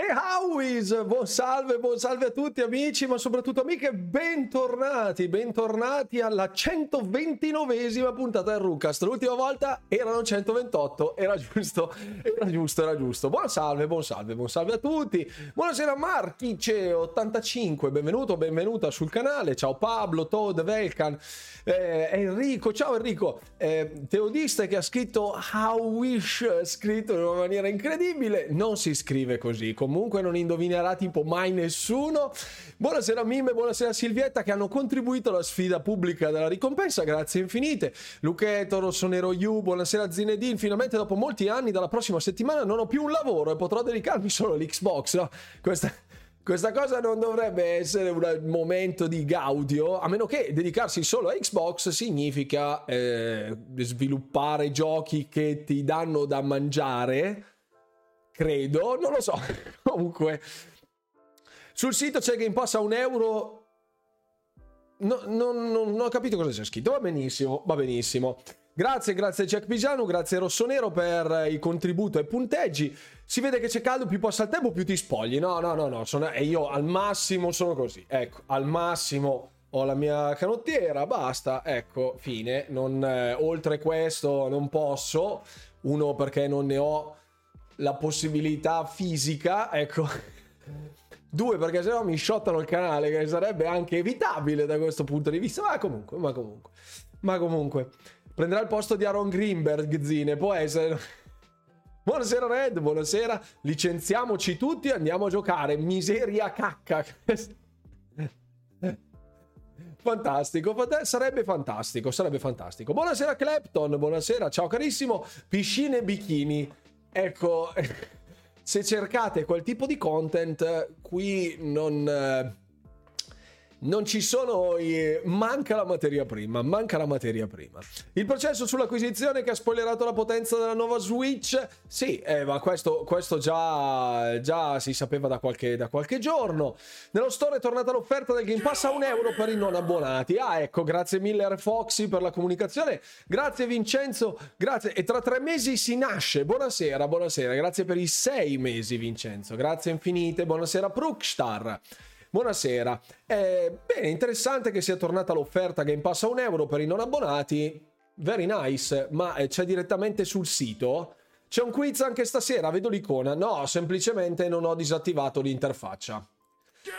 E Howis, buon salve, buon salve a tutti amici, ma soprattutto amiche, bentornati, bentornati alla 129esima puntata del Rucast. L'ultima volta erano 128, era giusto, era giusto, era giusto. Buon salve, buon salve, buon salve a tutti. Buonasera Marchice85, benvenuto, benvenuta sul canale. Ciao Pablo, Todd, Velkan, eh, Enrico, ciao Enrico. Eh, Teodista che ha scritto How Wish, scritto in una maniera incredibile, non si scrive così, comunque non indovinerà tipo mai nessuno. Buonasera Mime, buonasera Silvietta che hanno contribuito alla sfida pubblica della ricompensa, grazie infinite. Luchetto, Rossonero You, buonasera Zinedine, finalmente dopo molti anni dalla prossima settimana non ho più un lavoro e potrò dedicarmi solo all'Xbox. No? Questa... Questa cosa non dovrebbe essere un momento di gaudio, a meno che dedicarsi solo a Xbox significa eh, sviluppare giochi che ti danno da mangiare credo, non lo so. Comunque, sul sito c'è Game Pass a un euro. No, no, no, non ho capito cosa c'è scritto. Va benissimo, va benissimo. Grazie, grazie Jack Pisano, grazie Rossonero per il contributo e punteggi. Si vede che c'è caldo, più passa il tempo, più ti spogli. No, no, no, no. Sono, e io al massimo sono così. Ecco, al massimo ho la mia canottiera, basta. Ecco, fine. Non, eh, oltre questo non posso. Uno perché non ne ho la possibilità fisica, ecco. Due, perché sennò mi shottano il canale, che sarebbe anche evitabile da questo punto di vista. Ma comunque, ma comunque, ma comunque. Prenderà il posto di Aaron Greenberg, Zine, può essere. Buonasera Red, buonasera. Licenziamoci tutti e andiamo a giocare. Miseria cacca. Fantastico, sarebbe fantastico, sarebbe fantastico. Buonasera Clapton, buonasera, ciao carissimo. Piscine e bikini. Ecco, se cercate quel tipo di content, qui non eh, non ci sono. Manca la materia prima. Manca la materia prima. Il processo sull'acquisizione che ha spoilerato la potenza della nuova Switch. Sì, eh, ma questo, questo già, già, si sapeva da qualche, da qualche, giorno. Nello store è tornata l'offerta del Game Pass a un euro per i non abbonati. Ah, ecco, grazie mille Foxy per la comunicazione. Grazie Vincenzo. Grazie. E tra tre mesi si nasce. Buonasera, buonasera. Grazie per i sei mesi, Vincenzo. Grazie infinite. Buonasera, Prookstar. Buonasera. Eh, bene, interessante che sia tornata l'offerta Game Pass a un euro per i non abbonati. Very nice, ma eh, c'è direttamente sul sito? C'è un quiz anche stasera, vedo l'icona. No, semplicemente non ho disattivato l'interfaccia.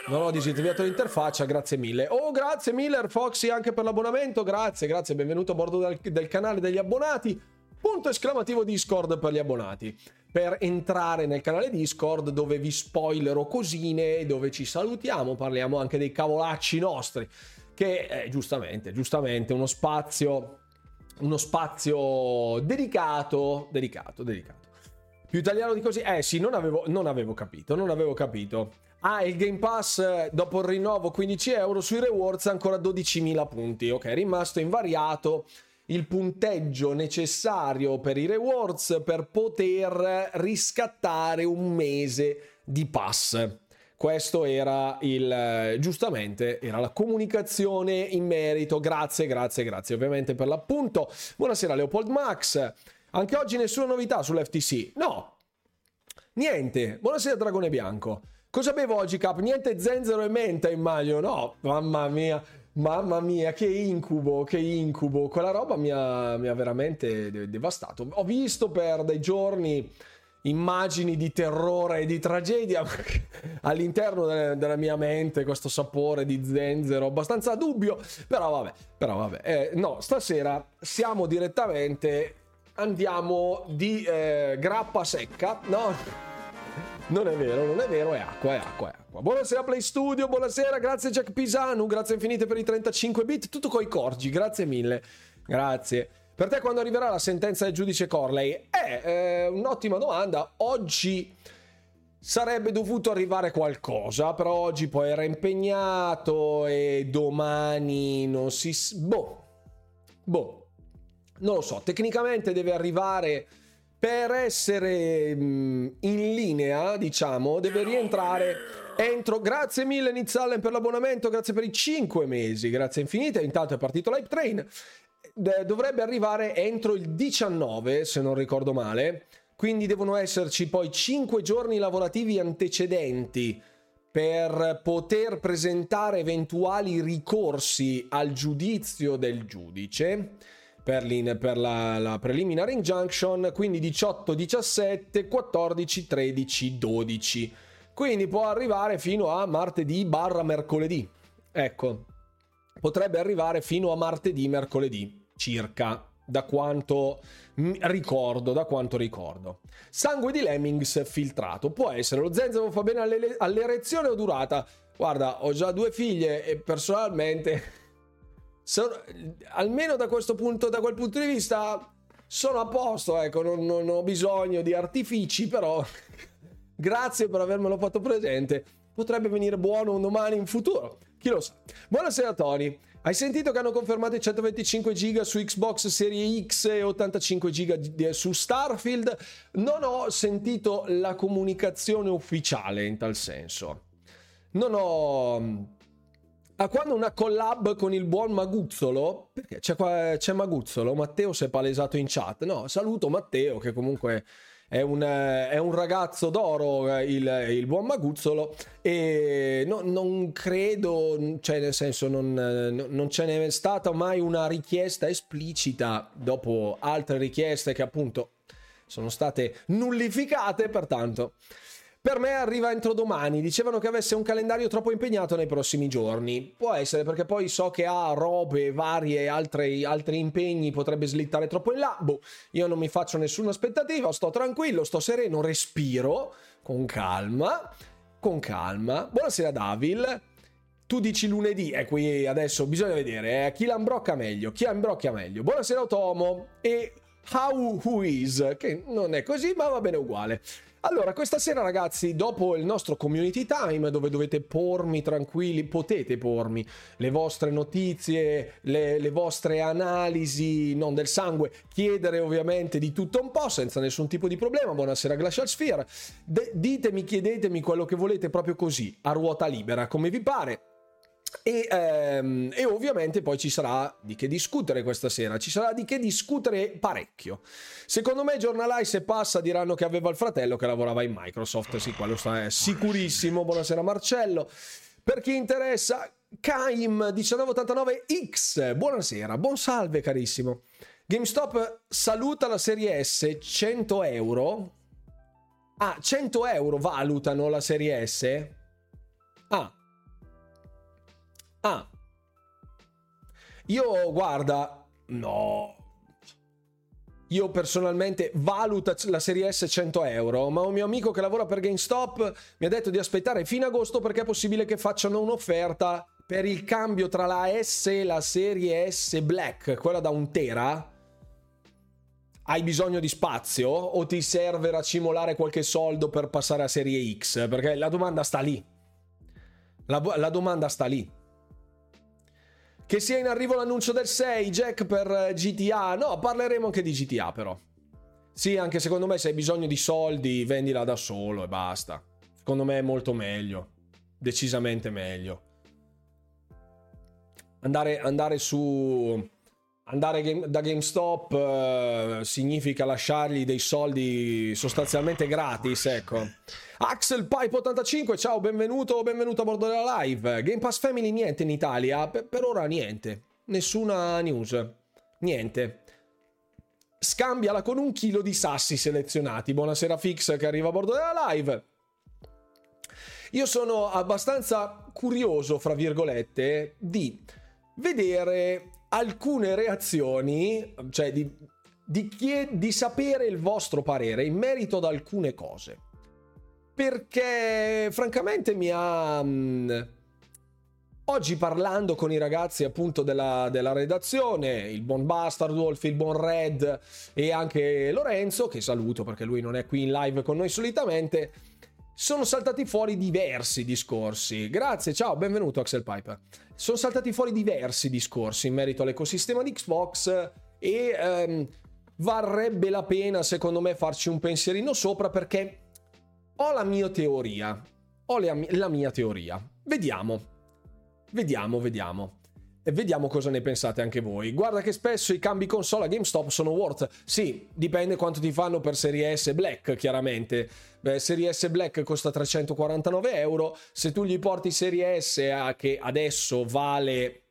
Non ho disattivato l'interfaccia, grazie mille. Oh, grazie Miller Foxy anche per l'abbonamento, grazie, grazie, benvenuto a bordo del, del canale degli abbonati. Punto esclamativo Discord per gli abbonati per entrare nel canale Discord dove vi spoilerò cosine, dove ci salutiamo, parliamo anche dei cavolacci nostri, che è giustamente, giustamente uno spazio, uno spazio dedicato, dedicato, dedicato. Più italiano di così? Eh sì, non avevo, non avevo capito, non avevo capito. Ah, il Game Pass dopo il rinnovo 15 euro, sui rewards ancora 12.000 punti, ok, rimasto invariato il punteggio necessario per i rewards per poter riscattare un mese di pass. Questo era il giustamente era la comunicazione in merito. Grazie, grazie, grazie ovviamente per l'appunto. Buonasera Leopold Max. Anche oggi nessuna novità sull'FTC. No. Niente. Buonasera Dragone Bianco. Cosa bevo oggi, Cap? Niente zenzero e menta, immagino. No, mamma mia. Mamma mia, che incubo, che incubo. Quella roba mi ha, mi ha veramente devastato. Ho visto per dei giorni immagini di terrore e di tragedia all'interno della, della mia mente questo sapore di zenzero abbastanza dubbio però vabbè però vabbè eh, no stasera siamo direttamente andiamo di eh, grappa secca no non è vero non è vero è acqua è acqua è acqua Buonasera Play Studio, buonasera, grazie Jack Pisanu, grazie infinite per i 35 bit, tutto coi corgi, grazie mille, grazie. Per te quando arriverà la sentenza del giudice Corley? Eh, eh, un'ottima domanda, oggi sarebbe dovuto arrivare qualcosa, però oggi poi era impegnato e domani non si... Boh, boh, non lo so, tecnicamente deve arrivare per essere mm, in linea, diciamo, deve rientrare entro. Grazie mille Nizzallen per l'abbonamento, grazie per i 5 mesi, grazie infinite. Intanto è partito l'Hype Train. Dovrebbe arrivare entro il 19, se non ricordo male. quindi devono esserci poi 5 giorni lavorativi antecedenti per poter presentare eventuali ricorsi al giudizio del giudice per, per la, la, preliminary injunction, quindi 18, 17, 14, 13, 12. Quindi può arrivare fino a martedì barra mercoledì. Ecco, potrebbe arrivare fino a martedì, mercoledì, circa, da quanto ricordo, da quanto ricordo. Sangue di Lemmings filtrato. Può essere, lo zenzero fa bene alle, all'erezione o durata? Guarda, ho già due figlie e personalmente... Sono, almeno da questo punto, da quel punto di vista, sono a posto, ecco, non, non ho bisogno di artifici, però grazie per avermelo fatto presente. Potrebbe venire buono un domani in futuro, chi lo sa. Buonasera Tony. Hai sentito che hanno confermato i 125 giga su Xbox Serie X e 85 giga su Starfield? Non ho sentito la comunicazione ufficiale in tal senso. Non ho... A quando una collab con il buon Maguzzolo? Perché c'è, qua, c'è Maguzzolo? Matteo si è palesato in chat. No, saluto Matteo che comunque è un, è un ragazzo d'oro il, il, buon Maguzzolo e no, non credo, cioè nel senso non, non ce n'è stata mai una richiesta esplicita dopo altre richieste che appunto sono state nullificate, pertanto per me arriva entro domani. Dicevano che avesse un calendario troppo impegnato nei prossimi giorni. Può essere perché poi so che ha robe varie, altri, altri impegni, potrebbe slittare troppo in là. Boh, io non mi faccio nessuna aspettativa, sto tranquillo, sto sereno, respiro con calma. Con calma. Buonasera, Davil. Tu dici lunedì, e qui adesso bisogna vedere eh, chi la imbrocca meglio, chi la meglio. Buonasera, Otomo. E How Who Is, che non è così, ma va bene uguale. Allora, questa sera ragazzi, dopo il nostro community time, dove dovete pormi tranquilli, potete pormi le vostre notizie, le, le vostre analisi, non del sangue, chiedere ovviamente di tutto un po', senza nessun tipo di problema. Buonasera Glacial Sphere. De- ditemi, chiedetemi quello che volete proprio così, a ruota libera, come vi pare. E, ehm, e, ovviamente poi ci sarà di che discutere questa sera, ci sarà di che discutere parecchio. Secondo me Giornalai se passa diranno che aveva il fratello che lavorava in Microsoft, sì, quello sta, è sicurissimo. Buonasera Marcello. Per chi interessa, Kaim 1989X, buonasera, buon salve carissimo. GameStop saluta la serie S 100 euro. Ah, 100 euro valutano la serie S? Ah, Ah. Io, guarda, no. Io personalmente valuto la serie S 100 euro, ma un mio amico che lavora per GameStop mi ha detto di aspettare fino agosto perché è possibile che facciano un'offerta per il cambio tra la S e la serie S Black, quella da un tera. Hai bisogno di spazio o ti serve racimolare qualche soldo per passare a serie X? Perché la domanda sta lì. La, la domanda sta lì. Che sia in arrivo l'annuncio del 6, Jack per eh, GTA. No, parleremo anche di GTA però. Sì, anche secondo me se hai bisogno di soldi, vendila da solo e basta. Secondo me è molto meglio. Decisamente meglio. Andare, andare su andare da GameStop uh, significa lasciargli dei soldi sostanzialmente gratis, ecco. Axel Pipe 85, ciao, benvenuto, benvenuto a bordo della live. Game Pass Family niente in Italia, per, per ora niente. Nessuna news. Niente. Scambiala con un chilo di sassi selezionati. Buonasera Fix che arriva a bordo della live. Io sono abbastanza curioso, fra virgolette, di vedere alcune reazioni, cioè di, di, chied- di sapere il vostro parere in merito ad alcune cose. Perché francamente mi ha... Mh, mm, oggi parlando con i ragazzi appunto della, della, redazione, il buon Bastard Wolf, il buon Red e anche Lorenzo, che saluto perché lui non è qui in live con noi solitamente, sono saltati fuori diversi discorsi. Grazie, ciao, benvenuto Axel Piper. Sono saltati fuori diversi discorsi in merito all'ecosistema di Xbox e ehm, varrebbe la pena, secondo me, farci un pensierino sopra perché ho la mia teoria. Ho la, la mia teoria. Vediamo. Vediamo, vediamo. E vediamo cosa ne pensate anche voi. Guarda che spesso i cambi console a GameStop sono worth. Sì, dipende quanto ti fanno per Serie S Black, chiaramente. Beh, Serie S Black costa 349 euro. Se tu gli porti Serie S a, che adesso vale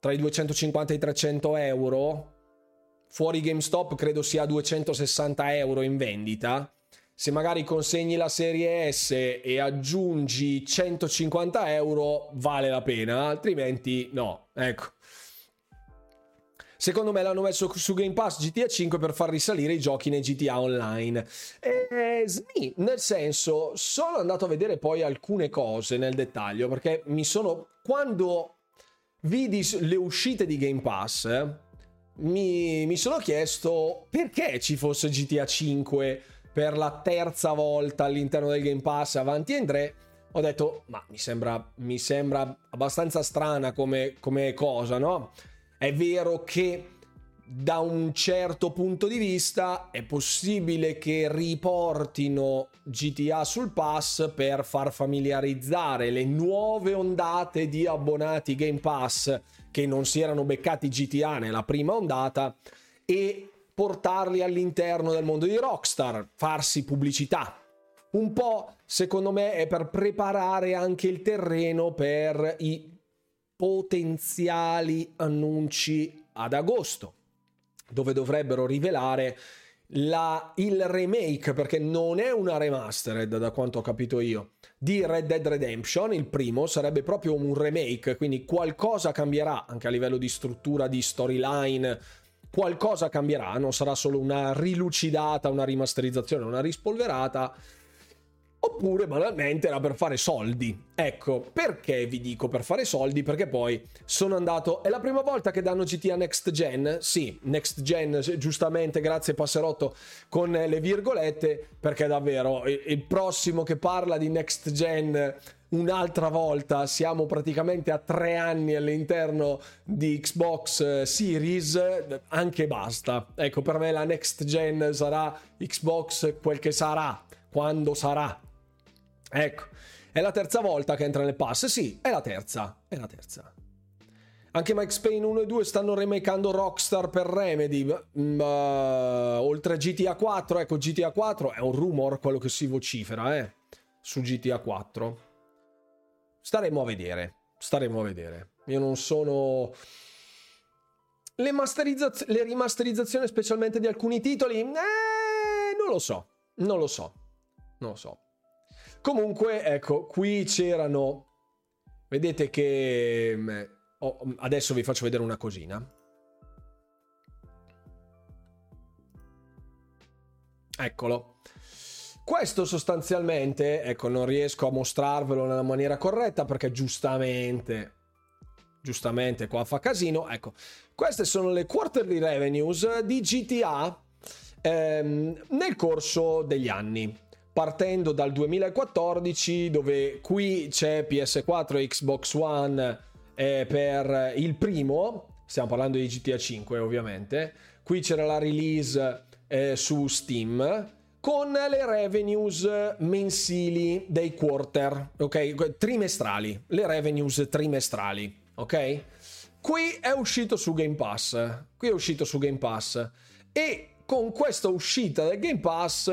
tra i 250 e i 300 euro, fuori GameStop credo sia 260 euro in vendita se magari consegni la serie S e aggiungi 150 euro vale la pena, altrimenti no. Ecco. Secondo me l'hanno messo su Game Pass GTA 5 per far risalire i giochi nei GTA Online. E, sì, nel senso, sono andato a vedere poi alcune cose nel dettaglio perché mi sono. Quando vidi le uscite di Game Pass, mi, mi sono chiesto perché ci fosse GTA 5 per la terza volta all'interno del Game Pass avanti Andre, ho detto, ma mi sembra, mi sembra abbastanza strana come, come cosa, no? È vero che da un certo punto di vista è possibile che riportino GTA sul pass per far familiarizzare le nuove ondate di abbonati Game Pass che non si erano beccati GTA nella prima ondata e portarli all'interno del mondo di Rockstar, farsi pubblicità. Un po', secondo me, è per preparare anche il terreno per i potenziali annunci ad agosto, dove dovrebbero rivelare la, il remake, perché non è una remastered da quanto ho capito io, di Red Dead Redemption, il primo sarebbe proprio un remake, quindi qualcosa cambierà anche a livello di struttura, di storyline, qualcosa cambierà, non sarà solo una rilucidata, una rimasterizzazione, una rispolverata, oppure banalmente era per fare soldi. Ecco, perché vi dico per fare soldi? Perché poi sono andato, è la prima volta che danno GTA Next Gen? Sì, Next Gen, giustamente, grazie Passerotto con le virgolette, perché davvero il prossimo che parla di Next Gen un'altra volta. Siamo praticamente a tre anni all'interno di Xbox eh, Series, anche basta. Ecco, per me la next gen sarà Xbox quel che sarà, quando sarà. Ecco, è la terza volta che entra nel pass. Sì, è la terza, è la terza. Anche Max Payne 1 e 2 stanno remakeando Rockstar per Remedy. Uh, oltre a GTA 4, ecco, GTA 4 è un rumor quello che si vocifera, eh, su GTA 4. Staremo a vedere. Staremo a vedere. Io non sono. Le, masterizza- le rimasterizzazioni, specialmente di alcuni titoli, eh, non lo so. Non lo so. Non lo so. Comunque, ecco, qui c'erano. Vedete che. Mm, oh, adesso vi faccio vedere una cosina. Eccolo. Questo sostanzialmente, ecco, non riesco a mostrarvelo nella maniera corretta perché giustamente, giustamente qua fa casino. Ecco, queste sono le quarterly revenues di GTA ehm, nel corso degli anni. Partendo dal 2014, dove qui c'è PS4 e Xbox One eh, per il primo, stiamo parlando di GTA 5 ovviamente. Qui c'era la release eh, su Steam con le revenues mensili dei quarter, ok? Trimestrali, le revenues trimestrali, ok? Qui è uscito su Game Pass, qui è uscito su Game Pass e con questa uscita del Game Pass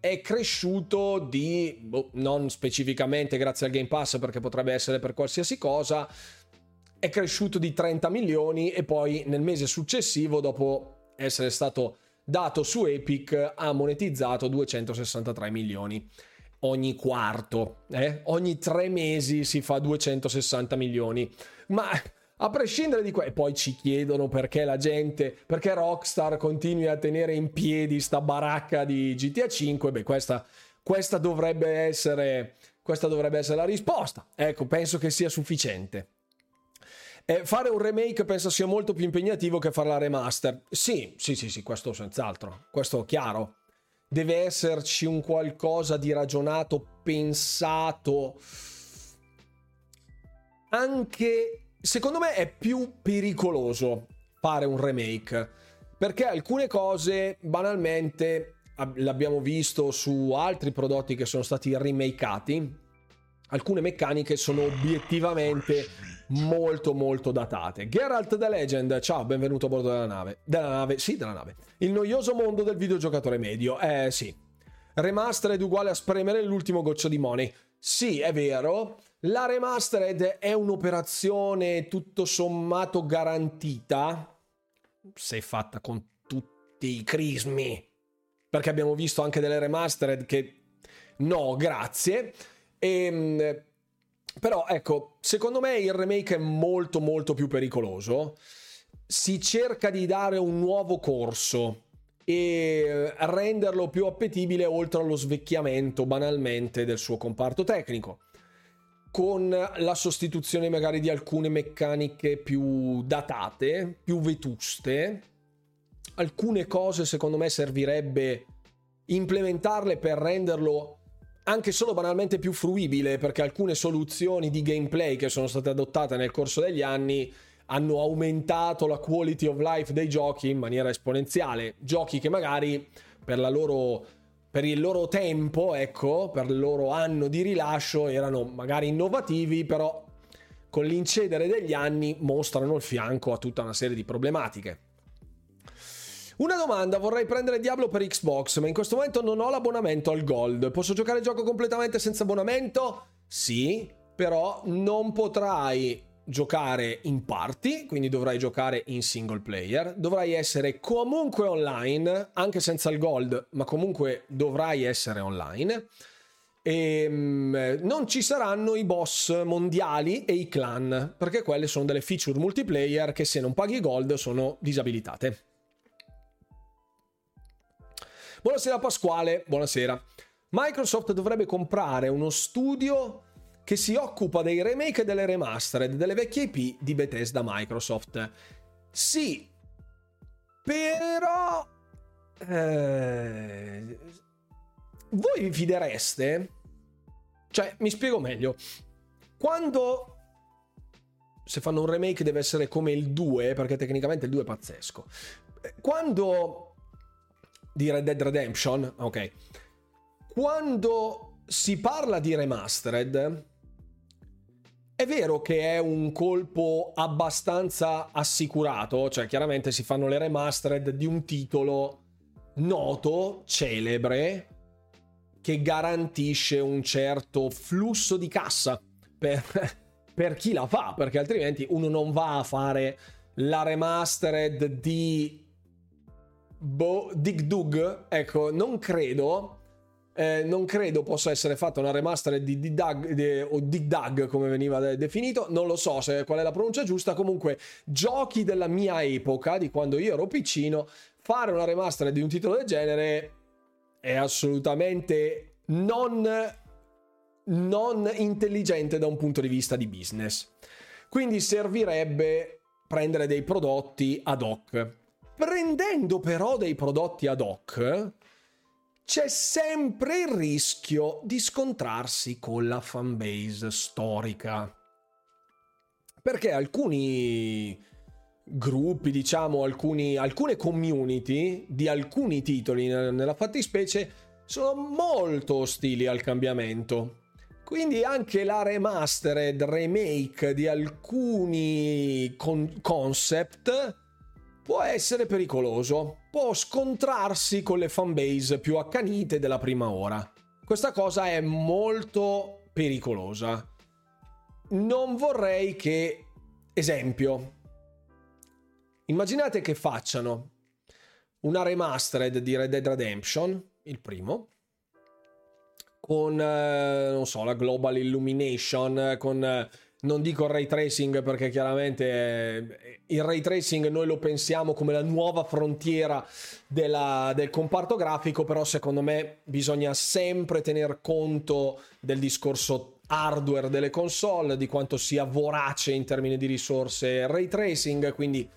è cresciuto di, boh, non specificamente grazie al Game Pass perché potrebbe essere per qualsiasi cosa, è cresciuto di 30 milioni e poi nel mese successivo, dopo essere stato dato su Epic ha monetizzato 263 milioni ogni quarto, eh? ogni tre mesi si fa 260 milioni, ma a prescindere di questo, e poi ci chiedono perché la gente, perché Rockstar continui a tenere in piedi sta baracca di GTA 5, beh questa, questa, dovrebbe essere, questa dovrebbe essere la risposta, ecco penso che sia sufficiente. Eh, fare un remake penso sia molto più impegnativo che fare la remaster. Sì, sì, sì, sì, questo senz'altro. Questo è chiaro. Deve esserci un qualcosa di ragionato, pensato. Anche, secondo me, è più pericoloso fare un remake. Perché alcune cose, banalmente, l'abbiamo visto su altri prodotti che sono stati remakeati alcune meccaniche sono obiettivamente molto molto datate. Geralt the Legend, ciao, benvenuto a bordo della nave. Della nave, sì, della nave. Il noioso mondo del videogiocatore medio. Eh sì. Remastered uguale a spremere l'ultimo goccio di money. Sì, è vero. La remastered è un'operazione tutto sommato garantita se fatta con tutti i crismi. Perché abbiamo visto anche delle remastered che no, grazie. E ehm, però ecco, secondo me il remake è molto molto più pericoloso. Si cerca di dare un nuovo corso e renderlo più appetibile oltre allo svecchiamento banalmente del suo comparto tecnico con la sostituzione magari di alcune meccaniche più datate, più vetuste. Alcune cose secondo me servirebbe implementarle per renderlo anche solo banalmente più fruibile, perché alcune soluzioni di gameplay che sono state adottate nel corso degli anni hanno aumentato la quality of life dei giochi in maniera esponenziale. Giochi che magari per, loro, per il loro tempo, ecco, per il loro anno di rilascio erano magari innovativi, però con l'incedere degli anni mostrano il fianco a tutta una serie di problematiche. Una domanda, vorrei prendere Diablo per Xbox, ma in questo momento non ho l'abbonamento al Gold. Posso giocare il gioco completamente senza abbonamento? Sì, però non potrai giocare in party, quindi dovrai giocare in single player, dovrai essere comunque online, anche senza il gold, ma comunque dovrai essere online. E um, non ci saranno i boss mondiali e i clan, perché quelle sono delle feature multiplayer che se non paghi gold sono disabilitate. Buonasera Pasquale, buonasera. Microsoft dovrebbe comprare uno studio che si occupa dei remake e delle remastered delle vecchie IP di Bethesda Microsoft. Sì, però... Eh, voi vi fidereste? Cioè, mi spiego meglio. Quando se fanno un remake deve essere come il 2, perché tecnicamente il 2 è pazzesco. Quando di Red Dead Redemption, ok. Quando si parla di remastered, è vero che è un colpo abbastanza assicurato, cioè chiaramente si fanno le remastered di un titolo noto, celebre, che garantisce un certo flusso di cassa per, per chi la fa, perché altrimenti uno non va a fare la remastered di Bo- Dig Dug, ecco, non credo. Eh, non credo possa essere fatta una remaster di Dig Dug o Dig Dug come veniva de- definito. Non lo so se, qual è la pronuncia giusta. Comunque, giochi della mia epoca, di quando io ero piccino, fare una remaster di un titolo del genere è assolutamente non, non intelligente da un punto di vista di business. Quindi servirebbe prendere dei prodotti ad hoc Prendendo però dei prodotti ad hoc, c'è sempre il rischio di scontrarsi con la fanbase storica. Perché alcuni gruppi, diciamo, alcuni, alcune community di alcuni titoli nella fattispecie sono molto ostili al cambiamento. Quindi anche la remastered remake di alcuni con- concept può essere pericoloso, può scontrarsi con le fanbase più accanite della prima ora. Questa cosa è molto pericolosa. Non vorrei che, esempio, immaginate che facciano una remastered di Red Dead Redemption, il primo, con, eh, non so, la Global Illumination, con... Non dico ray tracing perché chiaramente eh, il ray tracing noi lo pensiamo come la nuova frontiera della, del comparto grafico, però secondo me bisogna sempre tener conto del discorso hardware delle console, di quanto sia vorace in termini di risorse ray tracing, quindi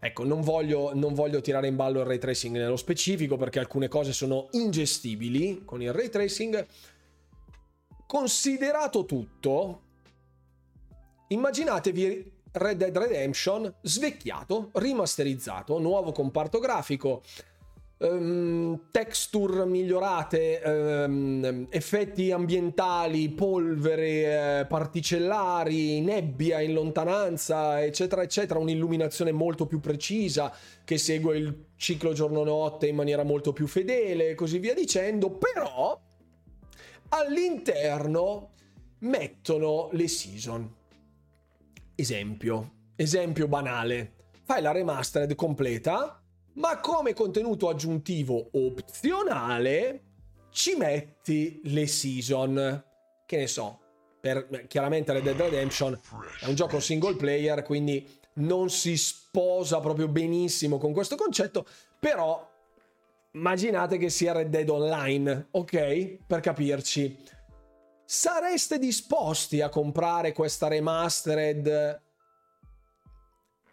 ecco non voglio, non voglio tirare in ballo il ray tracing nello specifico perché alcune cose sono ingestibili con il ray tracing. Considerato tutto, Immaginatevi Red Dead Redemption svecchiato, rimasterizzato, nuovo comparto grafico, um, texture migliorate, um, effetti ambientali, polvere, eh, particellari, nebbia in lontananza, eccetera, eccetera, un'illuminazione molto più precisa che segue il ciclo giorno-notte in maniera molto più fedele e così via dicendo, però all'interno mettono le season. Esempio, esempio banale. Fai la remastered completa, ma come contenuto aggiuntivo opzionale ci metti le season. Che ne so, per, chiaramente Red Dead Redemption è un gioco single player, quindi non si sposa proprio benissimo con questo concetto, però immaginate che sia Red Dead Online, ok? Per capirci. Sareste disposti a comprare questa remastered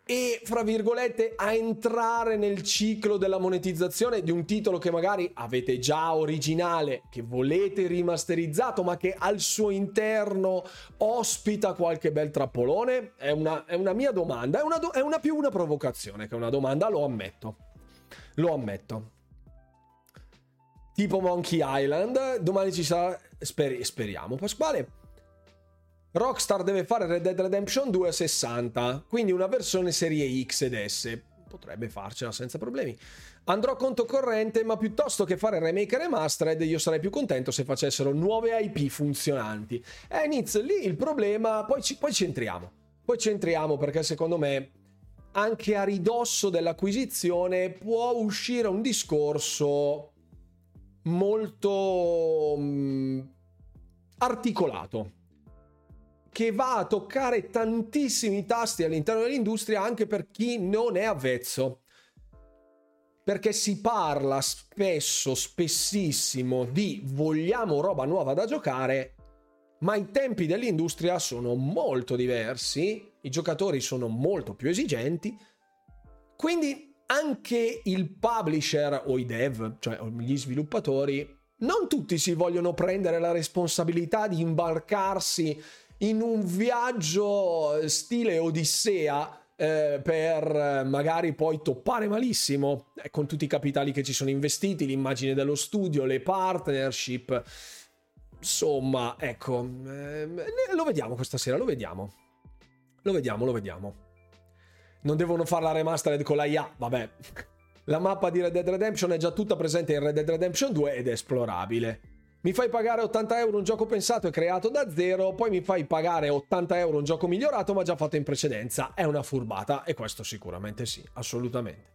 e, fra virgolette, a entrare nel ciclo della monetizzazione di un titolo che magari avete già originale, che volete rimasterizzato, ma che al suo interno ospita qualche bel trappolone? È una, è una mia domanda, è una, do, è una più una provocazione che una domanda, lo ammetto. Lo ammetto. Tipo Monkey Island, domani ci sarà, speri, speriamo, Pasquale Rockstar deve fare Red Dead Redemption 2 a 60, quindi una versione serie X ed S. Potrebbe farcela senza problemi. Andrò conto corrente, ma piuttosto che fare remake e remastered, io sarei più contento se facessero nuove IP funzionanti. Eh, Niz, lì il problema, poi ci, poi ci entriamo. Poi ci entriamo perché secondo me anche a ridosso dell'acquisizione può uscire un discorso molto mh, mm, articolato che va a toccare tantissimi tasti all'interno dell'industria anche per chi non è avvezzo. Perché si parla spesso, spessissimo di vogliamo roba nuova da giocare, ma i tempi dell'industria sono molto diversi, i giocatori sono molto più esigenti, quindi anche il publisher o i dev, cioè gli sviluppatori, non tutti si vogliono prendere la responsabilità di imbarcarsi in un viaggio stile Odissea eh, per eh, magari poi toppare malissimo eh, con tutti i capitali che ci sono investiti, l'immagine dello studio, le partnership. Insomma, ecco, eh, lo vediamo questa sera, lo vediamo. Lo vediamo, lo vediamo. Non devono fare la remastered con la IA, vabbè. La mappa di Red Dead Redemption è già tutta presente in Red Dead Redemption 2 ed è esplorabile mi fai pagare 80 euro un gioco pensato e creato da zero, poi mi fai pagare 80 euro un gioco migliorato ma già fatto in precedenza. È una furbata e questo sicuramente sì, assolutamente.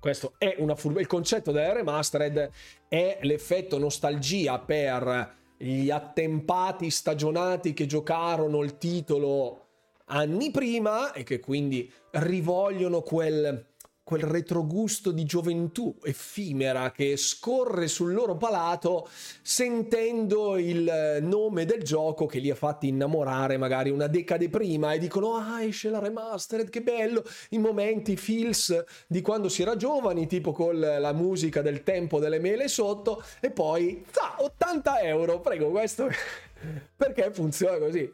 Questo è una furbata. Il concetto della remastered è l'effetto nostalgia per gli attempati stagionati che giocarono il titolo anni prima e che quindi rivogliono quel quel retrogusto di gioventù effimera che scorre sul loro palato sentendo il nome del gioco che li ha fatti innamorare magari una decade prima e dicono ah esce la remastered che bello! I momenti feels di quando si era giovani tipo con la musica del tempo delle mele sotto e poi ah, 80 euro prego questo perché funziona così?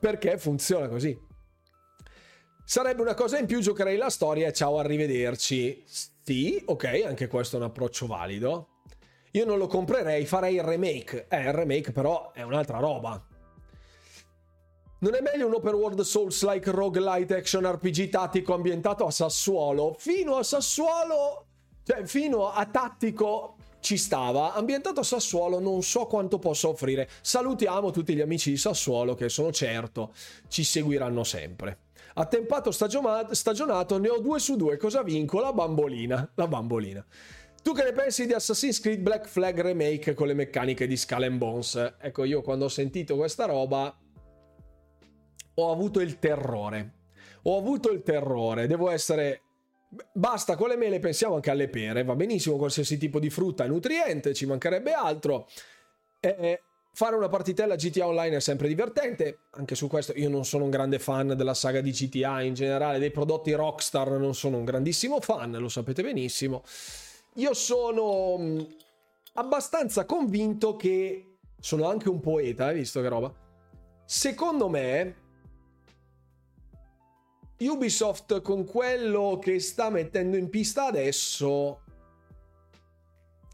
Perché funziona così Sarebbe una cosa in più, giocherei la storia e ciao, arrivederci. Sì, ok, anche questo è un approccio valido. Io non lo comprerei, farei il remake. Eh, il remake però è un'altra roba. Non è meglio un open world Souls-like roguelite action RPG tattico ambientato a Sassuolo? Fino a Sassuolo, cioè fino a tattico ci stava. Ambientato a Sassuolo non so quanto possa offrire. Salutiamo tutti gli amici di Sassuolo che sono certo ci seguiranno sempre. Attempato stagionato, ne ho due su due. Cosa vinco? La bambolina. La bambolina. Tu che ne pensi di Assassin's Creed Black Flag Remake con le meccaniche di Skull and Bones? Ecco, io quando ho sentito questa roba ho avuto il terrore. Ho avuto il terrore. Devo essere... Basta, con le mele pensiamo anche alle pere. Va benissimo qualsiasi tipo di frutta è nutriente, ci mancherebbe altro. Eh, Fare una partitella GTA Online è sempre divertente, anche su questo io non sono un grande fan della saga di GTA in generale, dei prodotti Rockstar non sono un grandissimo fan, lo sapete benissimo. Io sono mm, abbastanza convinto che sono anche un poeta, hai visto che roba? Secondo me Ubisoft con quello che sta mettendo in pista adesso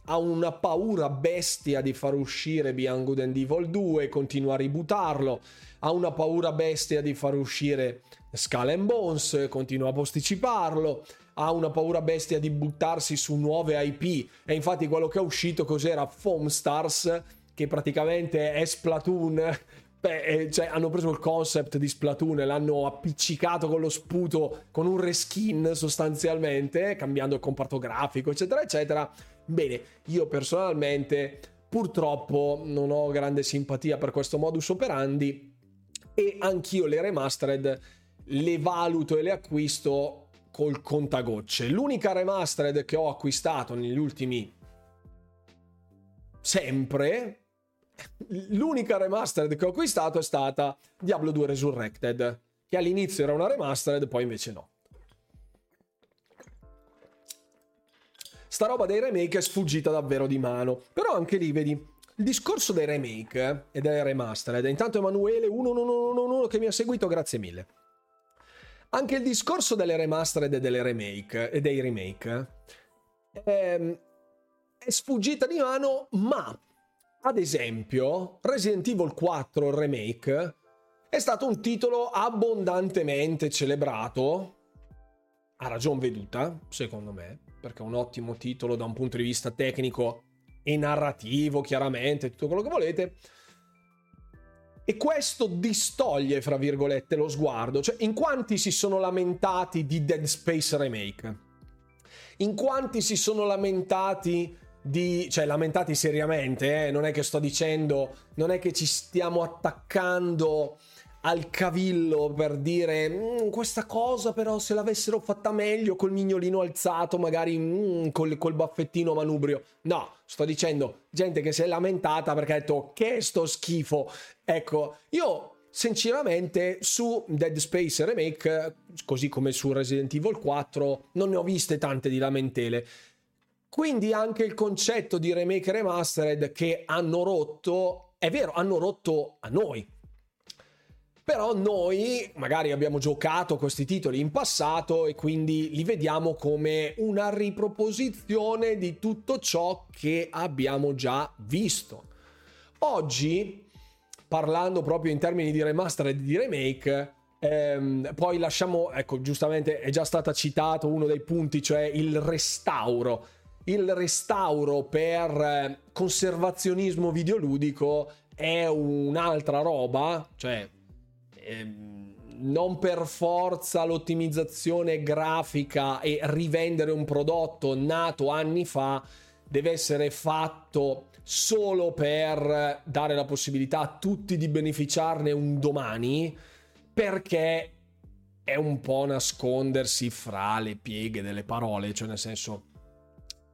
ha una paura bestia di far uscire Beyond Good and Evil 2, continua a ributtarlo, ha una paura bestia di far uscire Skull and Bones, continua a posticiparlo, ha una paura bestia di buttarsi su nuove IP e infatti quello che è uscito cos'era? Foam Stars che praticamente è Splatoon Beh, eh, cioè, hanno preso il concept di Splatoon e l'hanno appiccicato con lo sputo, con un reskin sostanzialmente, cambiando il comparto grafico, eccetera, eccetera. Bene, io personalmente purtroppo non ho grande simpatia per questo modus operandi e anch'io le remastered le valuto e le acquisto col contagocce. L'unica remastered che ho acquistato negli ultimi sempre l'unica remastered che ho acquistato è stata Diablo 2 Resurrected, che all'inizio era una remastered, poi invece no. Sta roba dei remake è sfuggita davvero di mano, però anche lì vedi il discorso dei remake e delle remastered. Intanto Emanuele 1111 che mi ha seguito, grazie mille. Anche il discorso delle remastered e delle remake e dei remake è, è sfuggita di mano, ma ad esempio, Resident Evil 4 Remake è stato un titolo abbondantemente celebrato, a ragion veduta, secondo me, perché è un ottimo titolo da un punto di vista tecnico e narrativo, chiaramente, tutto quello che volete. E questo distoglie, fra virgolette, lo sguardo. Cioè, in quanti si sono lamentati di Dead Space Remake? In quanti si sono lamentati di, cioè lamentati seriamente, eh? non è che sto dicendo, non è che ci stiamo attaccando al cavillo per dire mm, questa cosa però se l'avessero fatta meglio col mignolino alzato magari mm, col, col, baffettino manubrio no sto dicendo gente che si è lamentata perché ha detto che sto schifo ecco io sinceramente su Dead Space Remake così come su Resident Evil 4 non ne ho viste tante di lamentele quindi anche il concetto di remake remastered che hanno rotto, è vero, hanno rotto a noi. Però noi magari abbiamo giocato questi titoli in passato e quindi li vediamo come una riproposizione di tutto ciò che abbiamo già visto. Oggi, parlando proprio in termini di remastered e di remake, ehm, poi lasciamo, ecco, giustamente è già stato citato uno dei punti, cioè il restauro il restauro per eh, conservazionismo videoludico è un'altra roba, cioè ehm, non per forza l'ottimizzazione grafica e rivendere un prodotto nato anni fa deve essere fatto solo per dare la possibilità a tutti di beneficiarne un domani, perché è un po' nascondersi fra le pieghe delle parole, cioè nel senso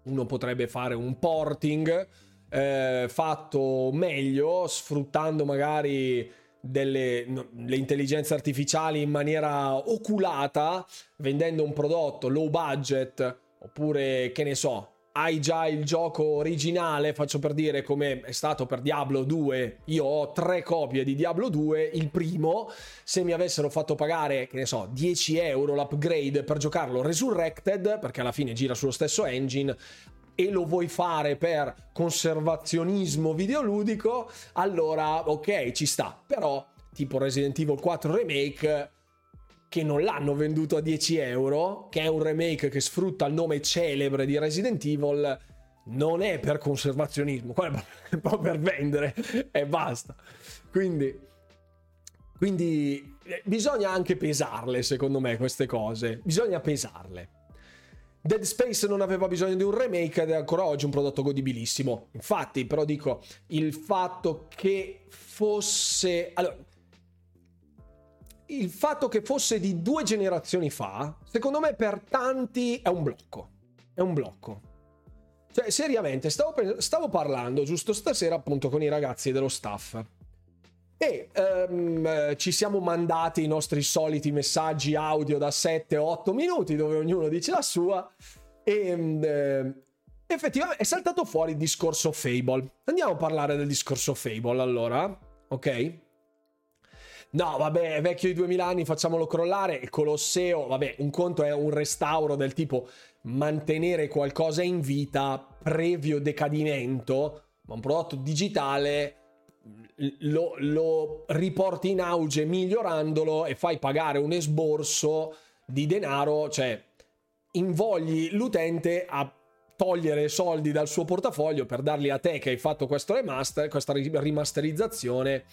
uno potrebbe fare un porting eh, fatto meglio, sfruttando magari delle no, intelligenze artificiali in maniera oculata, vendendo un prodotto low budget oppure che ne so, hai già il gioco originale, faccio per dire come è stato per Diablo 2, io ho tre copie di Diablo 2, il primo, se mi avessero fatto pagare, che ne so, 10 euro l'upgrade per giocarlo Resurrected, perché alla fine gira sullo stesso engine, e lo vuoi fare per conservazionismo videoludico, allora ok, ci sta, però tipo Resident Evil 4 Remake che non l'hanno venduto a 10 euro, che è un remake che sfrutta il nome celebre di Resident Evil, non è per conservazionismo, quello è po' per vendere e basta. Quindi, quindi eh, bisogna anche pesarle, secondo me, queste cose. Bisogna pesarle. Dead Space non aveva bisogno di un remake ed è ancora oggi un prodotto godibilissimo. Infatti, però dico, il fatto che fosse... Allora, il fatto che fosse di due generazioni fa, secondo me per tanti è un blocco. È un blocco. Cioè, seriamente, stavo, stavo parlando giusto stasera appunto con i ragazzi dello staff. E um, ci siamo mandati i nostri soliti messaggi audio da 7-8 minuti dove ognuno dice la sua. E um, effettivamente è saltato fuori il discorso Fable. Andiamo a parlare del discorso Fable allora, ok? No, vabbè, è vecchio di 2000 anni, facciamolo crollare. Il Colosseo, vabbè, un conto è un restauro del tipo mantenere qualcosa in vita previo decadimento, ma un prodotto digitale lo, lo riporti in auge migliorandolo e fai pagare un esborso di denaro, cioè invogli l'utente a togliere soldi dal suo portafoglio per darli a te che hai fatto questo remaster, questa rimasterizzazione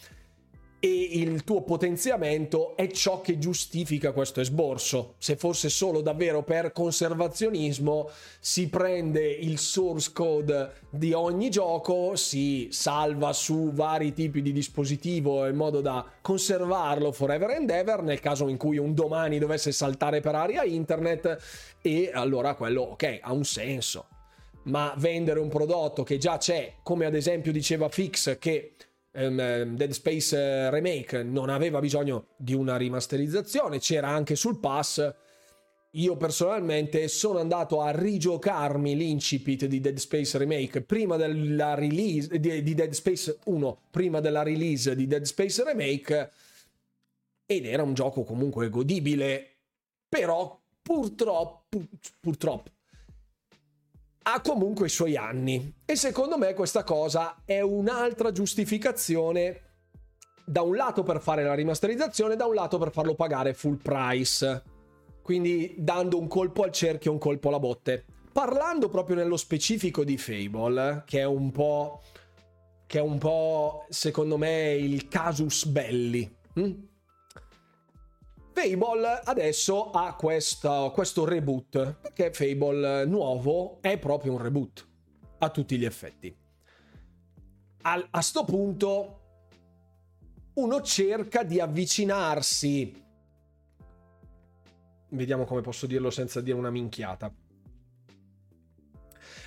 e il tuo potenziamento è ciò che giustifica questo esborso. Se fosse solo davvero per conservazionismo, si prende il source code di ogni gioco, si salva su vari tipi di dispositivo in modo da conservarlo forever and ever nel caso in cui un domani dovesse saltare per aria internet e allora quello ok, ha un senso. Ma vendere un prodotto che già c'è, come ad esempio diceva Fix che um, Dead Space eh, Remake non aveva bisogno di una rimasterizzazione, c'era anche sul pass. Io personalmente sono andato a rigiocarmi l'incipit di Dead Space Remake prima della release di, di Dead Space 1, prima della release di Dead Space Remake ed era un gioco comunque godibile, però purtroppo purtroppo ha comunque i suoi anni e secondo me questa cosa è un'altra giustificazione da un lato per fare la rimasterizzazione, da un lato per farlo pagare full price. Quindi dando un colpo al cerchio, un colpo alla botte. Parlando proprio nello specifico di Fable, che è un po' che è un po' secondo me il casus belli. Fable adesso ha questo, questo reboot, perché Fable nuovo è proprio un reboot, a tutti gli effetti. A, a sto punto uno cerca di avvicinarsi, vediamo come posso dirlo senza dire una minchiata,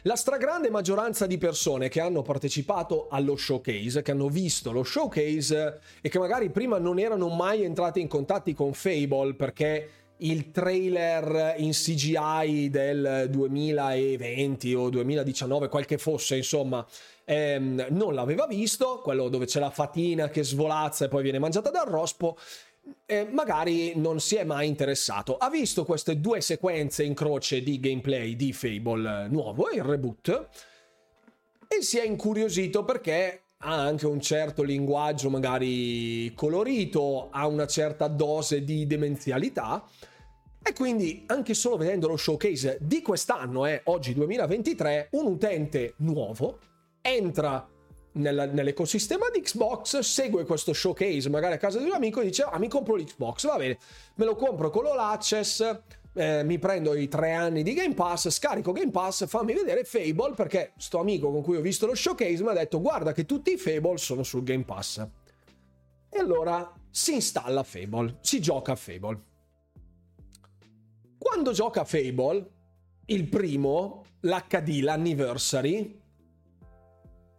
la stragrande maggioranza di persone che hanno partecipato allo showcase, che hanno visto lo showcase e che magari prima non erano mai entrate in contatti con Fable perché il trailer in CGI del 2020 o 2019, qual che fosse, insomma, ehm, non l'aveva visto, quello dove c'è la fatina che svolazza e poi viene mangiata dal rospo eh, magari non si è mai interessato. Ha visto queste due sequenze in croce di gameplay di Fable nuovo, il reboot, e si è incuriosito perché ha anche un certo linguaggio magari colorito, ha una certa dose di demenzialità. E quindi anche solo vedendo lo showcase di quest'anno, eh, oggi 2023, un utente nuovo entra nella, nell'ecosistema di Xbox, segue questo showcase magari a casa di un amico e dice ah mi compro l'Xbox, va bene, me lo compro con l'All Access, eh, mi prendo i tre anni di Game Pass, scarico Game Pass, fammi vedere Fable perché sto amico con cui ho visto lo showcase mi ha detto guarda che tutti i Fable sono sul Game Pass. E allora si installa Fable, si gioca a Fable. Quando gioca Fable, il primo, l'HD, l'anniversary,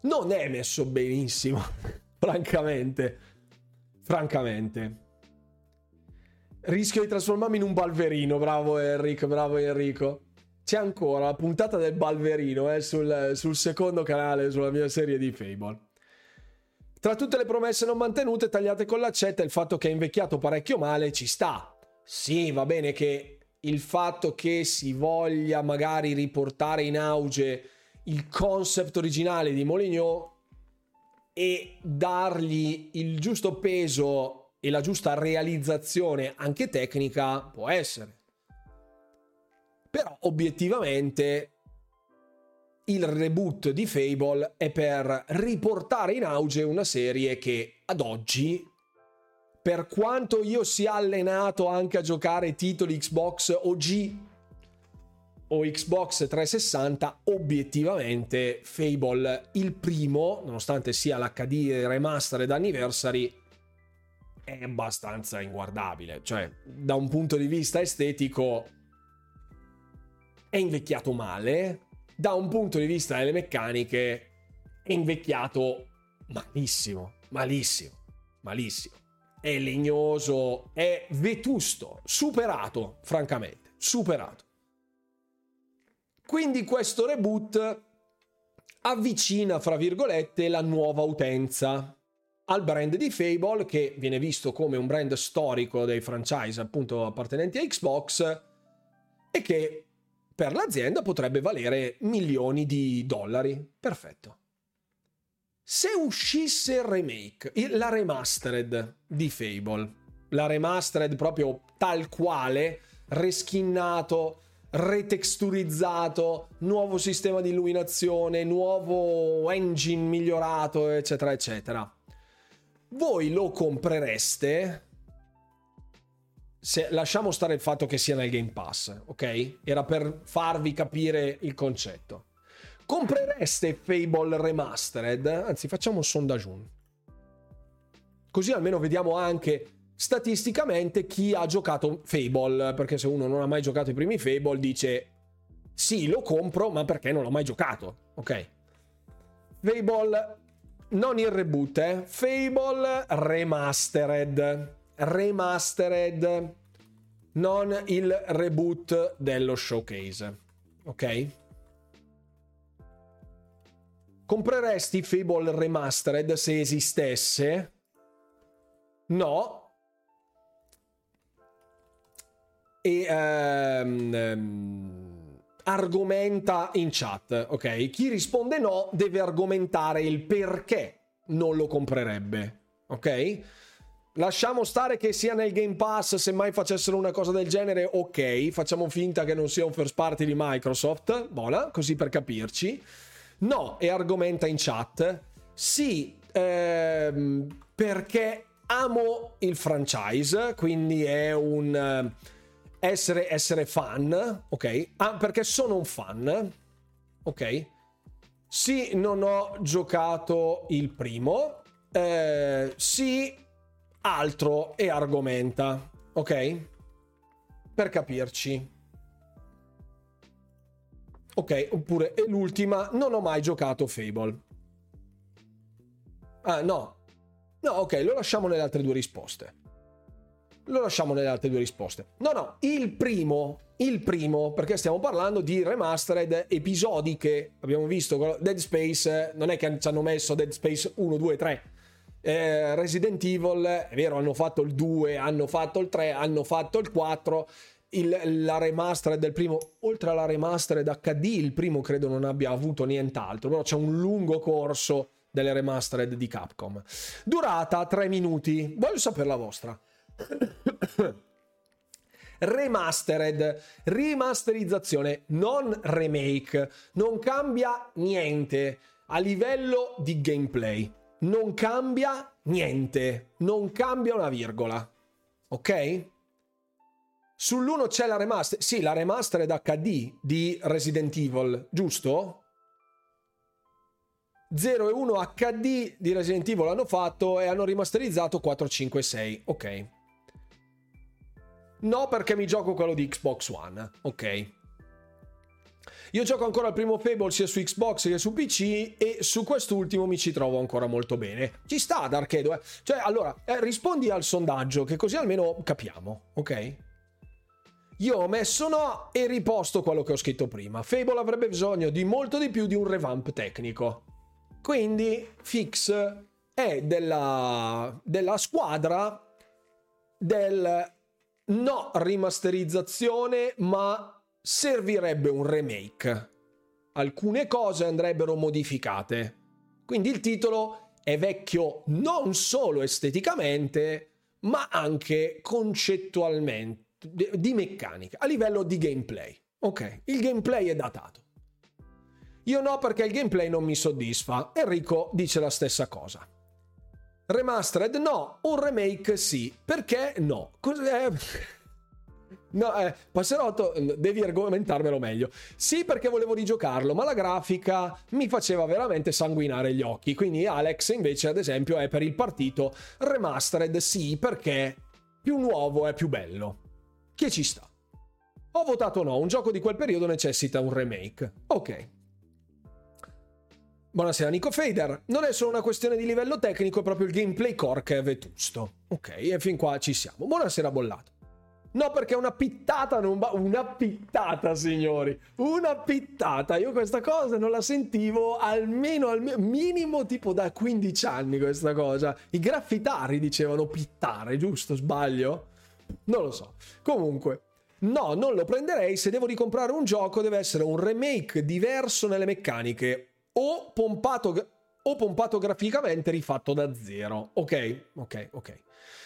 non è messo benissimo, francamente. Francamente. Rischio di trasformarmi in un balverino, bravo Enrico, bravo Enrico. C'è ancora la puntata del balverino eh, sul, sul secondo canale, sulla mia serie di Fable. Tra tutte le promesse non mantenute, tagliate con l'accetta, il fatto che è invecchiato parecchio male ci sta. Sì, va bene che il fatto che si voglia magari riportare in auge il concept originale di Moligno e dargli il giusto peso e la giusta realizzazione anche tecnica può essere. Però obiettivamente il reboot di Fable è per riportare in auge una serie che ad oggi, per quanto io sia allenato anche a giocare titoli Xbox OG o Xbox 360, obiettivamente Fable il primo, nonostante sia l'HD remastered anniversary, è abbastanza inguardabile. Cioè, da un punto di vista estetico, è invecchiato male. Da un punto di vista delle meccaniche, è invecchiato malissimo, malissimo, malissimo. È legnoso, è vetusto, superato, francamente, superato. Quindi questo reboot avvicina, fra virgolette, la nuova utenza. al brand di Fable, che viene visto come un brand storico dei franchise appunto appartenenti a Xbox e che per l'azienda potrebbe valere milioni di dollari. Perfetto. Se uscisse il remake, la remastered di Fable, la remastered proprio tal quale, reskinnato, retexturizzato, nuovo sistema di illuminazione, nuovo engine migliorato, eccetera, eccetera. Voi lo comprereste? Se, lasciamo stare il fatto che sia nel Game Pass, ok? Era per farvi capire il concetto. Comprereste Fable Remastered? Anzi, facciamo un sondaggio. Così almeno vediamo anche statisticamente chi ha giocato Fable, perché se uno non ha mai giocato i primi Fable dice sì, lo compro, ma perché non l'ho mai giocato, ok? Fable non il reboot, eh? Fable Remastered. Remastered, non il reboot dello showcase, ok? Compreresti Fable Remastered se esistesse? No. E um, argomenta in chat, ok? Chi risponde no deve argomentare il perché non lo comprerebbe, ok? Lasciamo stare che sia nel Game Pass, se mai facessero una cosa del genere, ok, facciamo finta che non sia un first party di Microsoft, buona, così per capirci. No, e argomenta in chat, sì, ehm, perché amo il franchise, quindi è un eh, essere, essere fan, ok? Ah, perché sono un fan, ok? Sì, non ho giocato il primo, eh, sì, altro e argomenta, ok? Per capirci. Ok, oppure e l'ultima, non ho mai giocato Fable. Ah, no. No, ok, lo lasciamo nelle altre due risposte. Lo lasciamo nelle altre due risposte. No, no, il primo, il primo, perché stiamo parlando di remastered episodiche. Abbiamo visto Dead Space, non è che ci hanno messo Dead Space 1, 2, 3. Eh, Resident Evil, è vero, hanno fatto il 2, hanno fatto il 3, hanno fatto il 4 il, la remastered del primo, oltre alla remastered HD, il primo credo non abbia avuto nient'altro, però c'è un lungo corso delle remastered di Capcom. Durata 3 minuti, voglio sapere la vostra. Remastered, rimasterizzazione, non remake, non cambia niente a livello di gameplay. Non cambia niente, non cambia una virgola. Ok? Sull'1 c'è la remaster. Sì, la remastered HD di Resident Evil, giusto? 0 e 1 HD di Resident Evil hanno fatto e hanno rimasterizzato 4, 5, 6. Ok. No, perché mi gioco quello di Xbox One. Ok. Io gioco ancora il primo Fable sia su Xbox che su PC e su quest'ultimo mi ci trovo ancora molto bene. Ci sta Darkedo, eh. Cioè, allora, eh, rispondi al sondaggio che così almeno capiamo, ok? Io ho messo no e riposto quello che ho scritto prima. Fable avrebbe bisogno di molto di più di un revamp tecnico. Quindi Fix è della, della squadra del no rimasterizzazione, ma servirebbe un remake. Alcune cose andrebbero modificate. Quindi il titolo è vecchio non solo esteticamente, ma anche concettualmente di meccanica, a livello di gameplay. Ok, il gameplay è datato. Io no perché il gameplay non mi soddisfa. Enrico dice la stessa cosa. Remastered no, un remake sì. Perché no? Cos'è? No, eh, Passerotto, devi argomentarmelo meglio. Sì, perché volevo rigiocarlo, ma la grafica mi faceva veramente sanguinare gli occhi. Quindi Alex, invece, ad esempio, è per il partito remastered sì, perché più nuovo è più bello che ci sta. Ho votato no, un gioco di quel periodo necessita un remake. Ok. Buonasera Nico Fader, non è solo una questione di livello tecnico, è proprio il gameplay core che è vetusto. Ok, e fin qua ci siamo. Buonasera Bollato. No, perché una pittata non va. Una pittata, signori. Una pittata. Io questa cosa non la sentivo almeno al minimo tipo da 15 anni. Questa cosa. I graffitari dicevano pittare, giusto? Sbaglio? Non lo so. Comunque. No, non lo prenderei. Se devo ricomprare un gioco, deve essere un remake diverso nelle meccaniche. O pompato, o pompato graficamente rifatto da zero. Ok, ok, ok.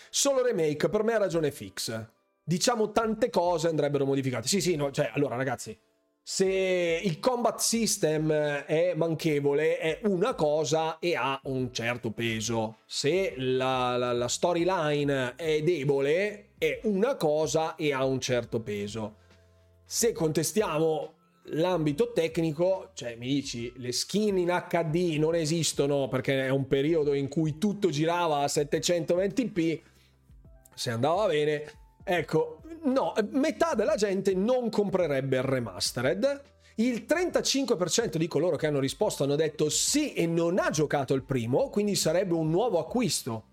Solo remake, per me ha ragione fix diciamo tante cose andrebbero modificate. Sì, sì, no, cioè, allora ragazzi, se il combat system è manchevole è una cosa e ha un certo peso. Se la, la, la storyline è debole è una cosa e ha un certo peso. Se contestiamo l'ambito tecnico, cioè mi dici le skin in HD non esistono perché è un periodo in cui tutto girava a 720p, se andava bene, Ecco, no, metà della gente non comprerebbe il remastered. Il 35% di coloro che hanno risposto hanno detto sì e non ha giocato il primo, quindi sarebbe un nuovo acquisto.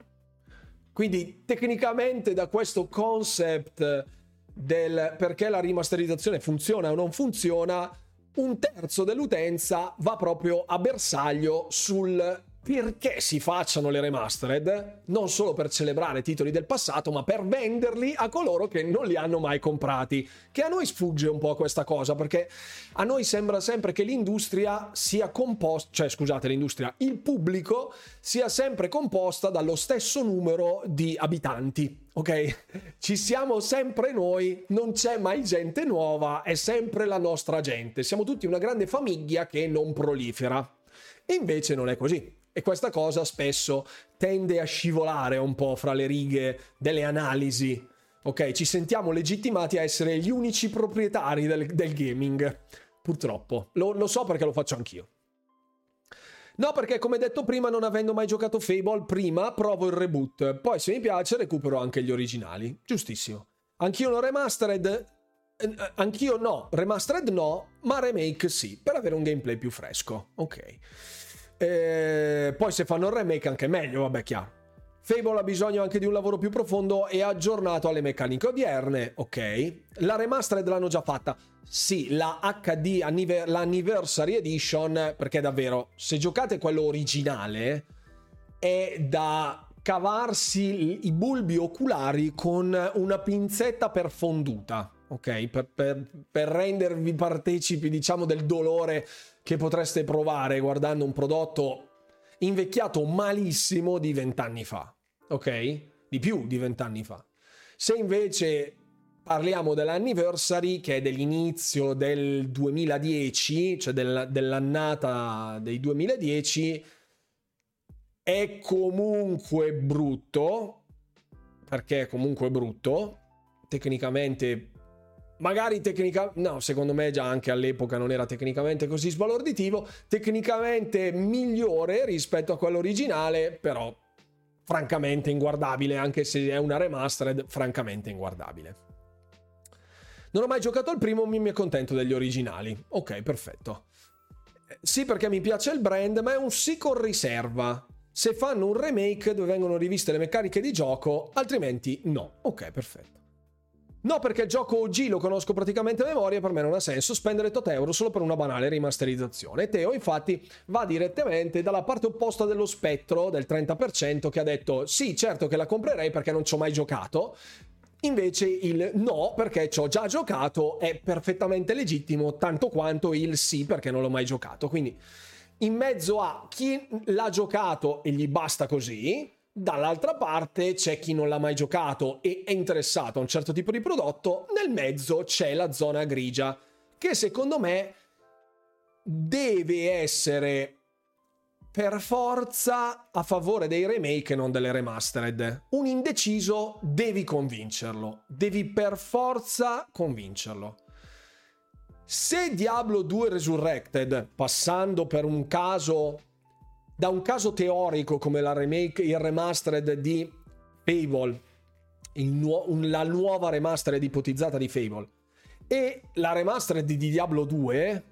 Quindi tecnicamente da questo concept del perché la rimasterizzazione funziona o non funziona, un terzo dell'utenza va proprio a bersaglio sul perché si facciano le remastered, non solo per celebrare titoli del passato, ma per venderli a coloro che non li hanno mai comprati. Che a noi sfugge un po' questa cosa, perché a noi sembra sempre che l'industria sia composta, cioè scusate, l'industria, il pubblico sia sempre composta dallo stesso numero di abitanti. Ok? Ci siamo sempre noi, non c'è mai gente nuova, è sempre la nostra gente. Siamo tutti una grande famiglia che non prolifera. E invece non è così. E questa cosa spesso tende a scivolare un po' fra le righe delle analisi. Ok, ci sentiamo legittimati a essere gli unici proprietari del, del gaming. Purtroppo. Lo, lo so perché lo faccio anch'io. No, perché come detto prima, non avendo mai giocato Fable, prima provo il reboot. Poi, se mi piace, recupero anche gli originali. Giustissimo. Anch'io non remastered. Eh, anch'io no. Remastered no, ma remake sì. Per avere un gameplay più fresco. Ok. E poi se fanno il remake anche meglio, vabbè, chiaro. Fable ha bisogno anche di un lavoro più profondo e aggiornato alle meccaniche odierne, ok. La remastered l'hanno già fatta. Sì, la HD, anniver- l'Anniversary Edition, perché davvero, se giocate quello originale, è da cavarsi i bulbi oculari con una pinzetta perfonduta, ok? Per, per, per rendervi partecipi, diciamo, del dolore che potreste provare guardando un prodotto invecchiato malissimo di vent'anni fa, ok? Di più di vent'anni fa. Se invece parliamo dell'anniversary, che è dell'inizio del 2010, cioè del, dell'annata dei 2010, è comunque brutto, perché è comunque brutto, tecnicamente magari tecnicamente, no, secondo me già anche all'epoca non era tecnicamente così sbalorditivo, tecnicamente migliore rispetto a quello originale, però francamente inguardabile, anche se è una remastered, francamente inguardabile. Non ho mai giocato al primo, mi accontento degli originali. Ok, perfetto. Sì, perché mi piace il brand, ma è un sì con riserva. Se fanno un remake dove vengono riviste le meccaniche di gioco, altrimenti no. Ok, perfetto. No, perché il gioco OG lo conosco praticamente a memoria e per me non ha senso spendere tot euro solo per una banale rimasterizzazione. Teo infatti va direttamente dalla parte opposta dello spettro del 30% che ha detto sì, certo che la comprerei perché non ci ho mai giocato. Invece il no, perché ci ho già giocato, è perfettamente legittimo, tanto quanto il sì, perché non l'ho mai giocato. Quindi in mezzo a chi l'ha giocato e gli basta così, Dall'altra parte c'è chi non l'ha mai giocato e è interessato a un certo tipo di prodotto, nel mezzo c'è la zona grigia, che secondo me deve essere per forza a favore dei remake e non delle remastered. Un indeciso devi convincerlo, devi per forza convincerlo. Se Diablo 2 Resurrected, passando per un caso da un caso teorico come la remake, il remastered di Fable, nu- la nuova remastered ipotizzata di Fable, e la remastered di Diablo 2,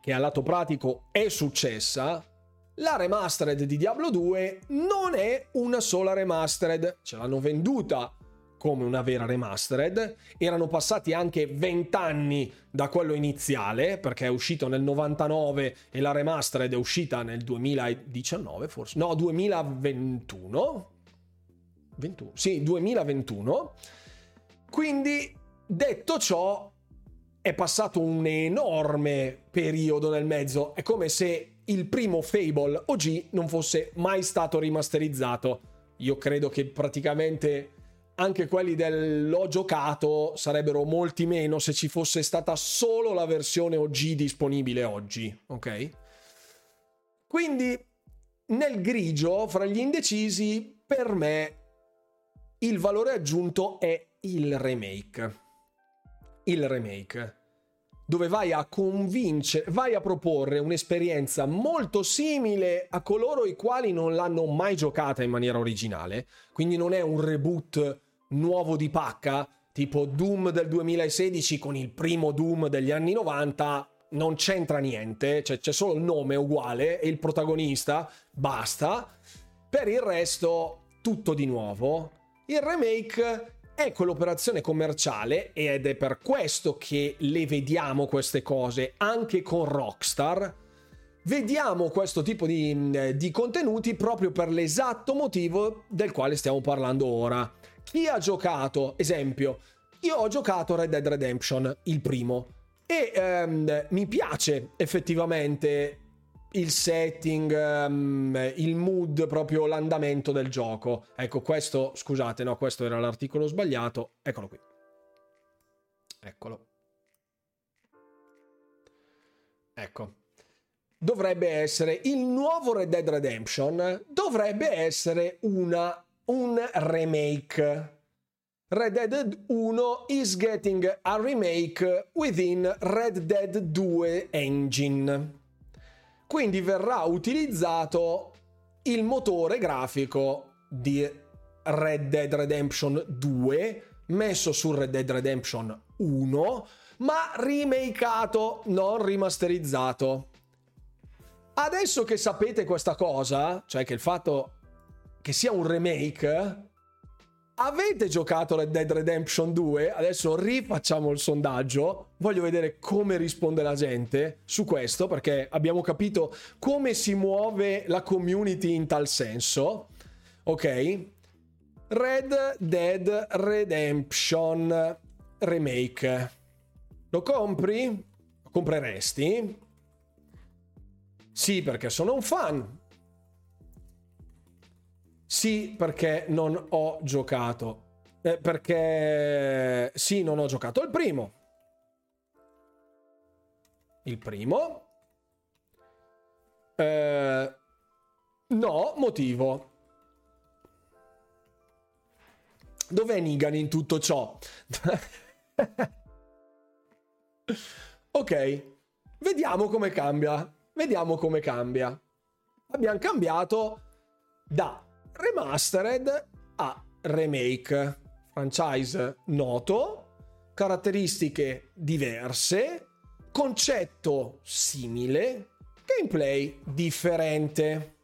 che al lato pratico è successa, la remastered di Diablo 2 non è una sola remastered, ce l'hanno venduta come una vera remastered. Erano passati anche 20 anni da quello iniziale, perché è uscito nel 99 e la remastered è uscita nel 2019, forse. No, 2021. 21. Sì, 2021. Quindi, detto ciò, è passato un enorme periodo nel mezzo. È come se il primo Fable OG non fosse mai stato rimasterizzato. Io credo che praticamente anche quelli dell'ho giocato sarebbero molti meno se ci fosse stata solo la versione OG disponibile oggi, ok? Quindi nel grigio, fra gli indecisi, per me il valore aggiunto è il remake il remake, dove vai a convincere, vai a proporre un'esperienza molto simile a coloro i quali non l'hanno mai giocata in maniera originale, quindi non è un reboot nuovo di pacca, tipo Doom del 2016 con il primo Doom degli anni 90, non c'entra niente, cioè c'è solo il nome uguale e il protagonista, basta. Per il resto, tutto di nuovo. Il remake è quell'operazione commerciale ed è per questo che le vediamo queste cose anche con Rockstar. Vediamo questo tipo di, eh, di contenuti proprio per l'esatto motivo del quale stiamo parlando ora. Chi ha giocato, esempio, io ho giocato Red Dead Redemption, il primo, e ehm, mi piace effettivamente il setting, um, il mood, proprio l'andamento del gioco. Ecco, questo, scusate, no, questo era l'articolo sbagliato. Eccolo qui. Eccolo. Ecco. Dovrebbe essere il nuovo Red Dead Redemption, dovrebbe essere una, un remake. Red Dead 1 is getting a remake within Red Dead 2 engine. Quindi verrà utilizzato il motore grafico di Red Dead Redemption 2 messo su Red Dead Redemption 1 ma remakeato, non rimasterizzato. Adesso che sapete questa cosa, cioè che il fatto che sia un remake, Avete giocato Red Dead Redemption 2? Adesso rifacciamo il sondaggio. Voglio vedere come risponde la gente su questo, perché abbiamo capito come si muove la community in tal senso. Ok. Red Dead Redemption Remake. Lo compri? Lo compreresti? Sì, perché sono un fan. Sì, perché non ho giocato. Eh, perché sì, non ho giocato il primo. Il primo. Eh, no, motivo. Dov'è Nigan in tutto ciò? ok, vediamo come cambia. Vediamo come cambia. Abbiamo cambiato da remastered a remake. Franchise noto, caratteristiche diverse, concetto simile, gameplay differente.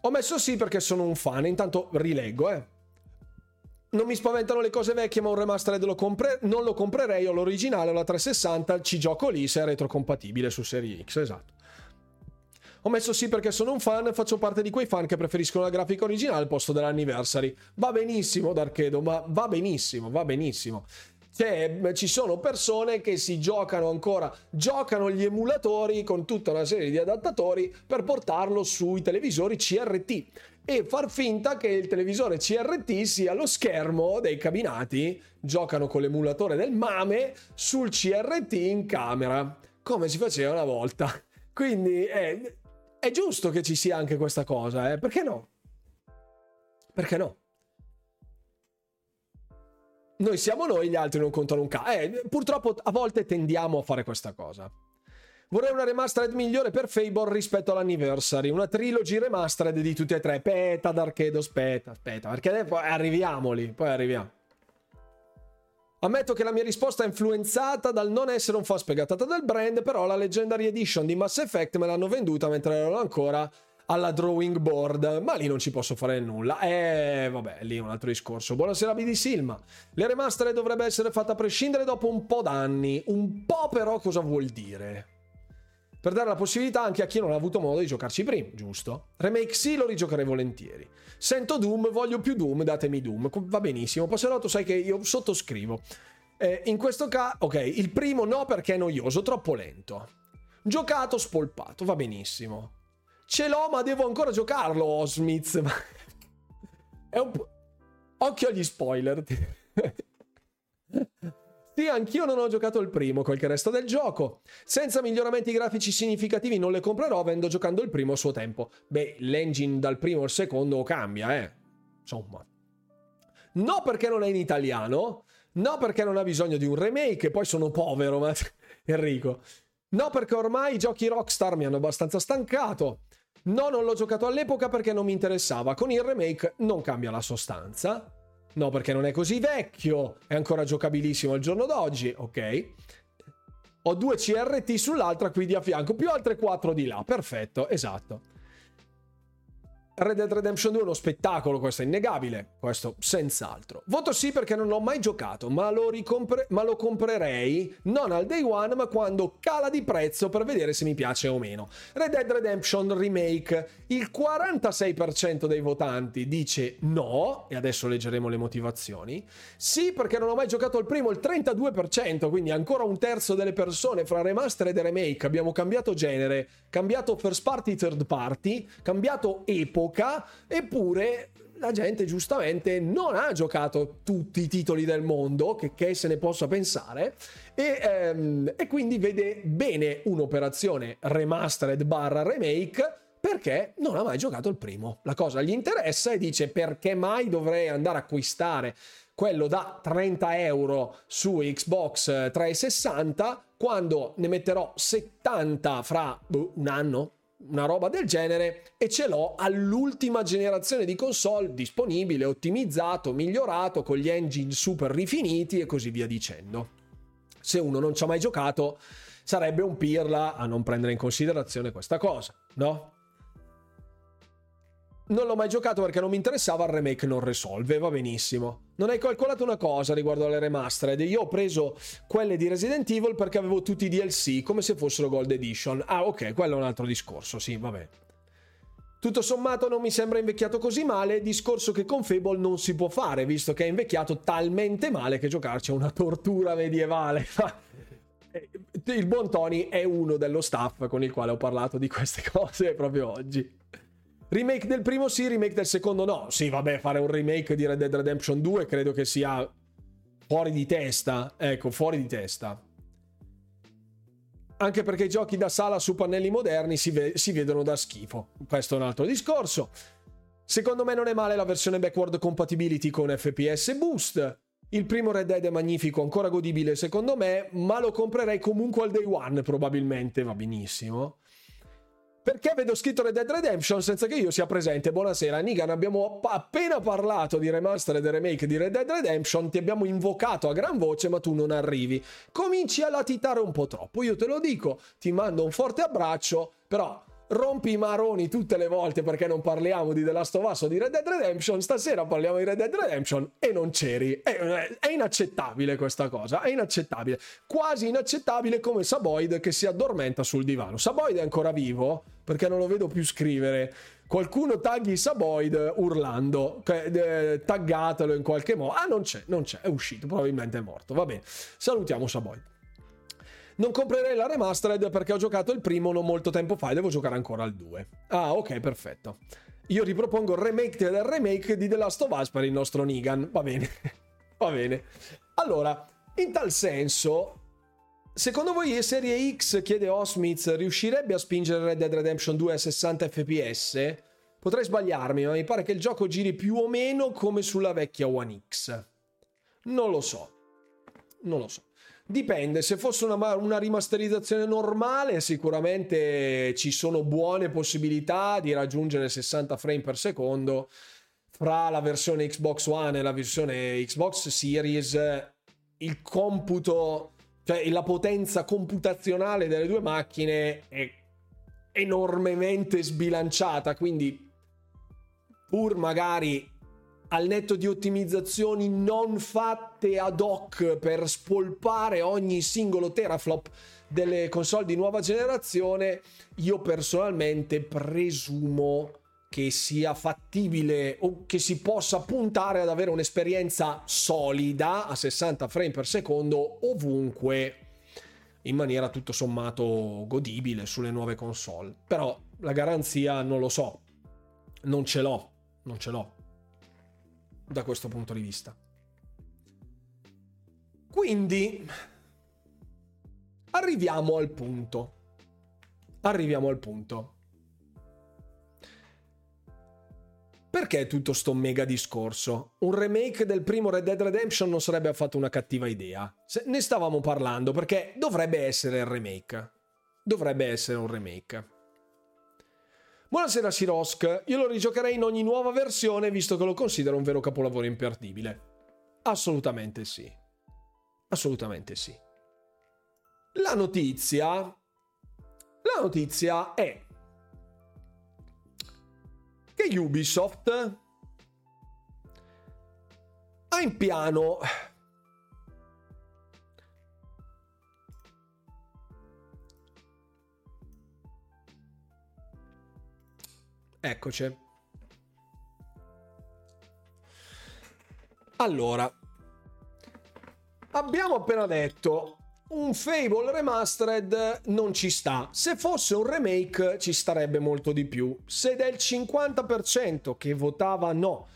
Ho messo sì perché sono un fan, intanto rileggo, eh. Non mi spaventano le cose vecchie, ma un remastered lo compre- non lo comprerei, ho l'originale, ho la 360, ci gioco lì se è retrocompatibile su Serie X, esatto. Ho messo sì perché sono un fan, faccio parte di quei fan che preferiscono la grafica originale al posto dell'anniversary. Va benissimo, Darkedo, ma va benissimo, va benissimo. Cioè, ci sono persone che si giocano ancora, giocano gli emulatori con tutta una serie di adattatori per portarlo sui televisori CRT e far finta che il televisore CRT sia lo schermo dei cabinati. Giocano con l'emulatore del MAME sul CRT in camera, come si faceva una volta. Quindi eh, è giusto che ci sia anche questa cosa, eh? Perché no? Perché no? Noi siamo noi, gli altri non contano un cazzo. Eh, purtroppo a volte tendiamo a fare questa cosa. Vorrei una remastered migliore per Fable rispetto all'anniversary. Una trilogy remastered di tutti e tre. Aspetta, Darkedo, aspetta, aspetta. Perché poi arriviamo lì, poi arriviamo. Ammetto che la mia risposta è influenzata dal non essere un fan sfegatata del brand, però la Legendary Edition di Mass Effect me l'hanno venduta mentre ero ancora alla drawing board, ma lì non ci posso fare nulla. Eh, vabbè, lì un altro discorso. Buonasera BD Silma. Le remaster dovrebbe essere fatta a prescindere dopo un po' d'anni. Un po' però cosa vuol dire? Per dare la possibilità anche a chi non ha avuto modo di giocarci prima, giusto? Remake sì, lo rigiocherei volentieri. Sento Doom, voglio più Doom, datemi Doom. Va benissimo. Passerotto, sai che io sottoscrivo. Eh, in questo caso, ok, il primo no perché è noioso, troppo lento. Giocato, spolpato, va benissimo. Ce l'ho, ma devo ancora giocarlo, Osmith. È un po'... Occhio agli spoiler. Sì, anch'io non ho giocato il primo, quel che resta del gioco. Senza miglioramenti grafici significativi non le comprerò avendo giocando il primo a suo tempo. Beh, l'engine dal primo al secondo cambia, eh. Insomma. No perché non è in italiano, no perché non ha bisogno di un remake, poi sono povero, ma... Enrico. No perché ormai i giochi Rockstar mi hanno abbastanza stancato. No, non l'ho giocato all'epoca perché non mi interessava. Con il remake non cambia la sostanza. No, perché non è così vecchio. È ancora giocabilissimo al giorno d'oggi. Ok. Ho due CRT sull'altra qui di a fianco, più altre quattro di là. Perfetto, esatto. Red Dead Redemption 2 è uno spettacolo, questo è innegabile, questo senz'altro. Voto sì perché non l'ho mai giocato, ma lo, ricompre- ma lo comprerei non al day one, ma quando cala di prezzo per vedere se mi piace o meno. Red Dead Redemption Remake, il 46% dei votanti dice no, e adesso leggeremo le motivazioni. Sì perché non ho mai giocato il primo, il 32%, quindi ancora un terzo delle persone fra remaster e remake. Abbiamo cambiato genere, cambiato first party, third party, cambiato epoca epoca, eppure la gente giustamente non ha giocato tutti i titoli del mondo, che, che se ne possa pensare, e, ehm, e quindi vede bene un'operazione remastered barra remake perché non ha mai giocato il primo. La cosa gli interessa e dice perché mai dovrei andare a acquistare quello da 30 euro su Xbox 360 quando ne metterò 70 fra boh, un anno, una roba del genere e ce l'ho all'ultima generazione di console disponibile, ottimizzato, migliorato con gli engine super rifiniti e così via dicendo. Se uno non ci ha mai giocato, sarebbe un pirla a non prendere in considerazione questa cosa, no? Non l'ho mai giocato perché non mi interessava, il remake non risolve, va benissimo. Non hai calcolato una cosa riguardo alle remastered? Io ho preso quelle di Resident Evil perché avevo tutti i DLC, come se fossero Gold Edition. Ah, ok, quello è un altro discorso, sì, vabbè. Tutto sommato non mi sembra invecchiato così male, discorso che con Fable non si può fare, visto che è invecchiato talmente male che giocarci è una tortura medievale. il buon Tony è uno dello staff con il quale ho parlato di queste cose proprio oggi. Remake del primo sì, remake del secondo no. Sì, vabbè, fare un remake di Red Dead Redemption 2 credo che sia fuori di testa. Ecco, fuori di testa. Anche perché i giochi da sala su pannelli moderni si, ve- si vedono da schifo. Questo è un altro discorso. Secondo me non è male la versione backward compatibility con FPS Boost. Il primo Red Dead è magnifico, ancora godibile secondo me, ma lo comprerei comunque al day one probabilmente, va benissimo. Perché vedo scritto Red Dead Redemption senza che io sia presente? Buonasera, Nigan. Abbiamo appena parlato di remastered e remake di Red Dead Redemption. Ti abbiamo invocato a gran voce, ma tu non arrivi. Cominci a latitare un po' troppo. Io te lo dico, ti mando un forte abbraccio, però rompi i maroni tutte le volte perché non parliamo di The Last of Us o di Red Dead Redemption, stasera parliamo di Red Dead Redemption e non c'eri. È, è inaccettabile questa cosa, è inaccettabile. Quasi inaccettabile come Saboid che si addormenta sul divano. Saboid è ancora vivo perché non lo vedo più scrivere. Qualcuno tagli Saboid urlando, eh, taggatelo in qualche modo. Ah, non c'è, non c'è, è uscito, probabilmente è morto. Va bene, salutiamo Saboid. Non comprerei la remastered perché ho giocato il primo non molto tempo fa e devo giocare ancora al 2. Ah, ok, perfetto. Io ripropongo il remake del remake di The Last of Us per il nostro Nigan. Va bene. Va bene. Allora, in tal senso, secondo voi Serie X, chiede Osmith, riuscirebbe a spingere Red Dead Redemption 2 a 60 fps? Potrei sbagliarmi, ma mi pare che il gioco giri più o meno come sulla vecchia One X. Non lo so. Non lo so. Dipende, se fosse una, una, rimasterizzazione normale sicuramente ci sono buone possibilità di raggiungere 60 frame per secondo fra la versione Xbox One e la versione Xbox Series. Il computo, cioè la potenza computazionale delle due macchine è enormemente sbilanciata, quindi pur magari al netto di ottimizzazioni non fatte ad hoc per spolpare ogni singolo teraflop delle console di nuova generazione, io personalmente presumo che sia fattibile o che si possa puntare ad avere un'esperienza solida a 60 frame per secondo ovunque in maniera tutto sommato godibile sulle nuove console. Però la garanzia non lo so, non ce l'ho, non ce l'ho da questo punto di vista. Quindi arriviamo al punto. Arriviamo al punto. Perché tutto sto mega discorso? Un remake del primo Red Dead Redemption non sarebbe affatto una cattiva idea. Se ne stavamo parlando perché dovrebbe essere il remake. Dovrebbe essere un remake. Buonasera Sirosk, io lo rigiocherei in ogni nuova versione visto che lo considero un vero capolavoro imperdibile. Assolutamente sì. Assolutamente sì. La notizia... La notizia è che Ubisoft ha in piano Eccoci. Allora, abbiamo appena detto un Fable Remastered non ci sta. Se fosse un remake ci starebbe molto di più. Se del 50% che votava no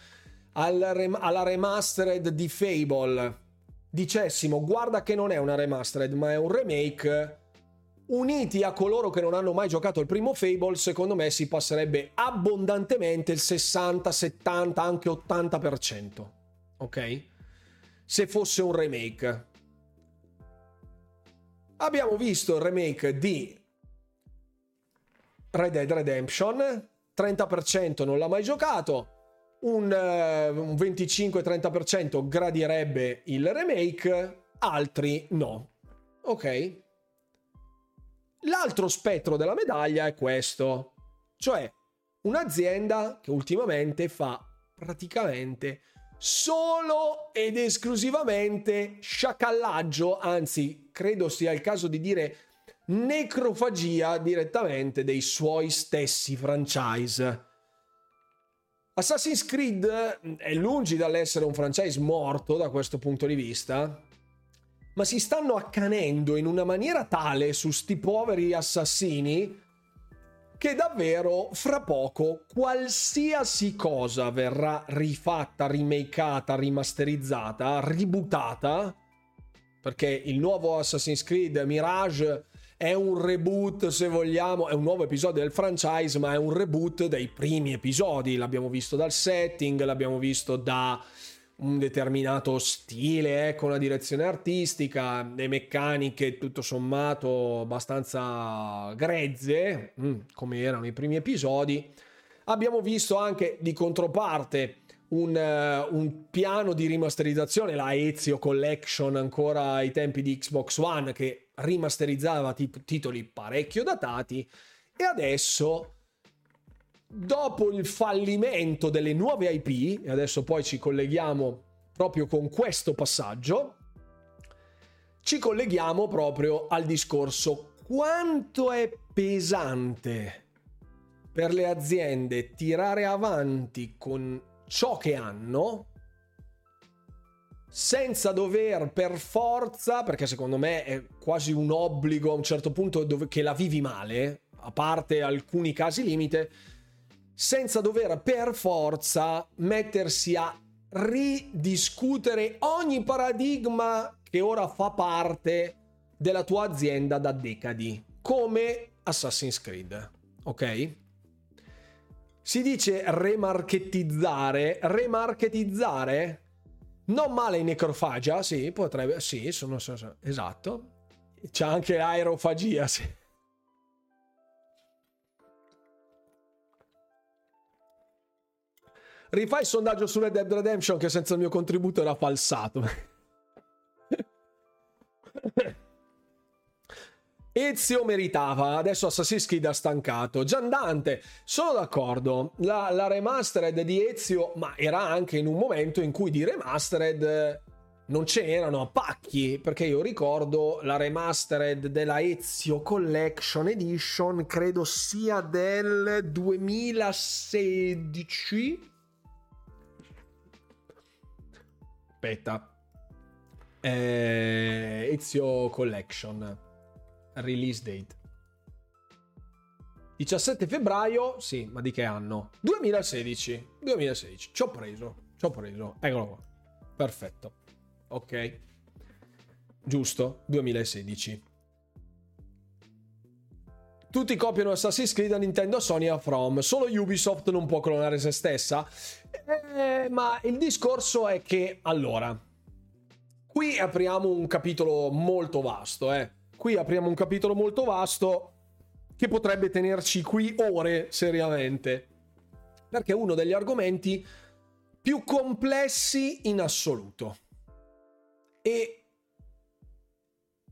alla remastered di Fable dicessimo guarda che non è una remastered ma è un remake, uniti a coloro che non hanno mai giocato il primo Fable, secondo me si passerebbe abbondantemente il 60, 70, anche 80%. Ok? Se fosse un remake. Abbiamo visto il remake di Red Dead Redemption, 30% non l'ha mai giocato, un, uh, un 25-30% gradirebbe il remake, altri no. Ok? L'altro spettro della medaglia è questo, cioè un'azienda che ultimamente fa praticamente solo ed esclusivamente sciacallaggio, anzi credo sia il caso di dire necrofagia direttamente dei suoi stessi franchise. Assassin's Creed è lungi dall'essere un franchise morto da questo punto di vista, ma si stanno accanendo in una maniera tale su sti poveri assassini che davvero fra poco qualsiasi cosa verrà rifatta, remakeata, rimasterizzata, ributata, perché il nuovo Assassin's Creed Mirage è un reboot, se vogliamo, è un nuovo episodio del franchise, ma è un reboot dei primi episodi. L'abbiamo visto dal setting, l'abbiamo visto da un determinato stile, ecco, una direzione artistica, le meccaniche tutto sommato abbastanza grezze, mm, come erano i primi episodi. Abbiamo visto anche di controparte un, uh, un, piano di rimasterizzazione, la Ezio Collection ancora ai tempi di Xbox One, che rimasterizzava t- titoli parecchio datati, e adesso dopo il fallimento delle nuove IP, e adesso poi ci colleghiamo proprio con questo passaggio, ci colleghiamo proprio al discorso. Quanto è pesante per le aziende tirare avanti con ciò che hanno senza dover per forza, perché secondo me è quasi un obbligo a un certo punto dove, che la vivi male, a parte alcuni casi limite, senza dover per forza mettersi a ridiscutere ogni paradigma che ora fa parte della tua azienda da decadi, come Assassin's Creed, ok? Si dice remarketizzare, remarketizzare non male in necrofagia, sì, potrebbe, sì, sono, esatto. C'è anche aerofagia, sì. Rifai il sondaggio su Red Dead Redemption che senza il mio contributo era falsato. Ezio meritava, adesso Assassin's Creed ha stancato. Giandante, sono d'accordo, la, la remastered di Ezio, ma era anche in un momento in cui di remastered non ce n'erano a pacchi, perché io ricordo la remastered della Ezio Collection Edition, credo sia del 2016. Aspetta. Eh, Ezio Collection release date. 17 febbraio, sì, ma di che anno? 2016. 2016. Ci ho preso. Ci ho preso. Eccolo qua. Perfetto. Ok. Giusto, 2016. Tutti copiano Assassin's Creed a Nintendo, Sony a From. Solo Ubisoft non può clonare se stessa. Eh, ma il discorso è che, allora, qui apriamo un capitolo molto vasto, eh. Qui apriamo un capitolo molto vasto che potrebbe tenerci qui ore, seriamente. Perché è uno degli argomenti più complessi in assoluto. E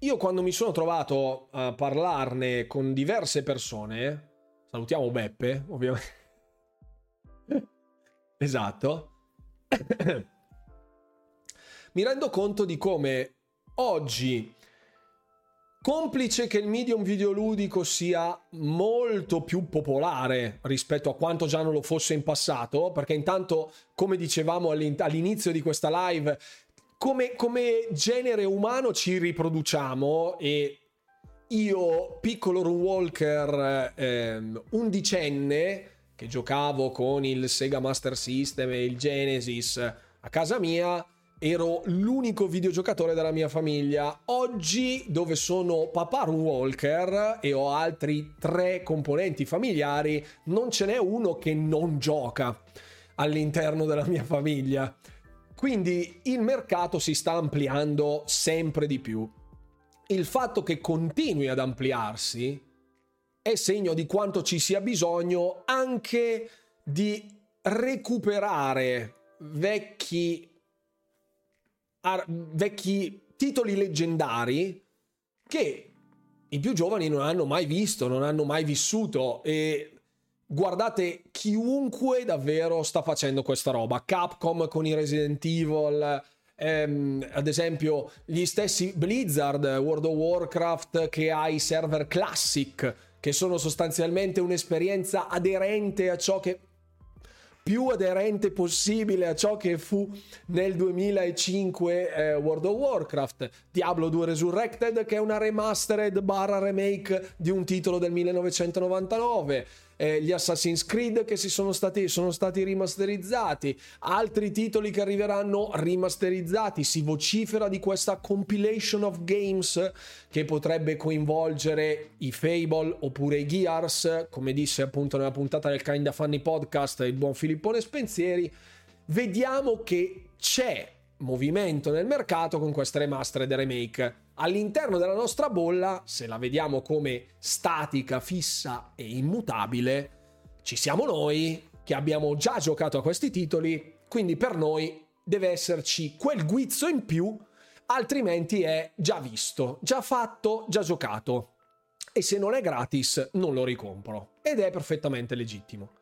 io quando mi sono trovato a parlarne con diverse persone, salutiamo Beppe, ovviamente. esatto. mi rendo conto di come oggi, complice che il medium videoludico sia molto più popolare rispetto a quanto già non lo fosse in passato, perché intanto, come dicevamo all'inizio di questa live, come, come genere umano ci riproduciamo e io, piccolo Runewalker, ehm, undicenne, che giocavo con il Sega Master System e il Genesis a casa mia, ero l'unico videogiocatore della mia famiglia. Oggi, dove sono papà Runewalker e ho altri tre componenti familiari, non ce n'è uno che non gioca all'interno della mia famiglia. Quindi il mercato si sta ampliando sempre di più. Il fatto che continui ad ampliarsi è segno di quanto ci sia bisogno anche di recuperare vecchi, ar- vecchi titoli leggendari che i più giovani non hanno mai visto, non hanno mai vissuto e guardate chiunque davvero sta facendo questa roba. Capcom con i Resident Evil, ehm, ad esempio gli stessi Blizzard, World of Warcraft che ha i server classic, che sono sostanzialmente un'esperienza aderente a ciò che più aderente possibile a ciò che fu nel 2005 eh, World of Warcraft, Diablo 2 Resurrected che è una remastered barra remake di un titolo del 1999 eh, gli Assassin's Creed che si sono stati, sono stati rimasterizzati, altri titoli che arriveranno rimasterizzati. Si vocifera di questa compilation of games che potrebbe coinvolgere i Fable oppure i Gears, come disse appunto nella puntata del Kinda Funny Podcast il buon Filippone Spensieri. Vediamo che c'è movimento nel mercato con queste remastered e remake all'interno della nostra bolla, se la vediamo come statica, fissa e immutabile, ci siamo noi che abbiamo già giocato a questi titoli, quindi per noi deve esserci quel guizzo in più, altrimenti è già visto, già fatto, già giocato. E se non è gratis, non lo ricompro. Ed è perfettamente legittimo.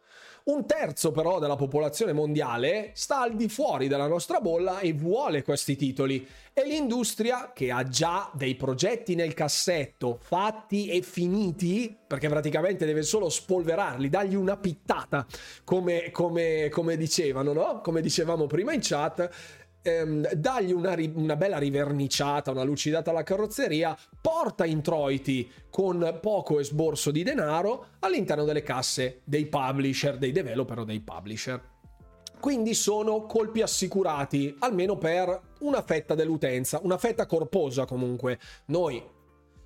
Un terzo però della popolazione mondiale sta al di fuori della nostra bolla e vuole questi titoli. E l'industria, che ha già dei progetti nel cassetto fatti e finiti, perché praticamente deve solo spolverarli, dargli una pittata, come, come, come dicevano, no? Come dicevamo prima in chat, ehm, dagli una, una, bella riverniciata, una lucidata alla carrozzeria, porta introiti con poco esborso di denaro all'interno delle casse dei publisher, dei developer o dei publisher. Quindi sono colpi assicurati, almeno per una fetta dell'utenza, una fetta corposa comunque. Noi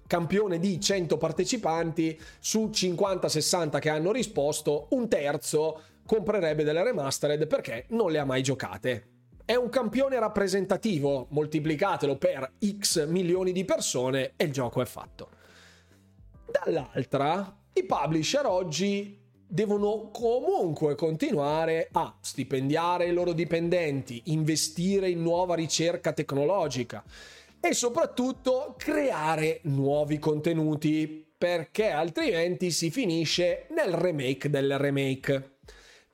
campione di 100 partecipanti su 50-60 che hanno risposto, un terzo comprerebbe delle remastered perché non le ha mai giocate è un campione rappresentativo, moltiplicatelo per x milioni di persone e il gioco è fatto. Dall'altra, i publisher oggi devono comunque continuare a stipendiare i loro dipendenti, investire in nuova ricerca tecnologica e soprattutto creare nuovi contenuti perché altrimenti si finisce nel remake del remake.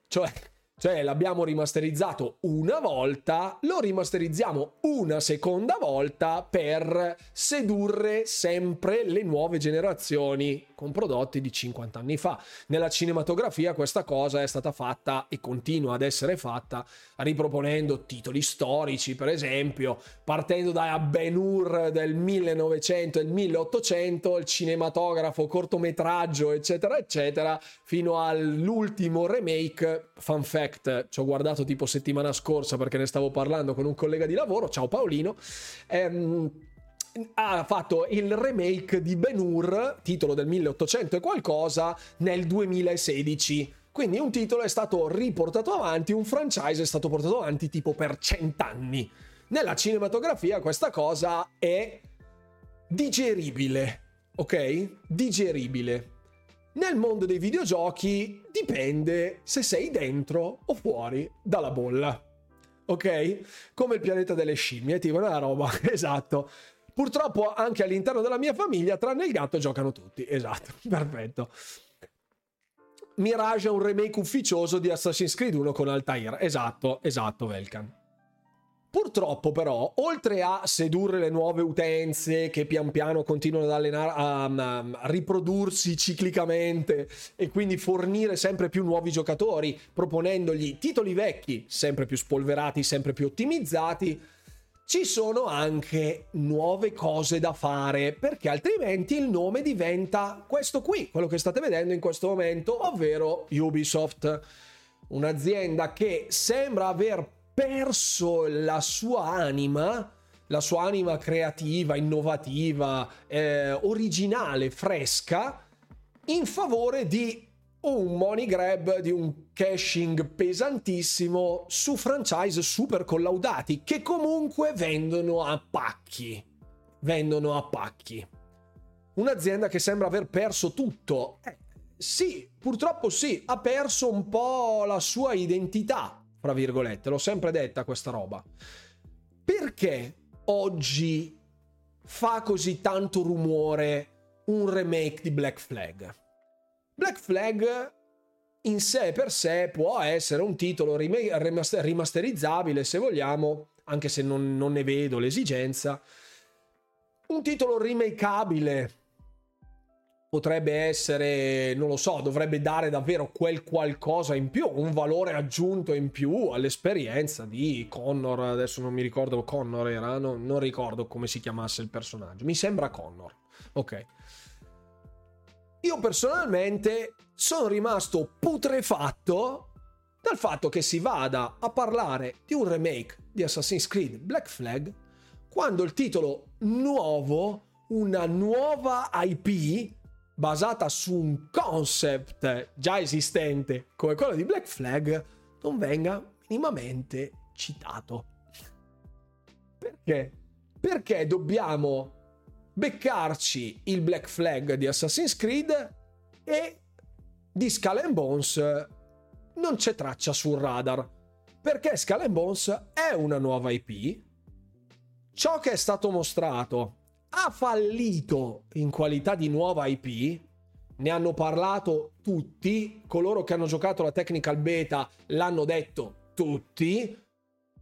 Cioè, cioè l'abbiamo rimasterizzato una volta, lo rimasterizziamo una seconda volta per sedurre sempre le nuove generazioni con prodotti di 50 anni fa. Nella cinematografia questa cosa è stata fatta e continua ad essere fatta riproponendo titoli storici, per esempio, partendo da Ben Hur del 1900 e 1800, il cinematografo, cortometraggio, eccetera, eccetera, fino all'ultimo remake, fun fact, ci ho guardato tipo settimana scorsa perché ne stavo parlando con un collega di lavoro, ciao Paolino, ehm, ha fatto il remake di Ben Hur, titolo del 1800 e qualcosa, nel 2016. Quindi un titolo è stato riportato avanti, un franchise è stato portato avanti tipo per cent'anni. Nella cinematografia questa cosa è digeribile, ok? Digeribile. Nel mondo dei videogiochi dipende se sei dentro o fuori dalla bolla. Ok? Come il pianeta delle scimmie, tipo una roba, esatto. Purtroppo anche all'interno della mia famiglia, tranne il gatto, giocano tutti. Esatto, perfetto. Mirage è un remake ufficioso di Assassin's Creed 1 con Altair. Esatto, esatto, Velkan. Purtroppo però, oltre a sedurre le nuove utenze che pian piano continuano ad allenare, a, a, riprodursi ciclicamente e quindi fornire sempre più nuovi giocatori, proponendogli titoli vecchi, sempre più spolverati, sempre più ottimizzati, ci sono anche nuove cose da fare perché altrimenti il nome diventa questo qui, quello che state vedendo in questo momento, ovvero Ubisoft, un'azienda che sembra aver perso la sua anima, la sua anima creativa, innovativa, eh, originale, fresca, in favore di un money grab di un caching pesantissimo su franchise super collaudati che comunque vendono a pacchi. Vendono a pacchi. Un'azienda che sembra aver perso tutto. Eh, sì, purtroppo sì, ha perso un po' la sua identità, fra virgolette. L'ho sempre detta questa roba. Perché oggi fa così tanto rumore un remake di Black Flag? Black Flag in sé per sé può essere un titolo rimasterizzabile se vogliamo, anche se non, non ne vedo l'esigenza. Un titolo remakeabile potrebbe essere, non lo so, dovrebbe dare davvero quel qualcosa in più, un valore aggiunto in più all'esperienza di Connor. Adesso non mi ricordo, Connor era, no, non ricordo come si chiamasse il personaggio. Mi sembra Connor. Ok. Io personalmente sono rimasto putrefatto dal fatto che si vada a parlare di un remake di Assassin's Creed Black Flag quando il titolo nuovo, una nuova IP basata su un concept già esistente come quello di Black Flag non venga minimamente citato. Perché? Perché dobbiamo beccarci il Black Flag di Assassin's Creed e di Skull and Bones non c'è traccia sul radar. Perché Skull and Bones è una nuova IP. Ciò che è stato mostrato ha fallito in qualità di nuova IP. Ne hanno parlato tutti, coloro che hanno giocato la technical beta l'hanno detto tutti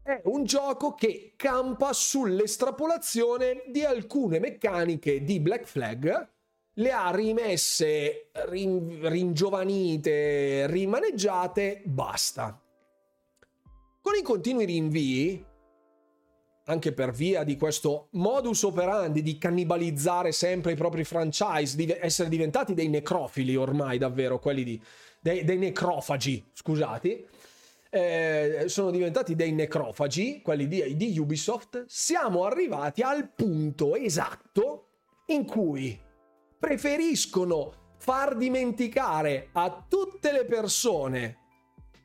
è un gioco che campa sull'estrapolazione di alcune meccaniche di Black Flag, le ha rimesse, rin- ringiovanite, rimaneggiate, basta. Con i continui rinvii, anche per via di questo modus operandi di cannibalizzare sempre i propri franchise, di essere diventati dei necrofili ormai davvero, quelli di, dei, dei necrofagi, scusati, eh, sono diventati dei necrofagi, quelli di, di Ubisoft, siamo arrivati al punto esatto in cui preferiscono far dimenticare a tutte le persone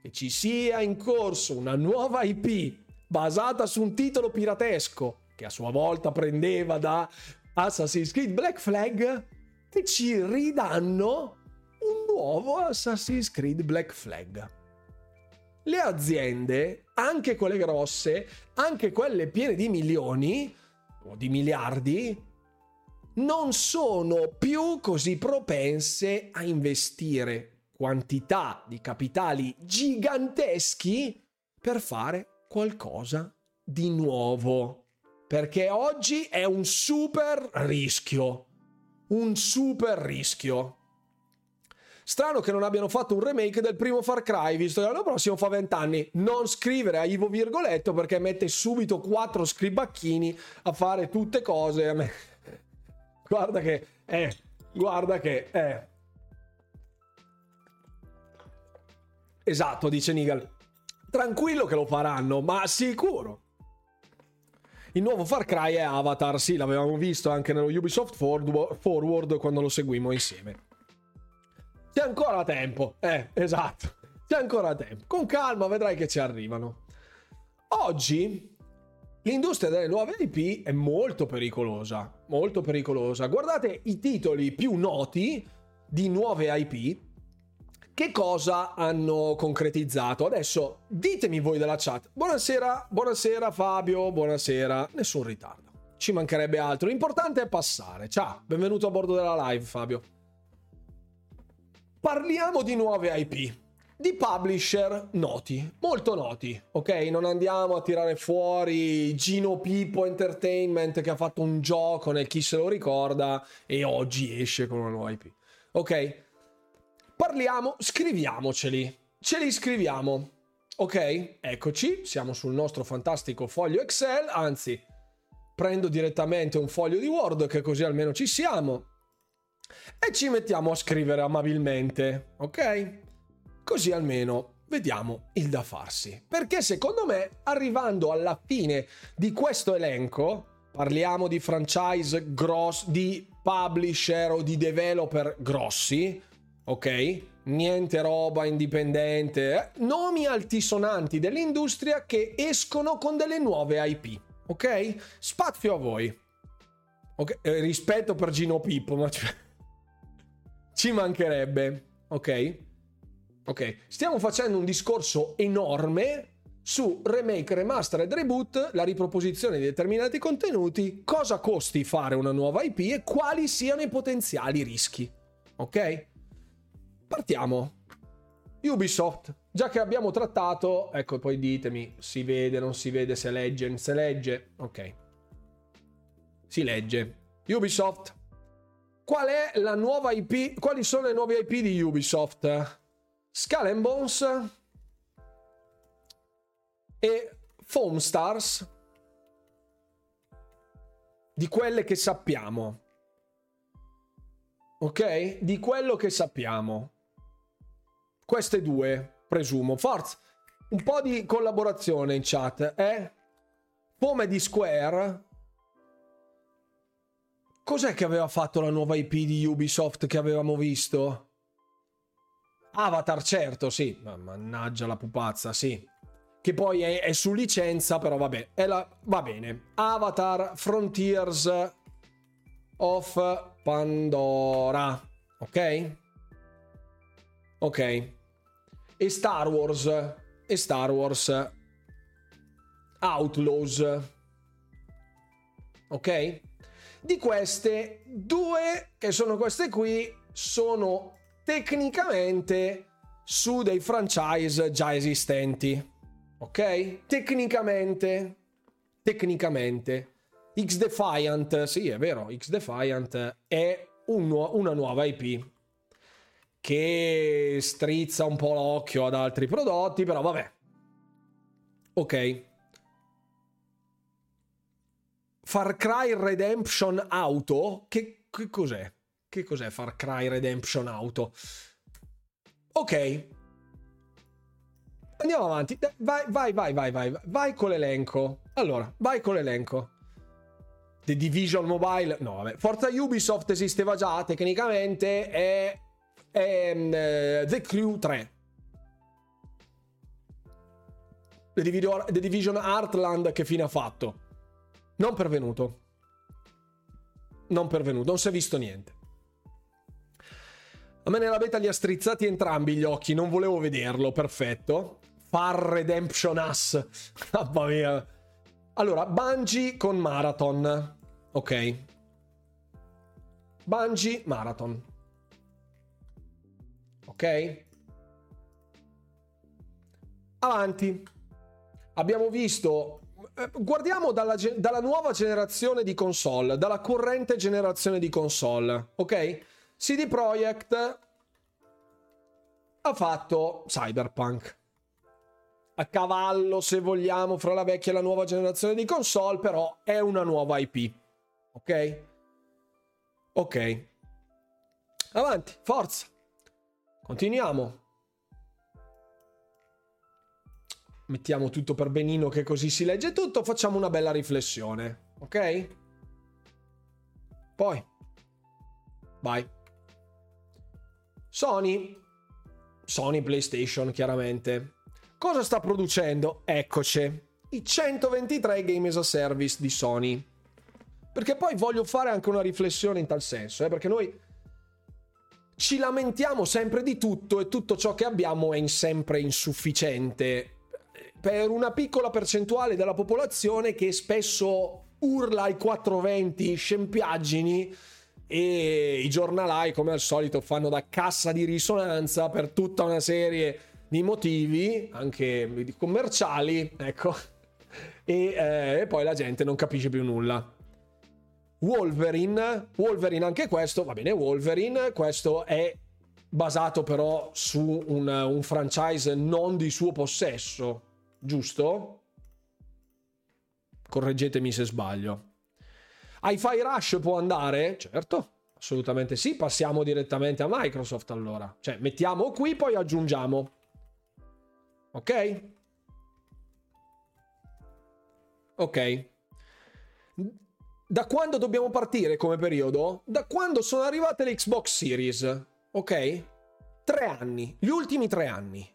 che ci sia in corso una nuova IP basata su un titolo piratesco che a sua volta prendeva da Assassin's Creed Black Flag e ci ridanno un nuovo Assassin's Creed Black Flag le aziende, anche quelle grosse, anche quelle piene di milioni, o di miliardi non sono più così propense a investire quantità di capitali giganteschi per fare qualcosa di nuovo. Perché oggi è un super rischio. Un super rischio. Strano che non abbiano fatto un remake del primo Far Cry, visto che l'anno prossimo fa 20 anni. Non scrivere a Ivo Virgoletto perché mette subito quattro scribacchini a fare tutte cose. A me... Guarda che... Eh, guarda che... Eh. Esatto, dice Nigal. Tranquillo che lo faranno, ma sicuro. Il nuovo Far Cry è Avatar, sì, l'avevamo visto anche nello Ubisoft Forward quando lo seguimmo insieme. C'è ancora tempo. Eh, esatto. C'è ancora tempo. Con calma vedrai che ci arrivano. Oggi l'industria delle nuove IP è molto pericolosa. Molto pericolosa. Guardate i titoli più noti di nuove IP. Che cosa hanno concretizzato? Adesso ditemi voi della chat. Buonasera, buonasera Fabio, buonasera. Nessun ritardo. Ci mancherebbe altro. L'importante è passare. Ciao, benvenuto a bordo della live Fabio. Parliamo di nuove IP, di publisher noti, molto noti, ok? Non andiamo a tirare fuori Gino Pippo Entertainment che ha fatto un gioco nel chi se lo ricorda e oggi esce con una nuova IP, ok? Parliamo, scriviamoceli, ce li scriviamo, ok? Eccoci, siamo sul nostro fantastico foglio Excel, anzi prendo direttamente un foglio di Word che così almeno ci siamo e ci mettiamo a scrivere amabilmente, ok? Così almeno vediamo il da farsi. Perché secondo me, arrivando alla fine di questo elenco, parliamo di franchise grossi, di publisher o di developer grossi, ok? Niente roba indipendente, eh? nomi altisonanti dell'industria che escono con delle nuove IP, ok? Spazio a voi. Ok, eh, rispetto per Gino Pippo, ma ci mancherebbe, ok? Ok, stiamo facendo un discorso enorme su remake, remastered, reboot, la riproposizione di determinati contenuti, cosa costi fare una nuova IP e quali siano i potenziali rischi. Ok? Partiamo. Ubisoft, già che abbiamo trattato, ecco poi ditemi, si vede, non si vede, se legge, non si legge. Ok. Si legge. Ubisoft Qual è la nuova IP? Quali sono le nuove IP di Ubisoft? Skull and Bones e Foam Stars di quelle che sappiamo. Ok? Di quello che sappiamo. Queste due, presumo. Forza, un po' di collaborazione in chat, eh? Come di Square Cos'è che aveva fatto la nuova IP di Ubisoft che avevamo visto? Avatar, certo, sì. Ma mannaggia la pupazza, sì. Che poi è, è su licenza, però vabbè. La, va bene. Avatar Frontiers of Pandora. Ok? Ok. E Star Wars. E Star Wars. Outlaws. Ok? Di queste, due, che sono queste qui, sono tecnicamente su dei franchise già esistenti. Ok? Tecnicamente, tecnicamente. X Defiant, sì, è vero, X Defiant è un nu- una nuova IP che strizza un po' l'occhio ad altri prodotti, però vabbè. Ok. Far Cry Redemption Auto? Che, che cos'è? Che cos'è Far Cry Redemption Auto? Ok. Andiamo avanti. Vai, vai, vai, vai, vai. Vai con l'elenco. Allora, vai con l'elenco. The Division Mobile. No, vabbè. Forza Ubisoft esisteva già tecnicamente. È, è uh, The Crew 3. The Division, The Division Heartland che fine ha fatto? Non pervenuto. Non pervenuto, non si è visto niente. A me nella beta li ha strizzati entrambi gli occhi, non volevo vederlo, perfetto. Far Redemption Us. Mamma mia. Allora, Bungie con Marathon. Ok. Bungie Marathon. Ok? Avanti. Abbiamo visto guardiamo dalla, dalla, nuova generazione di console, dalla corrente generazione di console, ok? CD Projekt ha fatto Cyberpunk. A cavallo, se vogliamo, fra la vecchia e la nuova generazione di console, però è una nuova IP. Ok? Ok. Avanti, forza. Continuiamo. Mettiamo tutto per benino che così si legge tutto, facciamo una bella riflessione. Ok? Poi. Vai. Sony Sony PlayStation chiaramente. Cosa sta producendo? Eccoci, i 123 Game as a Service di Sony. Perché poi voglio fare anche una riflessione in tal senso, eh? perché noi ci lamentiamo sempre di tutto e tutto ciò che abbiamo è sempre insufficiente per una piccola percentuale della popolazione che spesso urla ai 420 scempiaggini e i giornalai come al solito fanno da cassa di risonanza per tutta una serie di motivi anche commerciali ecco. E, eh, e poi la gente non capisce più nulla. Wolverine Wolverine anche questo va bene Wolverine questo è basato però su un, un franchise non di suo possesso giusto? correggetemi se sbaglio Hi-Fi Rush può andare? Certo, assolutamente sì. Passiamo direttamente a Microsoft allora. Cioè, mettiamo qui, poi aggiungiamo. Ok? Ok. Da quando dobbiamo partire come periodo? Da quando sono arrivate le Xbox Series. Ok? Tre anni. Gli ultimi tre anni.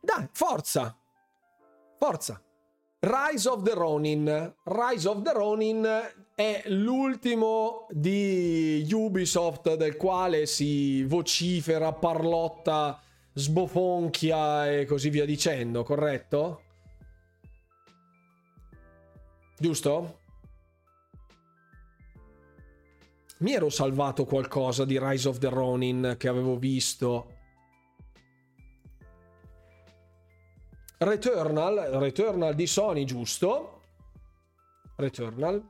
Dai, forza. Forza. Rise of the Ronin. Rise of the Ronin è l'ultimo di Ubisoft del quale si vocifera, parlotta, sbofonchia e così via dicendo, corretto? Giusto? Mi ero salvato qualcosa di Rise of the Ronin che avevo visto Returnal, Returnal di Sony, giusto? Returnal.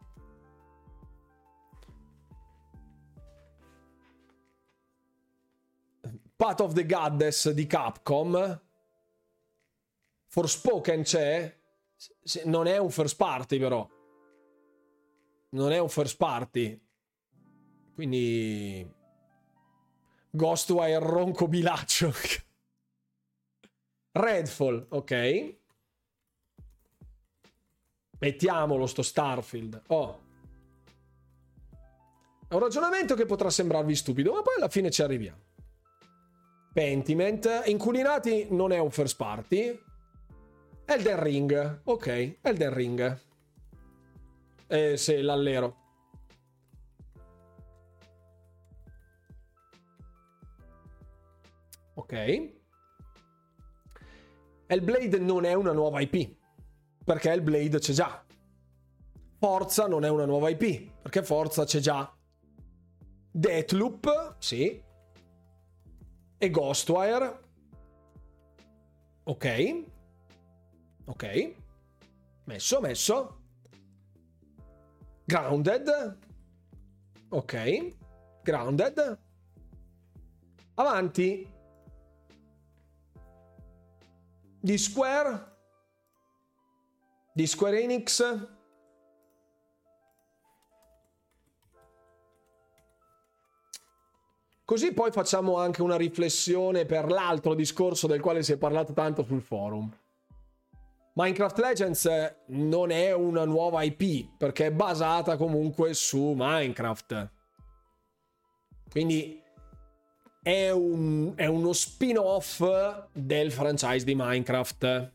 Path of the Goddess di Capcom. Forspoken c'è? Non è un first party però. Non è un first party. Quindi... Ghostwire ronco bilaccio. Redfall, ok. Mettiamolo sto Starfield. Oh. È un ragionamento che potrà sembrarvi stupido, ma poi alla fine ci arriviamo. Pentiment. Inculinati non è un first party. Elden Ring. Ok, Elden Ring. Eh, se l'allero. Ok. Hellblade non è una nuova IP, perché Hellblade c'è già. Forza non è una nuova IP, perché Forza c'è già. Deathloop, sì. E Ghostwire. Ok. Ok. Messo, messo. Grounded. Ok. Grounded. Avanti di Square, di Square Enix. Così poi facciamo anche una riflessione per l'altro discorso del quale si è parlato tanto sul forum. Minecraft Legends non è una nuova IP perché è basata comunque su Minecraft. Quindi è, un, è uno spin-off del franchise di Minecraft.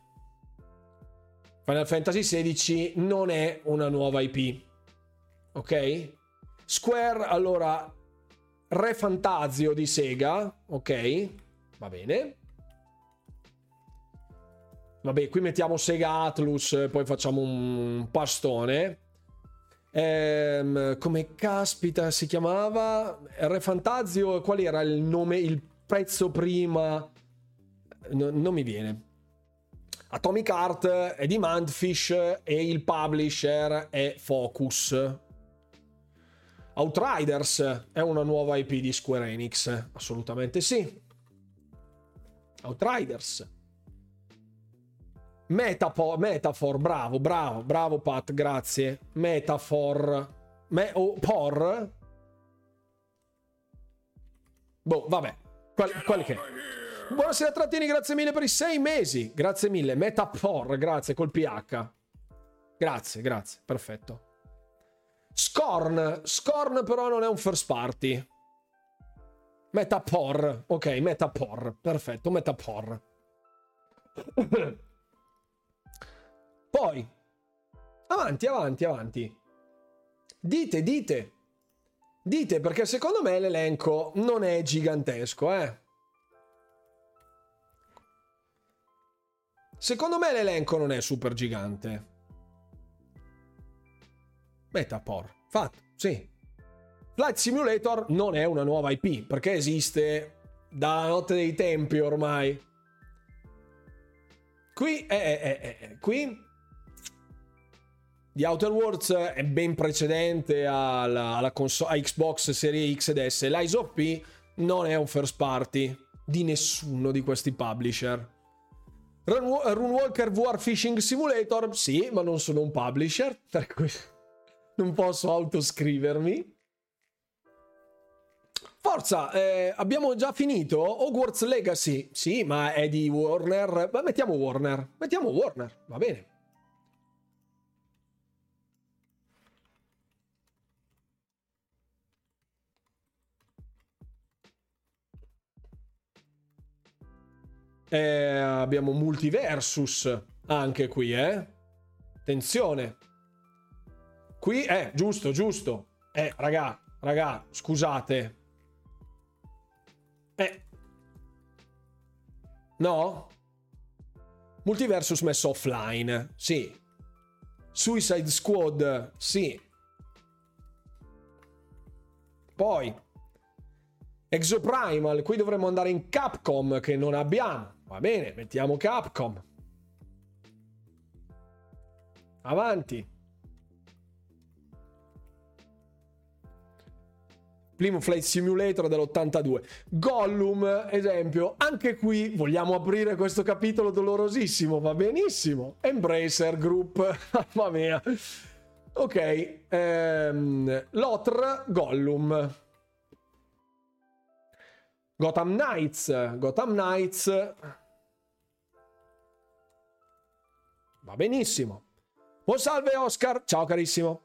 Final Fantasy XVI non è una nuova IP. Ok? Square, allora, Re Fantasio di Sega. Ok? Va bene. Vabbè, qui mettiamo Sega Atlus, poi facciamo un pastone. Ehm, come caspita si chiamava? Re Fantazio, qual era il nome, il prezzo prima? No, non mi viene. Atomic Art è di Mandfish e il publisher è Focus. Outriders è una nuova IP di Square Enix, assolutamente sì. Outriders. Metapo- metafor, bravo, bravo, bravo Pat, grazie. Metafor. Me- oh, por? Boh, vabbè. Qual- quelli che... Buonasera Trattini, grazie mille per i sei mesi. Grazie mille. Metafor, grazie, col PH. Grazie, grazie, perfetto. Scorn. Scorn però non è un first party. Metapor. Ok, Metapor. Perfetto, Metapor. Poi, avanti, avanti, avanti. Dite, dite. Dite perché secondo me l'elenco non è gigantesco, eh. Secondo me l'elenco non è super gigante. Metapor. Fatto, sì. Flight Simulator non è una nuova IP perché esiste dalla notte dei tempi ormai. Qui, eh, eh, eh, eh qui The Outer Worlds è ben precedente alla, alla console, a Xbox Series X ed S. L'Eyes of P non è un first party di nessuno di questi publisher. Runewalker VR Fishing Simulator, sì, ma non sono un publisher, per cui non posso autoscrivermi. Forza, eh, abbiamo già finito? Hogwarts Legacy, sì, ma è di Warner. Ma mettiamo Warner, mettiamo Warner, va bene. Eh, abbiamo Multiversus anche qui, eh. Attenzione. Qui, eh, giusto, giusto. Eh, raga, raga, scusate. Eh. No? Multiversus messo offline, sì. Suicide Squad, sì. Poi Exoprimal, qui dovremmo andare in Capcom che non abbiamo. Va bene, mettiamo Capcom. Avanti. Primo Flight Simulator dell'82. Gollum, esempio, anche qui vogliamo aprire questo capitolo dolorosissimo, va benissimo. Embracer Group, mamma mia. Ok, ehm, Lotr, Gollum. Gotham Knights, Gotham Knights Va benissimo. Buon salve Oscar, ciao carissimo.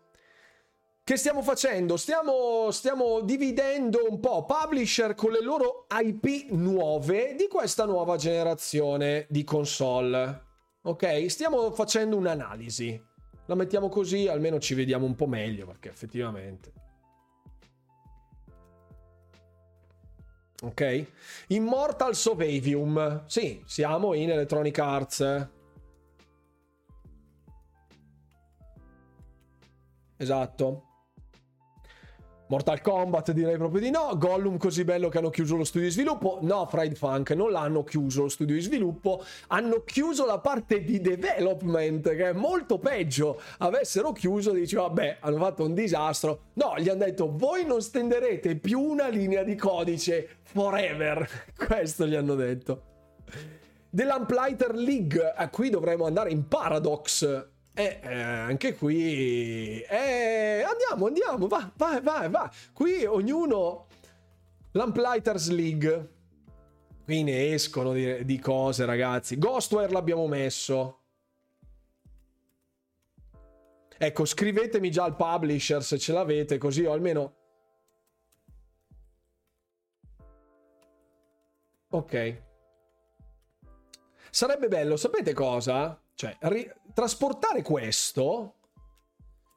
Che stiamo facendo? Stiamo, stiamo dividendo un po' publisher con le loro IP nuove di questa nuova generazione di console. Ok? Stiamo facendo un'analisi. La mettiamo così, almeno ci vediamo un po' meglio, perché effettivamente... Ok? Immortals of Avium. Sì, siamo in Electronic Arts. Esatto. Mortal Kombat direi proprio di no. Gollum così bello che hanno chiuso lo studio di sviluppo. No, Fried Funk non l'hanno chiuso lo studio di sviluppo. Hanno chiuso la parte di development che è molto peggio. Avessero chiuso, dice vabbè, hanno fatto un disastro. No, gli hanno detto voi non stenderete più una linea di codice forever. Questo gli hanno detto. Dell'Amplighter League. Eh, qui dovremmo andare in Paradox e eh, anche qui eh, andiamo, andiamo, va, vai, vai, vai. Qui ognuno Lamplighters League. Qui ne escono di, di cose, ragazzi. Ghostware l'abbiamo messo. Ecco, scrivetemi già al publisher se ce l'avete, così ho almeno. Ok. Sarebbe bello, sapete cosa? Cioè, ri- trasportare questo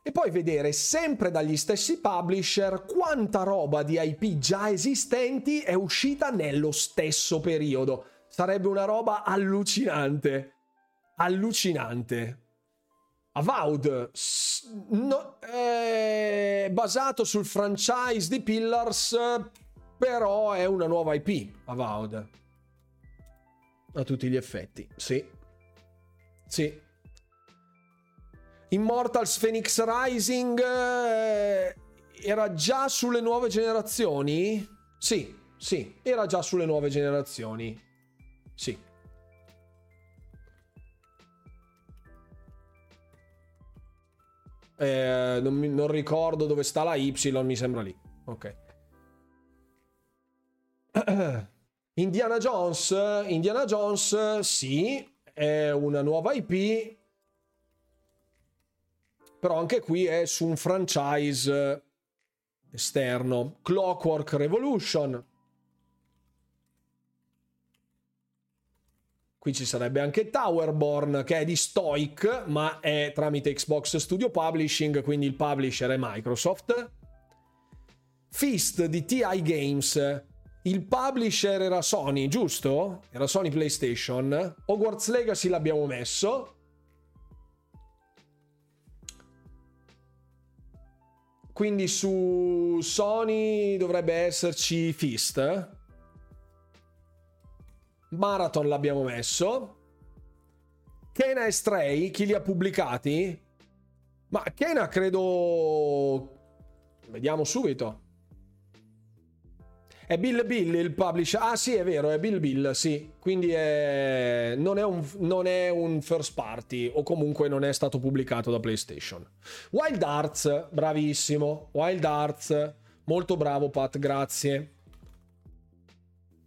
e poi vedere sempre dagli stessi publisher quanta roba di IP già esistenti è uscita nello stesso periodo. Sarebbe una roba allucinante. Allucinante. Avowed no, è basato sul franchise di Pillars, però è una nuova IP, Avowed. A tutti gli effetti, sì. Sì. Immortals Phoenix Rising eh, era già sulle nuove generazioni? Sì, sì, era già sulle nuove generazioni. Sì. Eh, non, non, ricordo dove sta la Y, mi sembra lì. Ok. Indiana Jones, Indiana Jones, sì, è una nuova IP, però anche qui è su un franchise esterno. Clockwork Revolution. Qui ci sarebbe anche Towerborn che è di Stoic, ma è tramite Xbox Studio Publishing, quindi il publisher è Microsoft. Fist di TI Games. Il publisher era Sony, giusto? Era Sony PlayStation. Hogwarts Legacy l'abbiamo messo. Quindi su Sony dovrebbe esserci Fist. Marathon l'abbiamo messo. Kena e Stray, chi li ha pubblicati? Ma Kena credo... Vediamo subito. È Bill Bill il publisher? Ah sì, è vero, è Bill Bill, sì. Quindi è... Non, è un, non, è un, first party o comunque non è stato pubblicato da PlayStation. Wild Arts, bravissimo. Wild Arts, molto bravo Pat, grazie.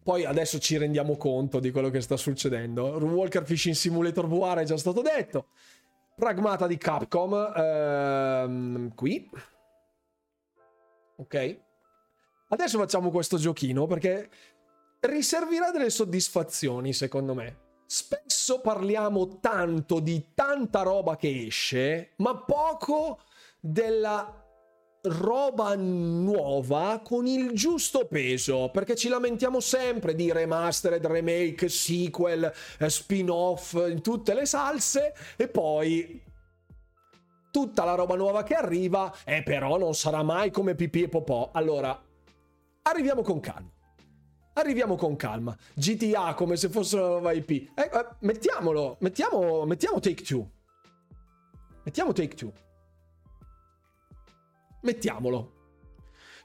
Poi adesso ci rendiamo conto di quello che sta succedendo. Walker Fishing Simulator VR è già stato detto. Pragmata di Capcom, ehm, qui. Ok. Adesso facciamo questo giochino perché riservirà delle soddisfazioni, secondo me. Spesso parliamo tanto di tanta roba che esce, ma poco della roba nuova con il giusto peso perché ci lamentiamo sempre di remastered, remake, sequel, eh, spin-off in tutte le salse e poi tutta la roba nuova che arriva e eh, però non sarà mai come pipì e popò allora arriviamo con calma arriviamo con calma GTA come se fosse una nuova IP eh, eh, mettiamolo mettiamo, mettiamo Take Two mettiamo Take Two Mettiamolo.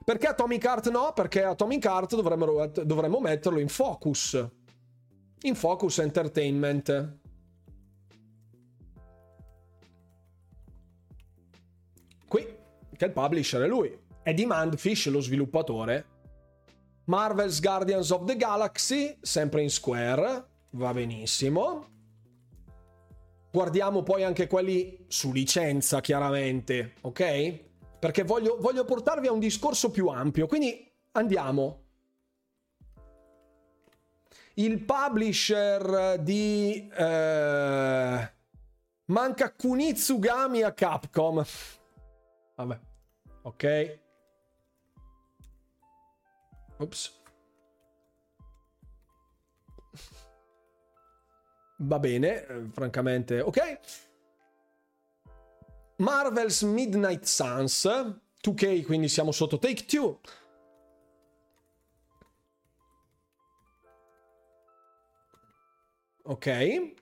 Perché Atomic Heart no? Perché Atomic Heart dovremmo, dovremmo metterlo in focus. In focus entertainment. Qui, che il publisher è lui. È Demandfish lo sviluppatore. Marvel's Guardians of the Galaxy, sempre in Square. Va benissimo. Guardiamo poi anche quelli su licenza, chiaramente, ok? perché voglio, voglio portarvi a un discorso più ampio. Quindi andiamo. Il publisher di eh, manca Kunitsugami a Capcom. Vabbè, ok. Ops. Va bene, eh, francamente, ok. Marvel's Midnight Suns 2K, quindi siamo sotto Take Two. Ok.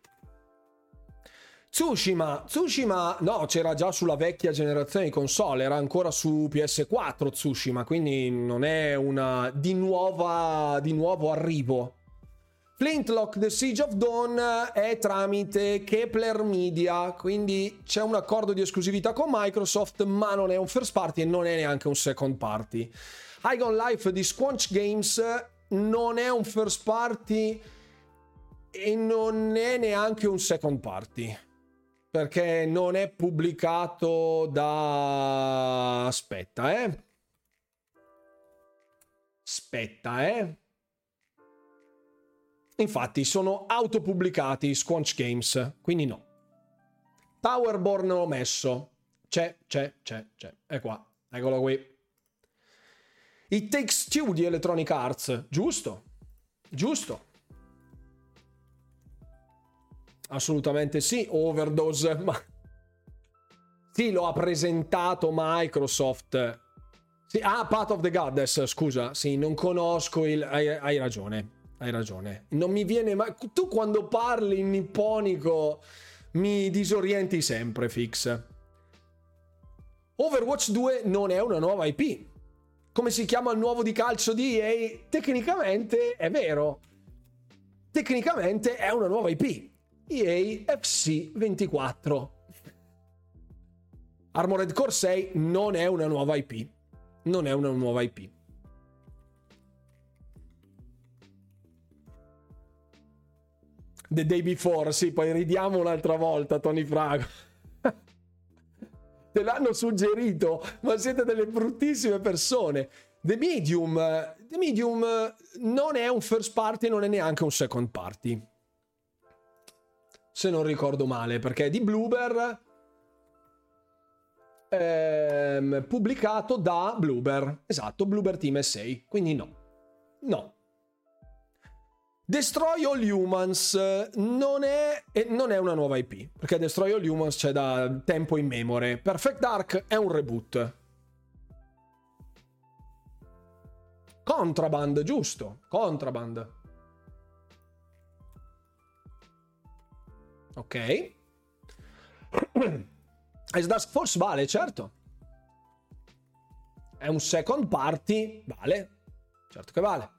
Tsushima, Tsushima, no, c'era già sulla vecchia generazione di console, era ancora su PS4 Tsushima, quindi non è una di, nuova, di nuovo arrivo. Flintlock The Siege of Dawn è tramite Kepler Media, quindi c'è un accordo di esclusività con Microsoft, ma non è un first party e non è neanche un second party. Igon Life di Squanch Games non è un first party e non è neanche un second party perché non è pubblicato da aspetta eh aspetta eh Infatti sono autopubblicati Squanch Games, quindi no. Towerborn ho messo. C'è, c'è, c'è, c'è. È qua. Eccolo qui. It Takes Two di Electronic Arts. Giusto. Giusto. Assolutamente sì. Overdose, ma... Sì, lo ha presentato Microsoft. Sì, ah, Path of the Goddess, scusa. Sì, non conosco il... Hai, hai ragione, hai ragione. Non mi viene mai... Tu quando parli in nipponico mi disorienti sempre, Fix. Overwatch 2 non è una nuova IP. Come si chiama il nuovo di calcio di EA? Tecnicamente è vero. Tecnicamente è una nuova IP. EA FC 24. Armored Core 6 non è una nuova IP. Non è una nuova IP. The Day Before, sì, poi ridiamo un'altra volta, Tony Frago. Te l'hanno suggerito, ma siete delle bruttissime persone. The Medium, The Medium non è un first party, non è neanche un second party. Se non ricordo male, perché è di Bloober, ehm, pubblicato da Bloober. Esatto, Bloober Team SA. Quindi no. No. Destroy All Humans non è, non è, una nuova IP, perché Destroy All Humans c'è da tempo in memoria. Perfect Dark è un reboot. Contraband, giusto? Contraband. Ok. Ice Dusk Force vale, certo. È un second party, vale. Certo che vale.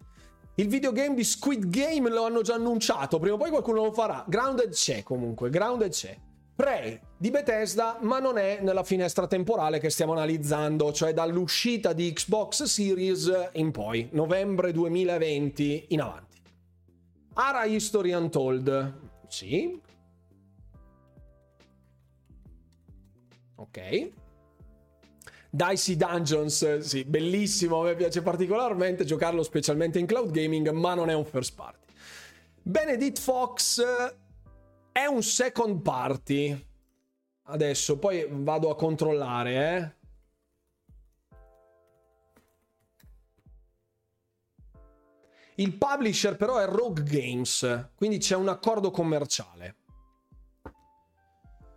Il videogame di Squid Game lo hanno già annunciato, prima o poi qualcuno lo farà. Grounded c'è comunque, Grounded c'è. Prey di Bethesda, ma non è nella finestra temporale che stiamo analizzando, cioè dall'uscita di Xbox Series in poi, novembre 2020 in avanti. Ara History Untold, sì. Ok. Dicey Dungeons, sì, bellissimo, me piace particolarmente giocarlo specialmente in cloud gaming, ma non è un first party. Benedict Fox è un second party. Adesso poi vado a controllare, eh. Il publisher però è Rogue Games, quindi c'è un accordo commerciale.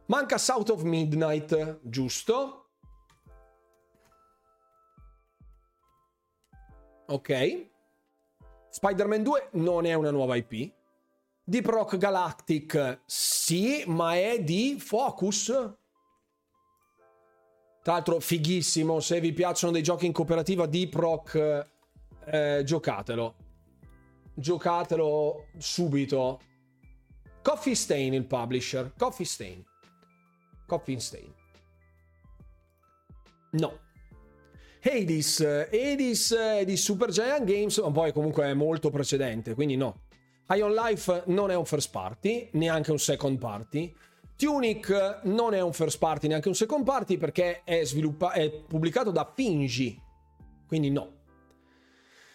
Manca South of Midnight, giusto? Ok. Spider-Man 2 non è una nuova IP. Deep Rock Galactic sì, ma è di Focus. Tra l'altro fighissimo, se vi piacciono dei giochi in cooperativa Deep Rock eh, giocatelo. Giocatelo subito. Coffee Stain il publisher. Coffee Stain. Coffee Stain. No. Hades, Hades è di Super Giant Games, ma poi comunque è molto precedente, quindi no. Ion Life non è un first party, neanche un second party. Tunic non è un first party, neanche un second party perché è, sviluppa- è pubblicato da Finji, quindi no.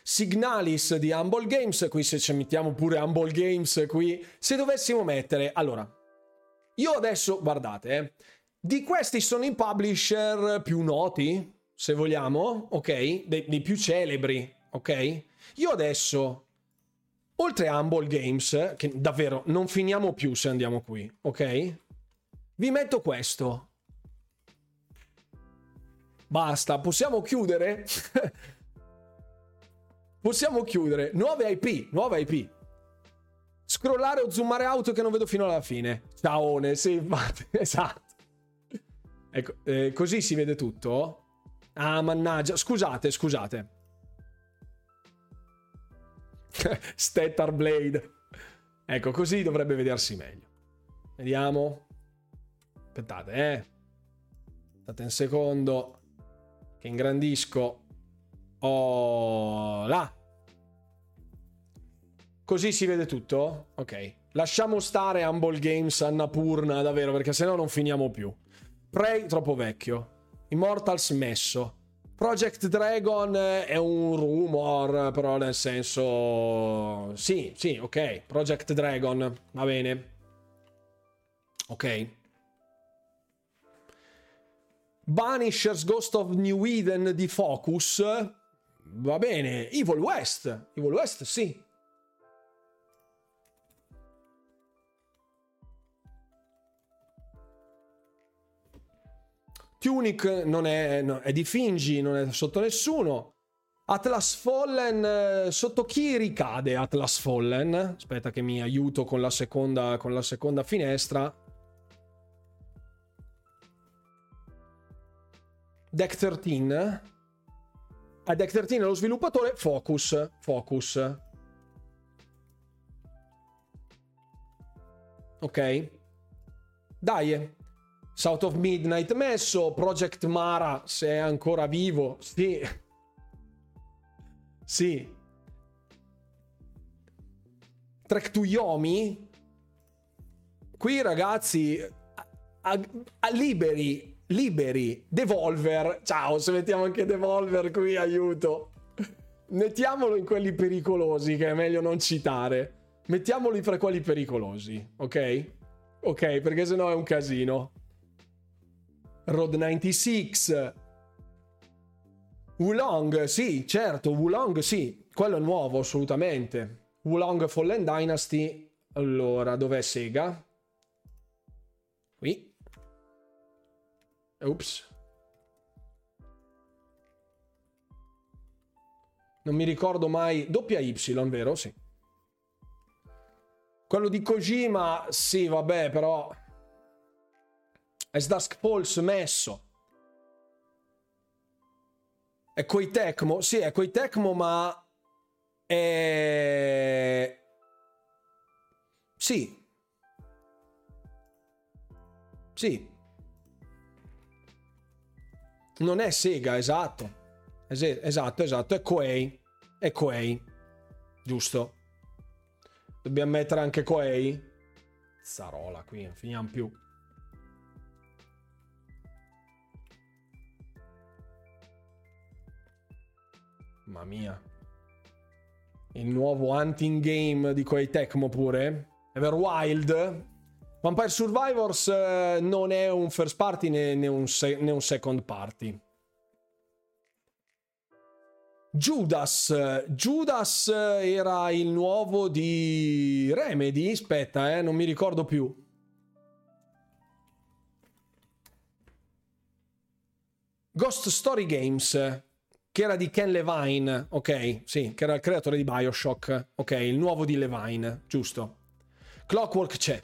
Signalis di Humble Games, qui se ci mettiamo pure Humble Games qui, se dovessimo mettere, allora, io adesso, guardate, eh, di questi sono i publisher più noti, se vogliamo, ok? Dei, dei più celebri, ok? Io adesso, oltre a Humble Games, che davvero non finiamo più se andiamo qui, ok? Vi metto questo. Basta, possiamo chiudere? possiamo chiudere. Nuove IP, nuove IP. Scrollare o zoomare out che non vedo fino alla fine. Ciaone, sì, infatti, esatto. Ecco, eh, così si vede tutto. Ah, mannaggia. Scusate, scusate. Stetar Blade. Ecco, così dovrebbe vedersi meglio. Vediamo. Aspettate, eh. Aspettate un secondo. Che ingrandisco. Oh, là. Così si vede tutto? Ok. Lasciamo stare Humble Games Annapurna, davvero, perché sennò non finiamo più. Prey, troppo vecchio. Immortals messo. Project Dragon è un rumor, però nel senso... Sì, sì, ok. Project Dragon, va bene. Ok. Banishers Ghost of New Eden di Focus. Va bene. Evil West. Evil West, sì. Tunic non è, no, è di Fingi, non è sotto nessuno. Atlas Fallen, eh, sotto chi ricade Atlas Fallen? Aspetta che mi aiuto con la seconda, con la seconda finestra. Deck 13. A Deck 13 è lo sviluppatore Focus. Focus. Ok. Dai. South of Midnight messo. Project Mara, se è ancora vivo. Sì. Sì. Trek to Yomi. Qui ragazzi, a, a, a liberi, liberi. Devolver. Ciao, se mettiamo anche Devolver qui, aiuto. Mettiamolo in quelli pericolosi, che è meglio non citare. Mettiamoli fra quelli pericolosi, ok? Ok, perché sennò è un casino. Road 96. Wulong, sì, certo, Wulong, sì, quello è nuovo, assolutamente. Wulong Fallen Dynasty. Allora, dov'è Sega? Qui. Ops. Non mi ricordo mai. Doppia Y, vero? Sì. Quello di Kojima, sì, vabbè, però. As Dusk Pulse messo. È coi Tecmo, sì, è coi Tecmo, ma è... Sì. Sì. Non è Sega, esatto. Es- esatto, esatto, è Koei. È Koei. Giusto. Dobbiamo mettere anche Koei. Zarola qui, non finiamo più. Mamma mia. Il nuovo hunting game di Koei Tecmo pure. Everwild. Vampire Survivors eh, non è un first party né, né, un se- né un second party. Judas. Judas era il nuovo di Remedy. Aspetta, eh, non mi ricordo più. Ghost Story Games che era di Ken Levine, ok, sì, che era il creatore di Bioshock, ok, il nuovo di Levine, giusto. Clockwork c'è.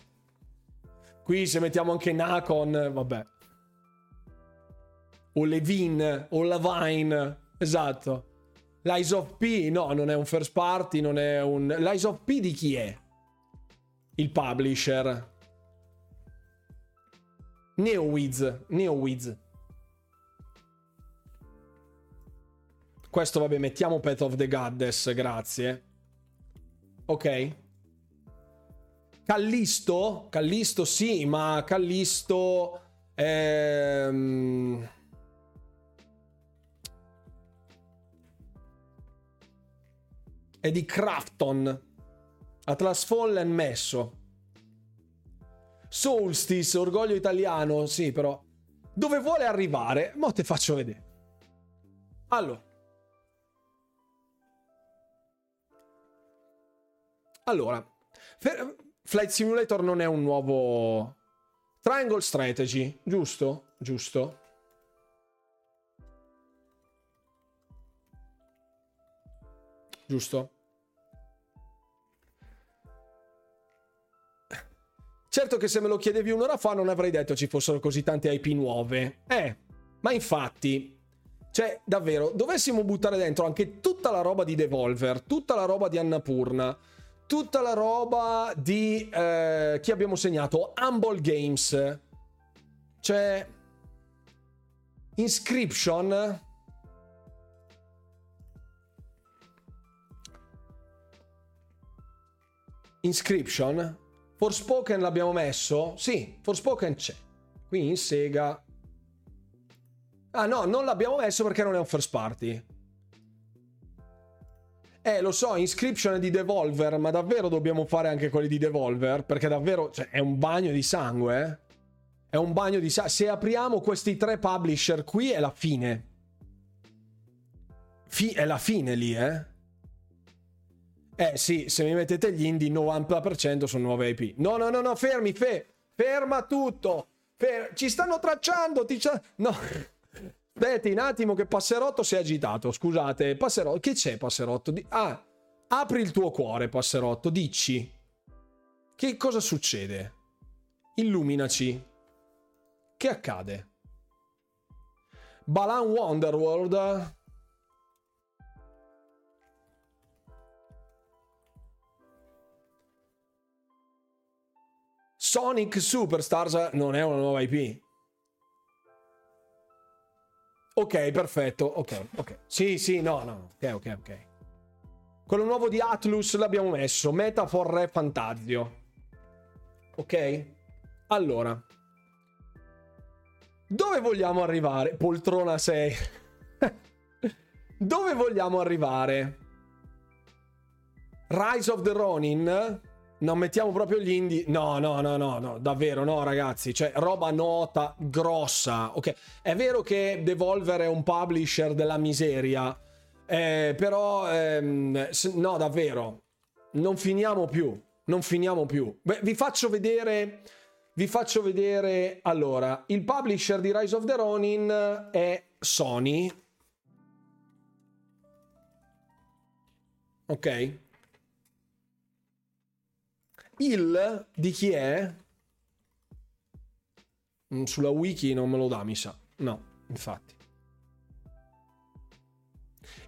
Qui se mettiamo anche Nacon, vabbè. O Levine, o Levine, esatto. L'Eyes of P, no, non è un first party, non è un... L'Eyes of P di chi è? Il publisher. NeoWiz, NeoWiz. Questo, vabbè, mettiamo Path of the Goddess, grazie. Ok. Callisto? Callisto sì, ma Callisto... Ehm... È di Crafton. Atlas Fallen messo. Solstice, orgoglio italiano, sì, però. Dove vuole arrivare? Mo te faccio vedere. Allora. Allora, Flight Simulator non è un nuovo Triangle Strategy, giusto? Giusto. Giusto. Certo che se me lo chiedevi un'ora fa non avrei detto ci fossero così tante IP nuove. Eh, ma infatti, cioè, davvero, dovessimo buttare dentro anche tutta la roba di Devolver, tutta la roba di Annapurna, tutta la roba di eh, chi abbiamo segnato? Humble Games. C'è Inscription. Inscription. Forspoken l'abbiamo messo? Sì, Forspoken c'è. Qui in Sega. Ah no, non l'abbiamo messo perché non è un first party eh, lo so, Inscription di Devolver, ma davvero dobbiamo fare anche quelli di Devolver? Perché davvero cioè, è un bagno di sangue, eh? È un bagno di sangue. Se apriamo questi tre publisher qui è la fine. Fi- è la fine lì, eh? Eh sì, se mi mettete gli indie, 90% sono nuove IP. No, no, no, no, fermi, fe- ferma tutto. Fer- ci stanno tracciando, ti c'ha... No. Aspetti un attimo che Passerotto si è agitato, scusate. Passerotto, che c'è Passerotto? Ah, apri il tuo cuore, Passerotto, dici. Che cosa succede? Illuminaci. Che accade? Balan Wonderworld Sonic Superstars non è una nuova IP. Ok, perfetto. Ok, ok. Sì, sì, no, no. Ok, ok, ok. Quello nuovo di Atlus l'abbiamo messo. Metafor Re Fantasio. Ok? Allora. Dove vogliamo arrivare? Poltrona 6. Dove vogliamo arrivare? Rise of the Ronin? Non mettiamo proprio gli indie. No, no, no, no, no, davvero no, ragazzi. Cioè, roba nota, grossa. Ok, è vero che Devolver è un publisher della miseria. Eh, però, ehm, no, davvero. Non finiamo più. Non finiamo più. Beh, vi faccio vedere. Vi faccio vedere. Allora, il publisher di Rise of the Ronin è Sony. Ok? Il di chi è? Mm, sulla wiki non me lo dà, mi sa. No, infatti.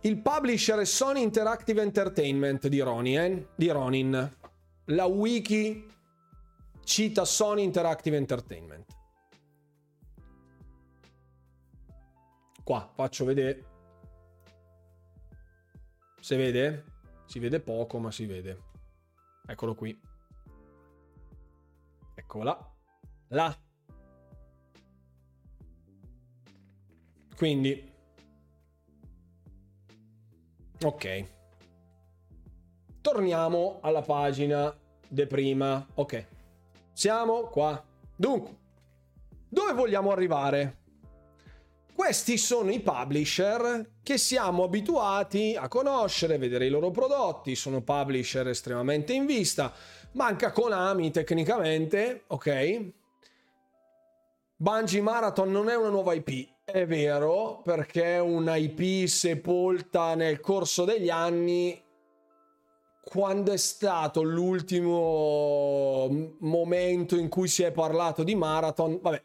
Il publisher è Sony Interactive Entertainment di Ronin. Eh? Di Ronin. La wiki cita Sony Interactive Entertainment. Qua faccio vedere. Si vede? Si vede poco, ma si vede. Eccolo qui. Eccola. Là. Quindi. Ok. Torniamo alla pagina de prima. Ok. Siamo qua. Dunque, dove vogliamo arrivare? Questi sono i publisher che siamo abituati a conoscere, vedere i loro prodotti, sono publisher estremamente in vista Manca Konami tecnicamente, ok? Bungie Marathon non è una nuova IP, è vero, perché è una IP sepolta nel corso degli anni. Quando è stato l'ultimo momento in cui si è parlato di Marathon? Vabbè,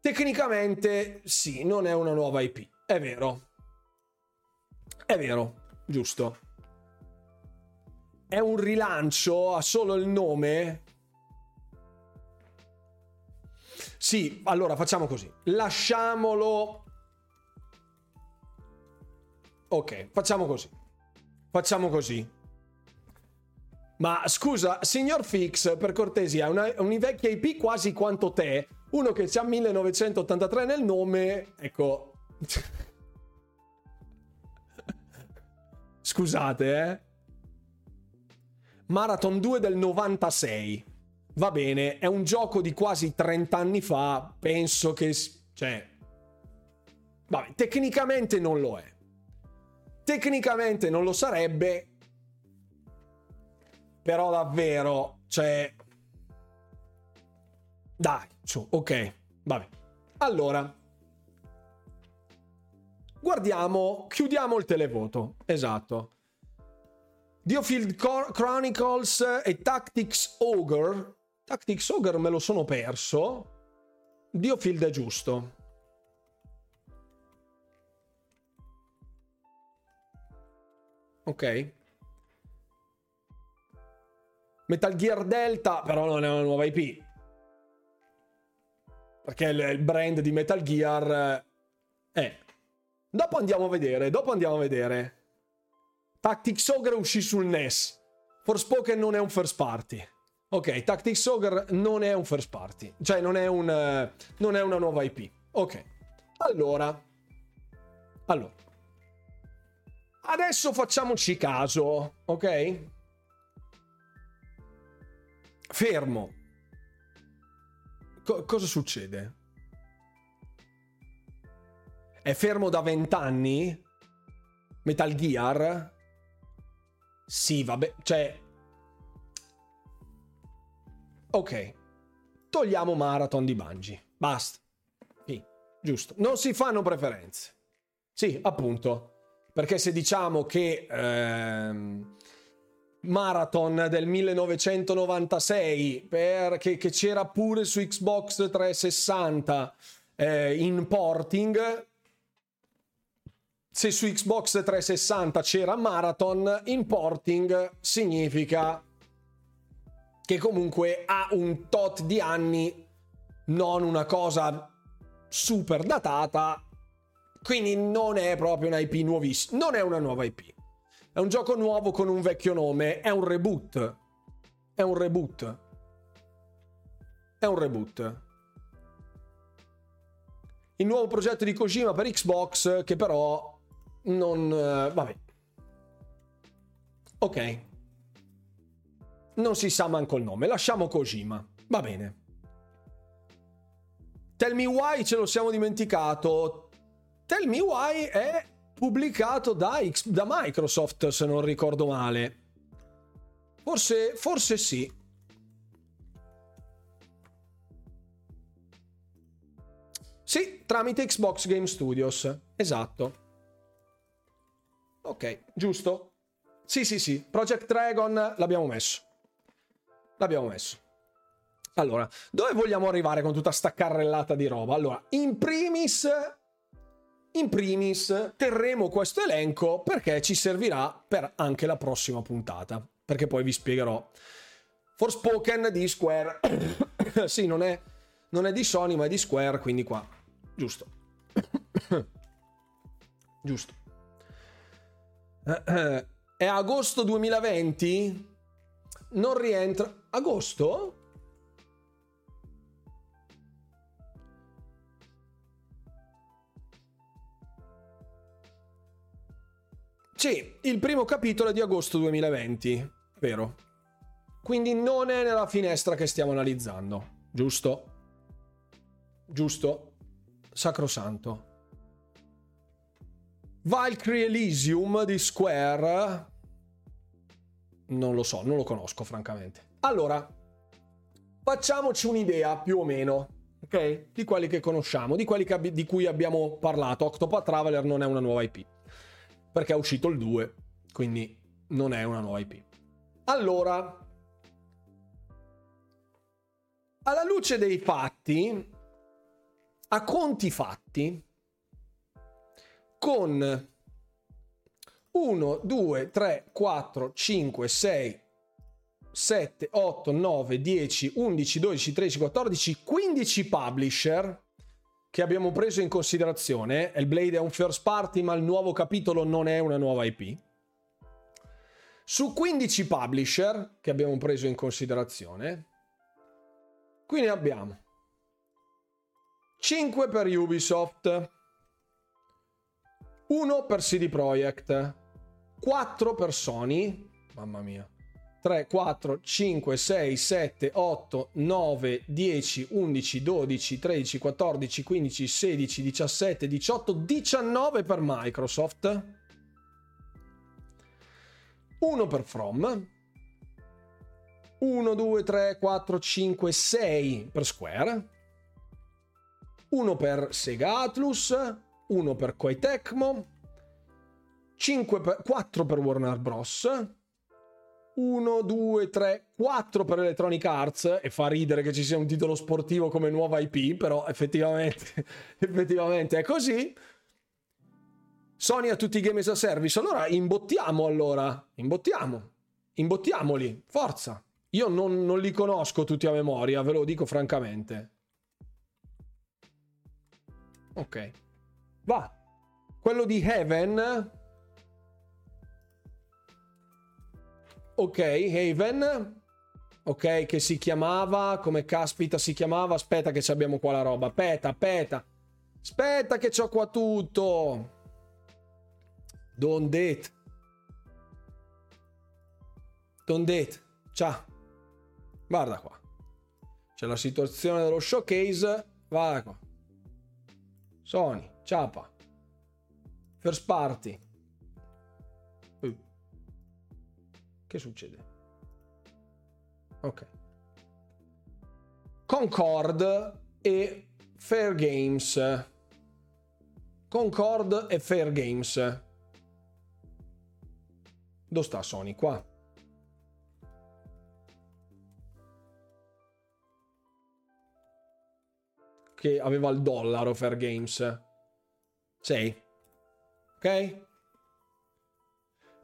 tecnicamente sì, non è una nuova IP, è vero. È vero, giusto è un rilancio, ha solo il nome. Sì, allora facciamo così. Lasciamolo. Ok, facciamo così. Facciamo così. Ma scusa, signor Fix, per cortesia, una, una vecchia IP quasi quanto te, uno che ha 1983 nel nome, ecco. Scusate, eh. Marathon 2 del 96. Va bene, è un gioco di quasi 30 anni fa, penso che... Cioè... Vabbè, tecnicamente non lo è. Tecnicamente non lo sarebbe. Però davvero, cioè... Dai, su, ok, vabbè. Allora, guardiamo, chiudiamo il televoto. Esatto. Diofield Chronicles e Tactics Ogre. Tactics Ogre me lo sono perso. Diofield è giusto. Ok. Metal Gear Delta però non è una nuova IP. Perché il brand di Metal Gear è... Eh. Dopo andiamo a vedere, dopo andiamo a vedere. Tactics Ogre uscì sul NES. Forspoken non è un first party. Ok, Tactics Ogre non è un first party. Cioè, non è, un, uh, non è una nuova IP. Ok. Allora. Allora. Adesso facciamoci caso, ok? Fermo. Co- cosa succede? È fermo da vent'anni? Metal Gear? Sì, vabbè, cioè... Ok. togliamo Marathon di Bungie. Basta. Sì, giusto. Non si fanno preferenze. Sì, appunto. Perché se diciamo che ehm, Marathon del 1996, perché, che c'era pure su Xbox 360 eh, in porting, se su Xbox 360 c'era Marathon, in porting significa che comunque ha un tot di anni, non una cosa super datata, quindi non è proprio una IP nuovissima, non è una nuova IP. È un gioco nuovo con un vecchio nome, è un reboot. È un reboot. È un reboot. Il nuovo progetto di Kojima per Xbox che però non... Eh, vabbè. Ok. Non si sa manco il nome, lasciamo Kojima. Va bene. Tell Me Why ce lo siamo dimenticato. Tell Me Why è pubblicato da, X, da Microsoft, se non ricordo male. Forse, forse sì. Sì, tramite Xbox Game Studios. Esatto. Ok, giusto? Sì, sì, sì. Project Dragon l'abbiamo messo. L'abbiamo messo. Allora, dove vogliamo arrivare con tutta sta carrellata di roba? Allora, in primis in primis, terremo questo elenco perché ci servirà per anche la prossima puntata. Perché poi vi spiegherò. Forspoken di Square. sì, non è, non è di Sony, ma è di Square, quindi qua. Giusto. Giusto. È agosto 2020? Non rientra. Agosto? Sì, il primo capitolo è di agosto 2020, vero? Quindi non è nella finestra che stiamo analizzando, giusto? Giusto? Sacrosanto. Valkyrie Elysium di Square. Non lo so, non lo conosco francamente. Allora, facciamoci un'idea più o meno, ok? Di quelli che conosciamo, di quelli che, di cui abbiamo parlato. Octopath Traveler non è una nuova IP perché è uscito il 2, quindi non è una nuova IP. Allora, alla luce dei fatti, a conti fatti, con 1, 2, 3, 4, 5, 6, 7, 8, 9, 10, 11, 12, 13, 14, 15 publisher che abbiamo preso in considerazione. Hellblade è un first party, ma il nuovo capitolo non è una nuova IP. Su 15 publisher che abbiamo preso in considerazione, quindi abbiamo 5 per Ubisoft, 1 per CD Projekt, 4 per Sony, mamma mia, 3, 4, 5, 6, 7, 8, 9, 10, 11, 12, 13, 14, 15, 16, 17, 18, 19 per Microsoft. 1 per From. 1, 2, 3, 4, 5, 6 per Square. 1 per Sega Atlus. 1 per Koei Tecmo. 5 per, 4 per Warner Bros. 1, 2, 3, 4 per Electronic Arts e fa ridere che ci sia un titolo sportivo come nuova IP, però effettivamente, effettivamente è così. Sony ha tutti i game as a service, allora imbottiamo allora, imbottiamo, imbottiamoli, forza. Io non, non li conosco tutti a memoria, ve lo dico francamente. Ok, va. Quello di Heaven Ok, Haven. Ok, che si chiamava, come caspita si chiamava? Aspetta che abbiamo qua la roba. Aspetta, aspetta. Aspetta che c'ho qua tutto. Don't it. Don't it. Ciao. Guarda qua. C'è la situazione dello showcase. Guarda qua. Sony, ciapa. First party. Che succede? Ok. Concord e Fair Games. Concord e Fair Games. Dove sta Sony? Qua. Che aveva il dollaro Fair Games. Sei. Ok?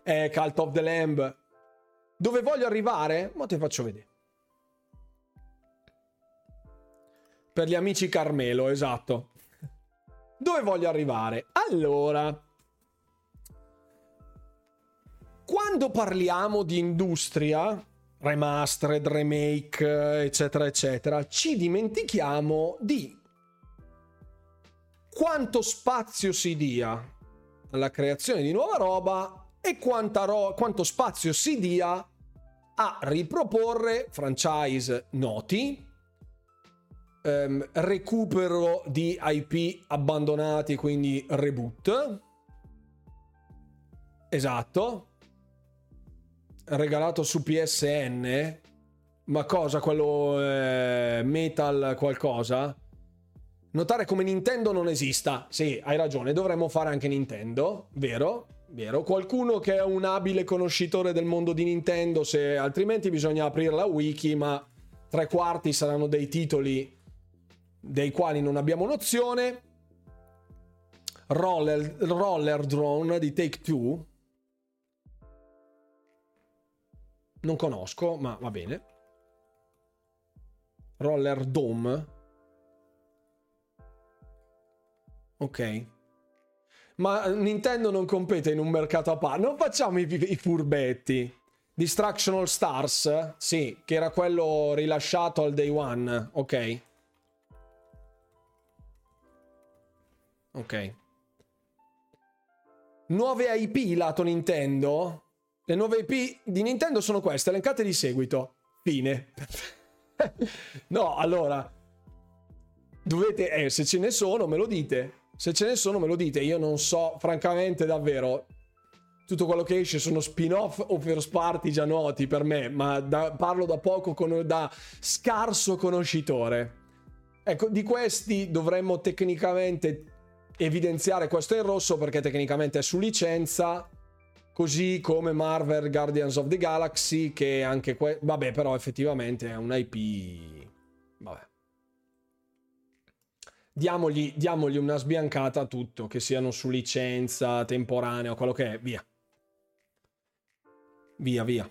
È Cult of the Lamb. Dove voglio arrivare? Ma te faccio vedere. Per gli amici Carmelo, esatto. Dove voglio arrivare? Allora, quando parliamo di industria, remastered, remake, eccetera, eccetera, ci dimentichiamo di quanto spazio si dia alla creazione di nuova roba e ro- quanto spazio si dia a riproporre franchise noti, um, recupero di IP abbandonati, quindi reboot. Esatto. Regalato su PSN. Ma cosa? Quello eh, Metal qualcosa? Notare come Nintendo non esista. Sì, hai ragione, dovremmo fare anche Nintendo, vero? Vero, qualcuno che è un abile conoscitore del mondo di Nintendo, se altrimenti bisogna aprire la wiki, ma tre quarti saranno dei titoli dei quali non abbiamo nozione. Roller, roller Drone di Take Two. Non conosco, ma va bene. Roller Dome. Ok. Ma Nintendo non compete in un mercato a parte. Non facciamo i, i furbetti. Distractional Stars? Sì, che era quello rilasciato al day one. Ok. Ok. Nuove IP lato Nintendo. Le nuove IP di Nintendo sono queste, elencate di seguito. Fine. no, allora. Dovete... Eh, se ce ne sono, me lo dite. Se ce ne sono, me lo dite. Io non so, francamente, davvero. Tutto quello che esce sono spin-off o first party già noti per me, ma da, parlo da poco, con, da scarso conoscitore. Ecco, di questi dovremmo tecnicamente evidenziare questo in rosso perché tecnicamente è su licenza, così come Marvel Guardians of the Galaxy che anche que- vabbè però effettivamente è un IP vabbè diamogli, diamogli una sbiancata a tutto che siano su licenza temporanea o quello che è via via via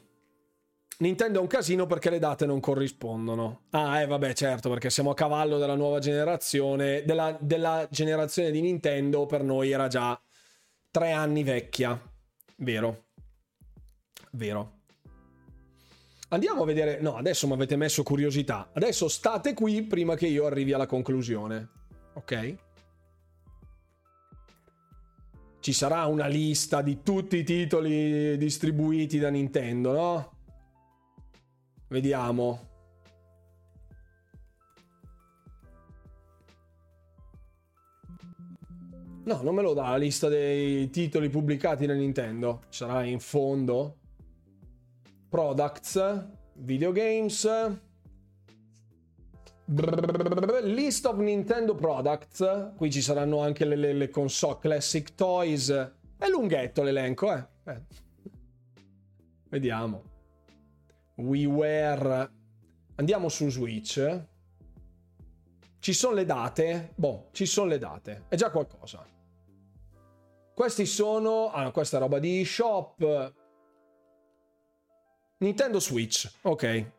Nintendo è un casino perché le date non corrispondono. Ah, eh, vabbè, certo, perché siamo a cavallo della nuova generazione. Della, della generazione di Nintendo per noi era già tre anni vecchia. Vero. Vero. Andiamo a vedere. No, adesso mi avete messo curiosità. Adesso state qui prima che io arrivi alla conclusione. Ok? Ci sarà una lista di tutti i titoli distribuiti da Nintendo, no? Vediamo. No, non me lo dà la lista dei titoli pubblicati da Nintendo. Sarà in fondo. Products, videogames. List of Nintendo Products. Qui ci saranno anche le, le, le console Classic Toys. È lunghetto l'elenco, eh. eh. Vediamo. WiiWare. Andiamo su Switch. Ci sono le date? Boh, ci sono le date. È già qualcosa. Questi sono... Ah, questa è roba di shop. Nintendo Switch. Ok.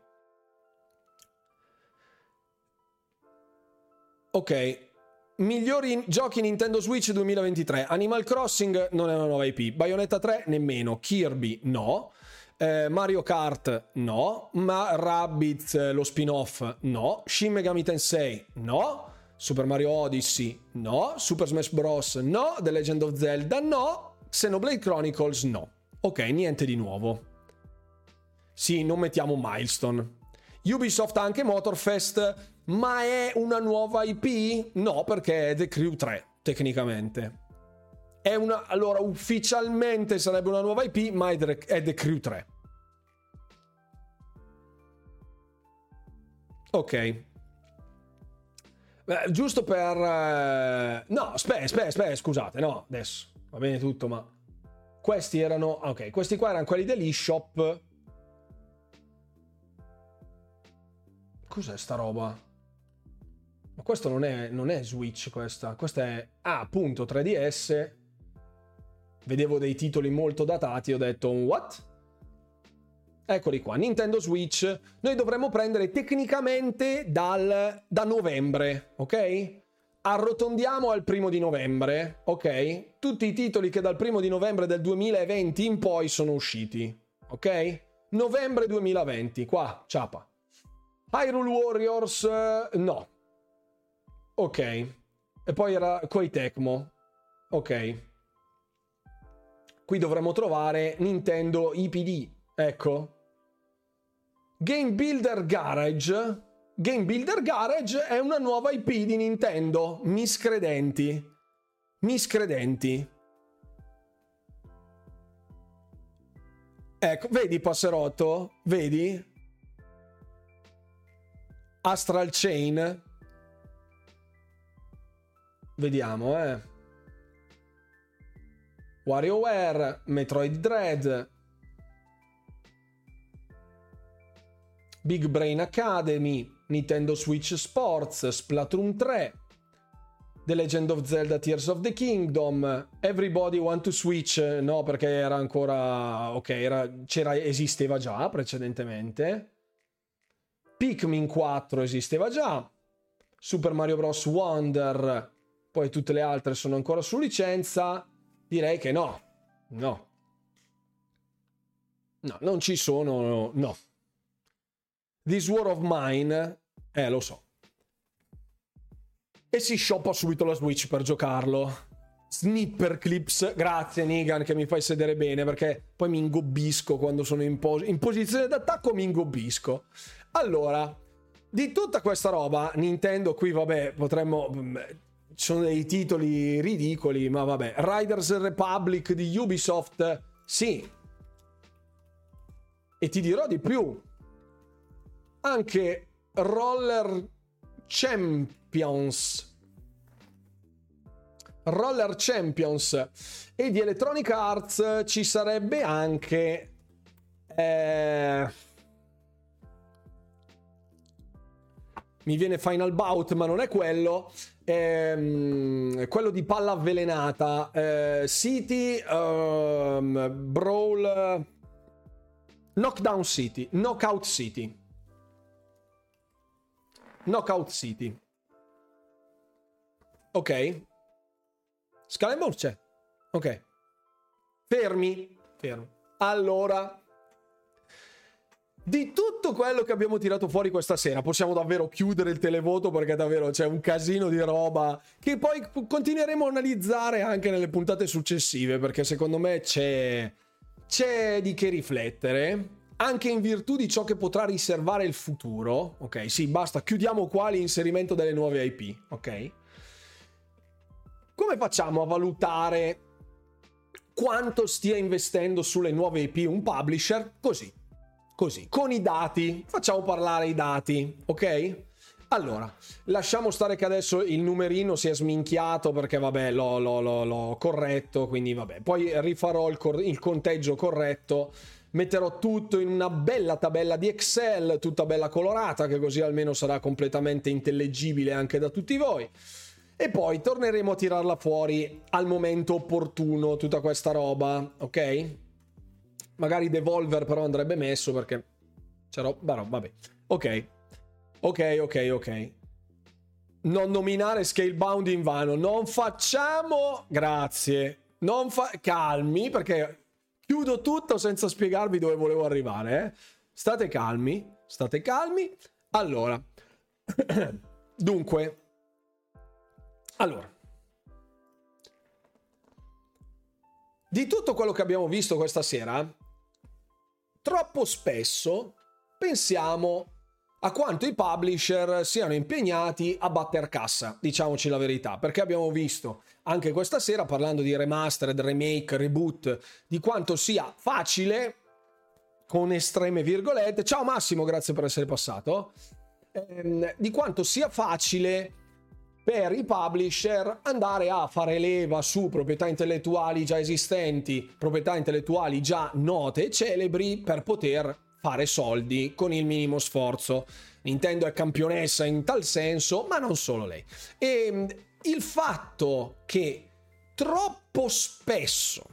Ok. Migliori giochi Nintendo Switch 2023. Animal Crossing non è una nuova IP. Bayonetta 3 nemmeno. Kirby no. Eh, Mario Kart no, ma Rabbids eh, lo spin-off no, Shin Megami Tensei no, Super Mario Odyssey no, Super Smash Bros no, The Legend of Zelda no, Xenoblade Chronicles no. Ok, niente di nuovo. Sì, non mettiamo milestone. Ubisoft ha anche Motorfest, ma è una nuova IP? No, perché è The Crew 3, tecnicamente. È una, allora, ufficialmente sarebbe una nuova IP, ma è The, è The Crew 3. Ok. Beh, giusto per... Eh... No, aspetta, aspetta, aspetta, scusate, no, adesso va bene tutto, ma... Questi erano... Ok, questi qua erano quelli dell'eShop. Cos'è sta roba? Ma questo non è, non è Switch, questa. Questa è... Ah, appunto, 3DS. Vedevo dei titoli molto datati, ho detto, what? Eccoli qua, Nintendo Switch. Noi dovremmo prendere tecnicamente dal, da novembre, ok? Arrotondiamo al primo di novembre, ok? Tutti i titoli che dal primo di novembre del 2020 in poi sono usciti, ok? Novembre 2020, qua, ciapa. Hyrule Warriors, no. Ok. E poi era Koei Tecmo. Ok. Qui dovremmo trovare Nintendo IPD, ecco. Game Builder Garage. Game Builder Garage è una nuova IP di Nintendo. Miscredenti. Miscredenti. Ecco, vedi Passerotto? Vedi? Astral Chain. Vediamo, eh. WarioWare, Metroid Dread, Big Brain Academy, Nintendo Switch Sports, Splatoon 3, The Legend of Zelda Tears of the Kingdom, Everybody Want to Switch, no perché era ancora, ok, era, c'era, esisteva già precedentemente, Pikmin 4 esisteva già, Super Mario Bros. Wonder, poi tutte le altre sono ancora su licenza, direi che no, no, no, non ci sono, no. This War of Mine, eh lo so. E si shoppa subito la Switch per giocarlo. Snipper Clips, grazie Nigan che mi fai sedere bene perché poi mi ingobbisco quando sono in, pos- in posizione d'attacco, mi ingobbisco. Allora, di tutta questa roba, Nintendo qui vabbè, potremmo... Mm, ci sono dei titoli ridicoli, ma vabbè. Riders Republic di Ubisoft, sì. E ti dirò di più anche Roller Champions. Roller Champions e di Electronic Arts ci sarebbe anche eh... mi viene Final Bout ma non è quello ehm, quello di palla avvelenata eh, City um, Brawl Knockdown City Knockout City Knockout City. Ok. Scalembur c'è. Ok. Fermi. Fermi. Allora, di tutto quello che abbiamo tirato fuori questa sera, possiamo davvero chiudere il televoto perché davvero c'è un casino di roba che poi continueremo a analizzare anche nelle puntate successive perché secondo me c'è, c'è di che riflettere anche in virtù di ciò che potrà riservare il futuro. Ok, sì, basta, chiudiamo qua l'inserimento delle nuove IP. Ok. Come facciamo a valutare quanto stia investendo sulle nuove IP un publisher? Così, così, con i dati. Facciamo parlare i dati, ok? Allora, lasciamo stare che adesso il numerino si è sminchiato perché vabbè l'ho, l'ho, l'ho, l'ho corretto, quindi vabbè, poi rifarò il, cor- il conteggio corretto metterò tutto in una bella tabella di Excel, tutta bella colorata, che così almeno sarà completamente intellegibile anche da tutti voi. E poi torneremo a tirarla fuori al momento opportuno, tutta questa roba, ok? Magari Devolver però andrebbe messo perché c'era... Beh, vabbè. Ok. Ok, ok, ok. Non nominare Scalebound in vano. Non facciamo... Grazie. Non fa... Calmi perché Chiudo tutto senza spiegarvi dove volevo arrivare. Eh? State calmi, state calmi. Allora, dunque, allora, di tutto quello che abbiamo visto questa sera, troppo spesso pensiamo a quanto i publisher siano impegnati a batter cassa, diciamoci la verità, perché abbiamo visto anche questa sera parlando di remastered, remake, reboot, di quanto sia facile, con estreme virgolette, ciao Massimo, grazie per essere passato, ehm, di quanto sia facile per i publisher andare a fare leva su proprietà intellettuali già esistenti, proprietà intellettuali già note e celebri per poter fare soldi con il minimo sforzo. Nintendo è campionessa in tal senso, ma non solo lei. E mm, il fatto che troppo spesso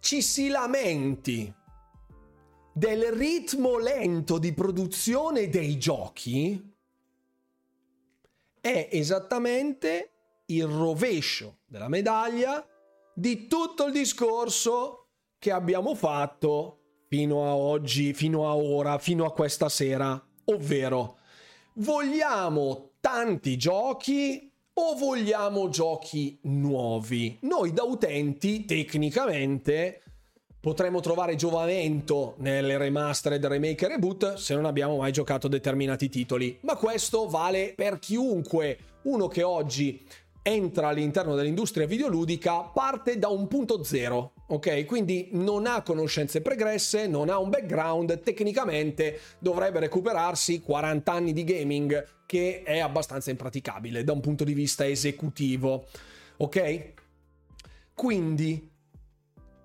ci si lamenti del ritmo lento di produzione dei giochi è esattamente il rovescio della medaglia di tutto il discorso che abbiamo fatto fino a oggi, fino a ora, fino a questa sera, ovvero vogliamo tanti giochi o vogliamo giochi nuovi? Noi da utenti tecnicamente potremmo trovare giovamento nelle remastered, remake e reboot se non abbiamo mai giocato determinati titoli, ma questo vale per chiunque, uno che oggi entra all'interno dell'industria videoludica parte da un punto zero, ok? Quindi non ha conoscenze pregresse, non ha un background, tecnicamente dovrebbe recuperarsi 40 anni di gaming che è abbastanza impraticabile da un punto di vista esecutivo, ok? Quindi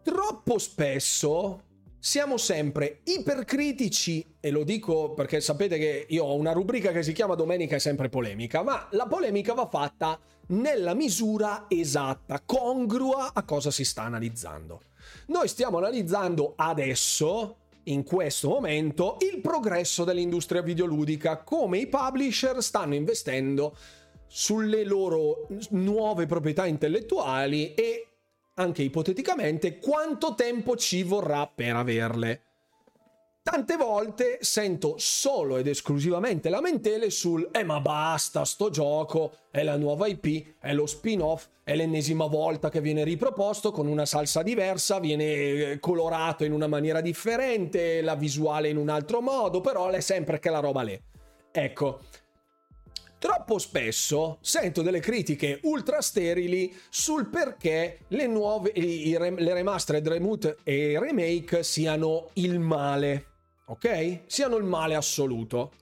troppo spesso siamo sempre ipercritici e lo dico perché sapete che io ho una rubrica che si chiama Domenica è sempre polemica, ma la polemica va fatta nella misura esatta, congrua a cosa si sta analizzando. Noi stiamo analizzando adesso, in questo momento, il progresso dell'industria videoludica, come i publisher stanno investendo sulle loro nuove proprietà intellettuali e anche ipoteticamente, quanto tempo ci vorrà per averle. Tante volte sento solo ed esclusivamente lamentele sul eh ma basta sto gioco, è la nuova IP, è lo spin-off, è l'ennesima volta che viene riproposto con una salsa diversa, viene eh, colorato in una maniera differente, la visuale in un altro modo, però è sempre che la roba lì. Ecco, Troppo spesso sento delle critiche ultra sterili sul perché le nuove, i, le remastered, remute e remake siano il male, ok? Siano il male assoluto.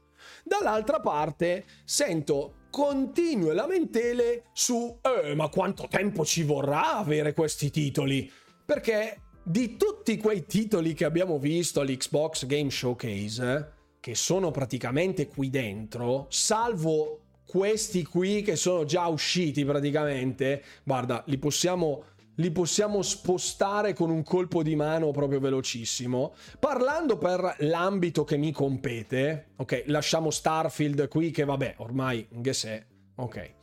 Dall'altra parte sento continue lamentele su eh, ma quanto tempo ci vorrà avere questi titoli? Perché di tutti quei titoli che abbiamo visto all'Xbox Game Showcase, che sono praticamente qui dentro, salvo questi qui che sono già usciti praticamente, guarda, li possiamo, li possiamo spostare con un colpo di mano proprio velocissimo. Parlando per l'ambito che mi compete, ok, lasciamo Starfield qui che vabbè, ormai che se, ok.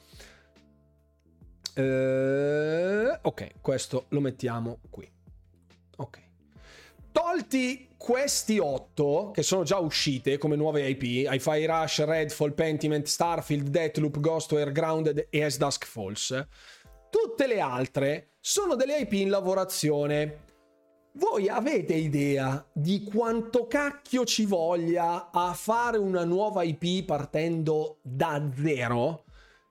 Uh, ok, questo lo mettiamo qui. Ok. Tolti questi otto, che sono già uscite come nuove IP, Hi-Fi Rush, Redfall, Pentiment, Starfield, Deathloop, Ghostware, Grounded e As Dusk Falls, tutte le altre sono delle IP in lavorazione. Voi avete idea di quanto cacchio ci voglia a fare una nuova IP partendo da zero?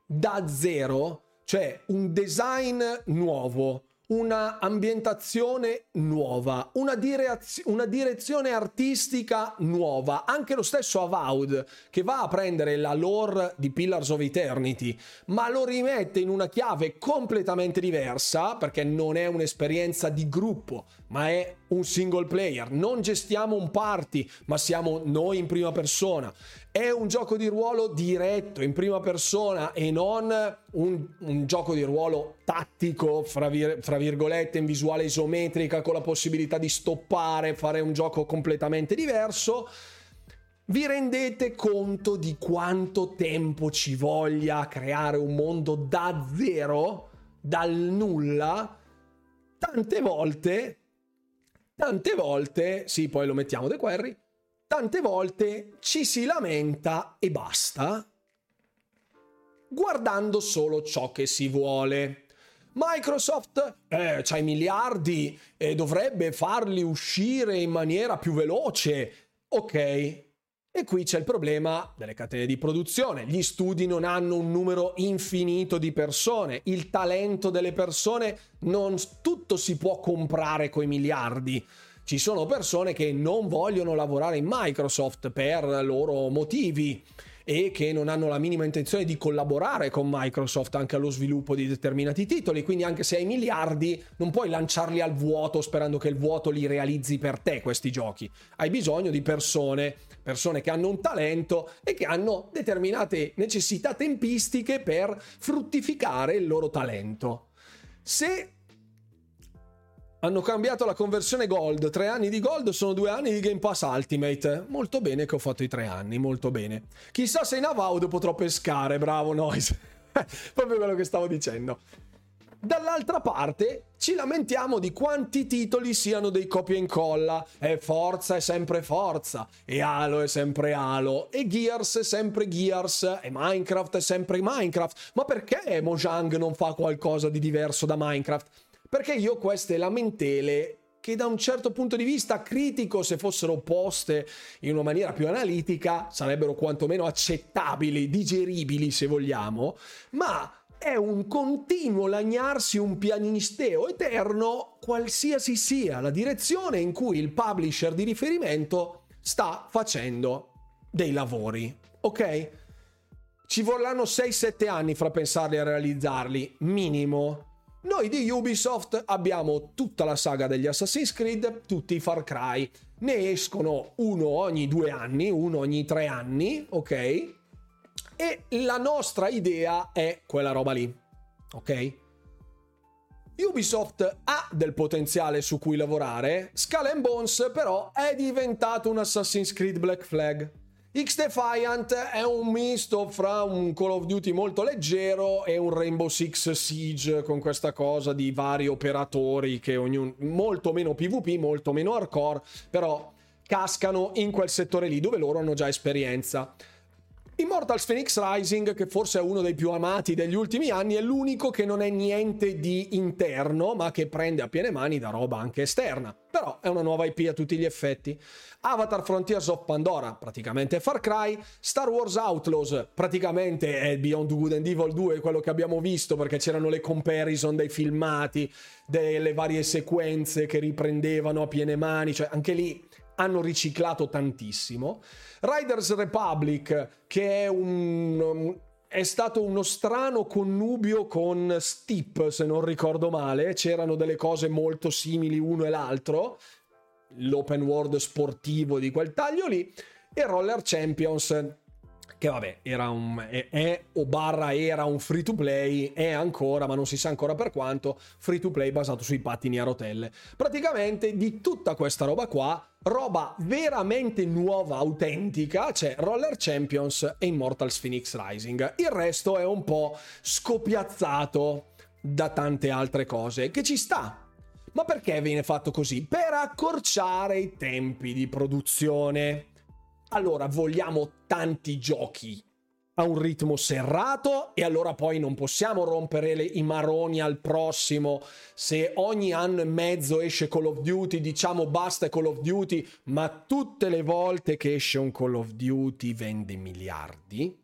Da zero? Cioè un design nuovo, una ambientazione nuova, una, direz- una, direzione artistica nuova. Anche lo stesso Avowed, che va a prendere la lore di Pillars of Eternity, ma lo rimette in una chiave completamente diversa, perché non è un'esperienza di gruppo, ma è un single player. Non gestiamo un party, ma siamo noi in prima persona. È un gioco di ruolo diretto, in prima persona e non un, un gioco di ruolo tattico, fra, vir- fra virgolette, in visuale isometrica, con la possibilità di stoppare, fare un gioco completamente diverso. Vi rendete conto di quanto tempo ci voglia creare un mondo da zero, dal nulla? Tante volte, tante volte, sì, poi lo mettiamo de Querry, tante volte ci si lamenta e basta, guardando solo ciò che si vuole. Microsoft eh, ha i miliardi e dovrebbe farli uscire in maniera più veloce. Ok, e qui c'è il problema delle catene di produzione. Gli studi non hanno un numero infinito di persone, il talento delle persone non tutto si può comprare coi miliardi. Ci sono persone che non vogliono lavorare in Microsoft per loro motivi e che non hanno la minima intenzione di collaborare con Microsoft anche allo sviluppo di determinati titoli, quindi anche se hai miliardi non puoi lanciarli al vuoto sperando che il vuoto li realizzi per te questi giochi. Hai bisogno di persone, persone che hanno un talento e che hanno determinate necessità tempistiche per fruttificare il loro talento. Se hanno cambiato la conversione gold. Tre anni di gold sono due anni di Game Pass Ultimate. Molto bene che ho fatto i tre anni, molto bene. Chissà se in Avaudo potrò pescare, bravo Noise. Proprio quello che stavo dicendo. Dall'altra parte ci lamentiamo di quanti titoli siano dei copia e incolla. E Forza è sempre Forza, e Halo è sempre Halo, e Gears è sempre Gears, e Minecraft è sempre Minecraft. Ma perché Mojang non fa qualcosa di diverso da Minecraft? Perché io queste lamentele che da un certo punto di vista critico, se fossero poste in una maniera più analitica, sarebbero quantomeno accettabili, digeribili se vogliamo, ma è un continuo lagnarsi un pianisteo eterno, qualsiasi sia la direzione in cui il publisher di riferimento sta facendo dei lavori, ok? Ci vorranno 6-7 anni fra pensarli a realizzarli, minimo. Noi di Ubisoft abbiamo tutta la saga degli Assassin's Creed, tutti i Far Cry. Ne escono uno ogni due anni, uno ogni tre anni, ok? E la nostra idea è quella roba lì, ok? Ubisoft ha del potenziale su cui lavorare, Skull Bones però è diventato un Assassin's Creed Black Flag. X-Defiant è un misto fra un Call of Duty molto leggero e un Rainbow Six Siege con questa cosa di vari operatori che ognuno molto meno PvP, molto meno hardcore, però cascano in quel settore lì dove loro hanno già esperienza. Immortals Phoenix Rising, che forse è uno dei più amati degli ultimi anni, è l'unico che non è niente di interno, ma che prende a piene mani da roba anche esterna. Però è una nuova IP a tutti gli effetti. Avatar Frontiers of Pandora, praticamente Far Cry. Star Wars Outlaws, praticamente è Beyond Good and Evil 2, quello che abbiamo visto, perché c'erano le comparison dei filmati, delle varie sequenze che riprendevano a piene mani, cioè anche lì hanno riciclato tantissimo. Riders Republic, che è un è stato uno strano connubio con Steep, se non ricordo male. C'erano delle cose molto simili uno e l'altro. L'open world sportivo di quel taglio lì. E Roller Champions, che vabbè, era un, è, è, o barra era un free to play, è ancora, ma non si sa ancora per quanto, free to play basato sui pattini a rotelle. Praticamente di tutta questa roba qua, roba veramente nuova, autentica, c'è Roller Champions e Immortals Phoenix Rising. Il resto è un po' scopiazzato da tante altre cose, che ci sta. Ma perché viene fatto così? Per accorciare i tempi di produzione. Allora vogliamo tanti giochi a un ritmo serrato e allora poi non possiamo rompere le, i maroni al prossimo. Se ogni anno e mezzo esce Call of Duty diciamo basta Call of Duty ma tutte le volte che esce un Call of Duty vende miliardi.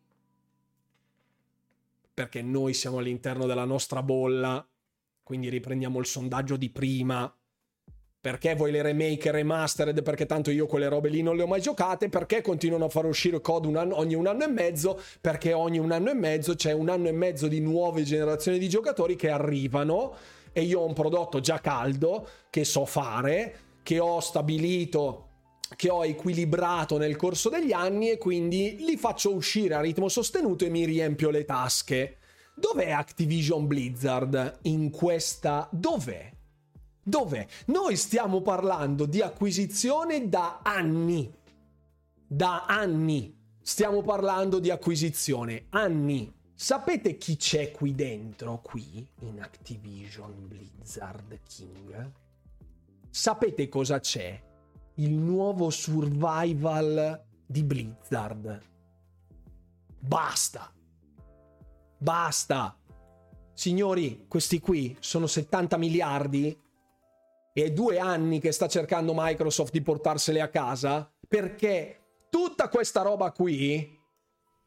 Perché noi siamo all'interno della nostra bolla quindi riprendiamo il sondaggio di prima perché vuoi le remake remastered? Perché tanto io quelle robe lì non le ho mai giocate. Perché continuano a far uscire COD un anno, ogni un anno e mezzo? Perché ogni un anno e mezzo c'è un anno e mezzo di nuove generazioni di giocatori che arrivano e io ho un prodotto già caldo che so fare, che ho stabilito che ho equilibrato nel corso degli anni e quindi li faccio uscire a ritmo sostenuto e mi riempio le tasche. Dov'è Activision Blizzard in questa... Dov'è? Dov'è? Noi stiamo parlando di acquisizione da anni. Da anni. Stiamo parlando di acquisizione. Anni. Sapete chi c'è qui dentro, qui, in Activision Blizzard King? Sapete cosa c'è? Il nuovo survival di Blizzard. Basta. Basta. Signori, questi qui sono 70 miliardi è due anni che sta cercando Microsoft di portarsele a casa perché tutta questa roba qui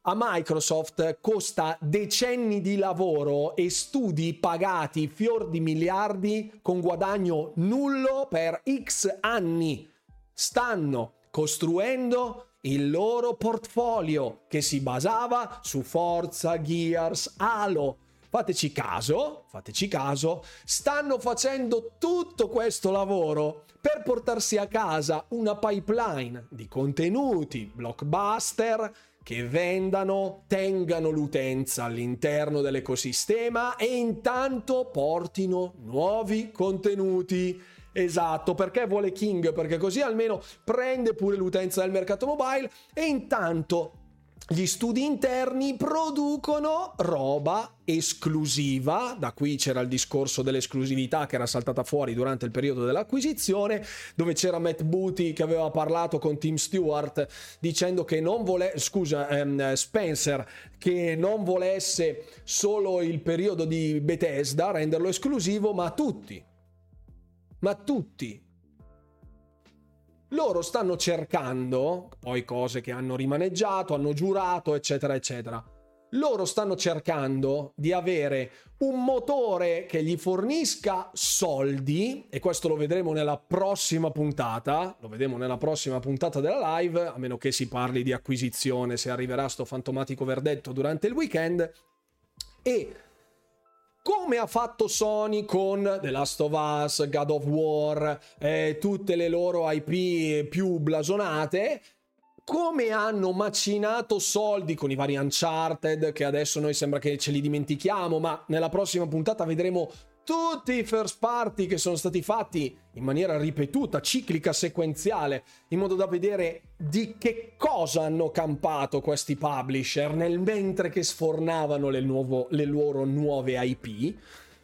a Microsoft costa decenni di lavoro e studi pagati fior di miliardi con guadagno nullo per X anni. Stanno costruendo il loro portfolio che si basava su Forza, Gears, Halo. Fateci caso, fateci caso, stanno facendo tutto questo lavoro per portarsi a casa una pipeline di contenuti blockbuster che vendano, tengano l'utenza all'interno dell'ecosistema e intanto portino nuovi contenuti. Esatto, perché vuole King? Perché così almeno prende pure l'utenza del mercato mobile e intanto gli studi interni producono roba esclusiva, da qui c'era il discorso dell'esclusività che era saltata fuori durante il periodo dell'acquisizione, dove c'era Matt Booty che aveva parlato con Tim Stewart dicendo che non vuole, scusa, ehm, Spencer, che non volesse solo il periodo di Bethesda renderlo esclusivo, ma tutti. Ma tutti loro stanno cercando, poi cose che hanno rimaneggiato, hanno giurato, eccetera, eccetera. Loro stanno cercando di avere un motore che gli fornisca soldi, e questo lo vedremo nella prossima puntata, lo vedremo nella prossima puntata della live, a meno che si parli di acquisizione, se arriverà sto fantomatico verdetto durante il weekend, e come ha fatto Sony con The Last of Us, God of War, eh, tutte le loro IP più blasonate, come hanno macinato soldi con i vari Uncharted, che adesso noi sembra che ce li dimentichiamo, ma nella prossima puntata vedremo tutti i first party che sono stati fatti in maniera ripetuta, ciclica, sequenziale, in modo da vedere di che cosa hanno campato questi publisher nel mentre che sfornavano le, nuovo, le loro nuove IP.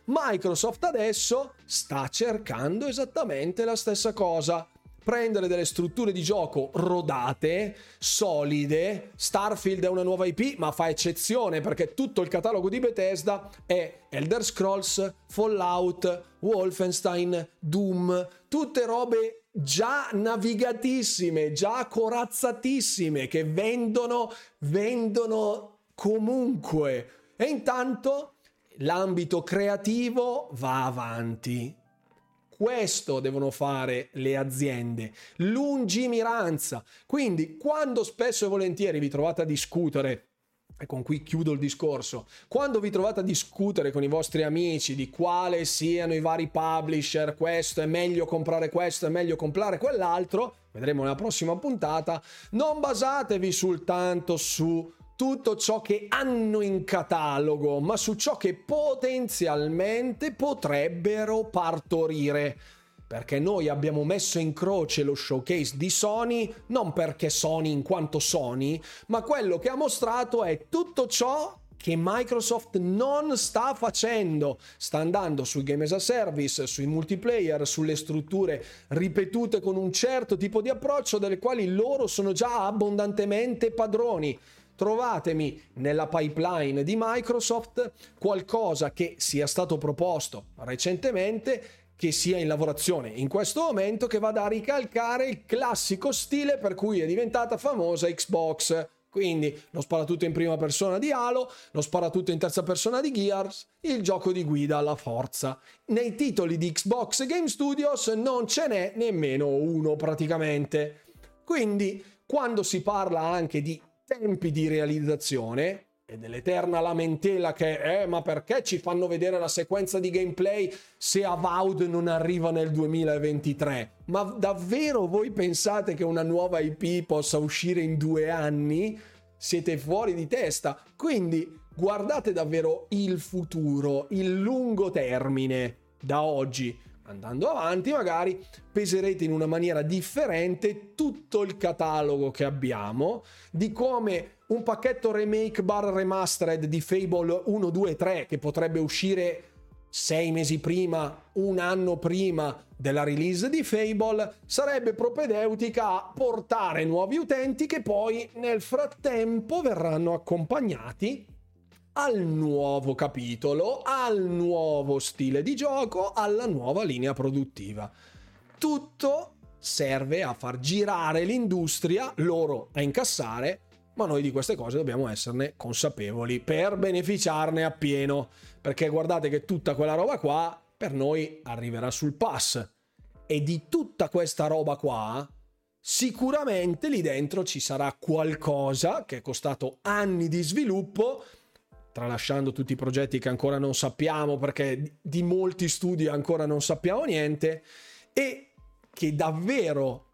Microsoft adesso sta cercando esattamente la stessa cosa prendere delle strutture di gioco rodate, solide. Starfield è una nuova IP, ma fa eccezione perché tutto il catalogo di Bethesda è Elder Scrolls, Fallout, Wolfenstein, Doom, tutte robe già navigatissime, già corazzatissime che vendono, vendono comunque. E intanto l'ambito creativo va avanti questo devono fare le aziende, lungimiranza. Quindi quando spesso e volentieri vi trovate a discutere e con cui chiudo il discorso. Quando vi trovate a discutere con i vostri amici di quale siano i vari publisher, questo è meglio comprare questo, è meglio comprare quell'altro, vedremo nella prossima puntata, non basatevi soltanto su tutto ciò che hanno in catalogo, ma su ciò che potenzialmente potrebbero partorire. Perché noi abbiamo messo in croce lo showcase di Sony, non perché Sony in quanto Sony, ma quello che ha mostrato è tutto ciò che Microsoft non sta facendo. Sta andando sui game as a service, sui multiplayer, sulle strutture ripetute con un certo tipo di approccio delle quali loro sono già abbondantemente padroni trovatemi nella pipeline di Microsoft qualcosa che sia stato proposto recentemente che sia in lavorazione in questo momento che vada a ricalcare il classico stile per cui è diventata famosa Xbox. Quindi lo sparatutto in prima persona di Halo, lo sparatutto in terza persona di Gears, il gioco di guida alla forza. Nei titoli di Xbox Game Studios non ce n'è nemmeno uno praticamente. Quindi quando si parla anche di tempi di realizzazione e dell'eterna lamentela che eh, ma perché ci fanno vedere la sequenza di gameplay se Avowed non arriva nel 2023 ma davvero voi pensate che una nuova IP possa uscire in due anni? Siete fuori di testa. Quindi guardate davvero il futuro il lungo termine da oggi andando avanti magari peserete in una maniera differente tutto il catalogo che abbiamo di come un pacchetto remake bar remastered di Fable 1, 2 3 che potrebbe uscire sei mesi prima, un anno prima della release di Fable, sarebbe propedeutica a portare nuovi utenti che poi nel frattempo verranno accompagnati al nuovo capitolo, al nuovo stile di gioco, alla nuova linea produttiva. Tutto serve a far girare l'industria, loro a incassare, ma noi di queste cose dobbiamo esserne consapevoli per beneficiarne appieno, perché guardate che tutta quella roba qua per noi arriverà sul pass e di tutta questa roba qua sicuramente lì dentro ci sarà qualcosa che è costato anni di sviluppo, tralasciando tutti i progetti che ancora non sappiamo perché di molti studi ancora non sappiamo niente e che davvero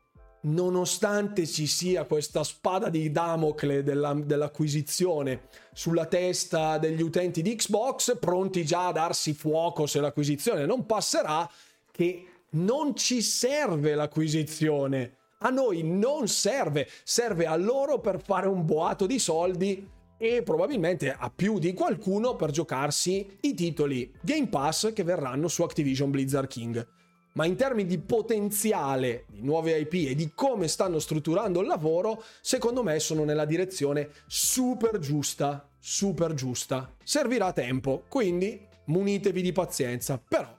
nonostante ci sia questa spada di Damocle della, dell'acquisizione sulla testa degli utenti di Xbox, pronti già a darsi fuoco se l'acquisizione non passerà, che non ci serve l'acquisizione. A noi non serve, serve a loro per fare un boato di soldi e probabilmente a più di qualcuno per giocarsi i titoli Game Pass che verranno su Activision Blizzard King. Ma in termini di potenziale di nuove IP e di come stanno strutturando il lavoro, secondo me sono nella direzione super giusta, super giusta. Servirà tempo, quindi munitevi di pazienza, però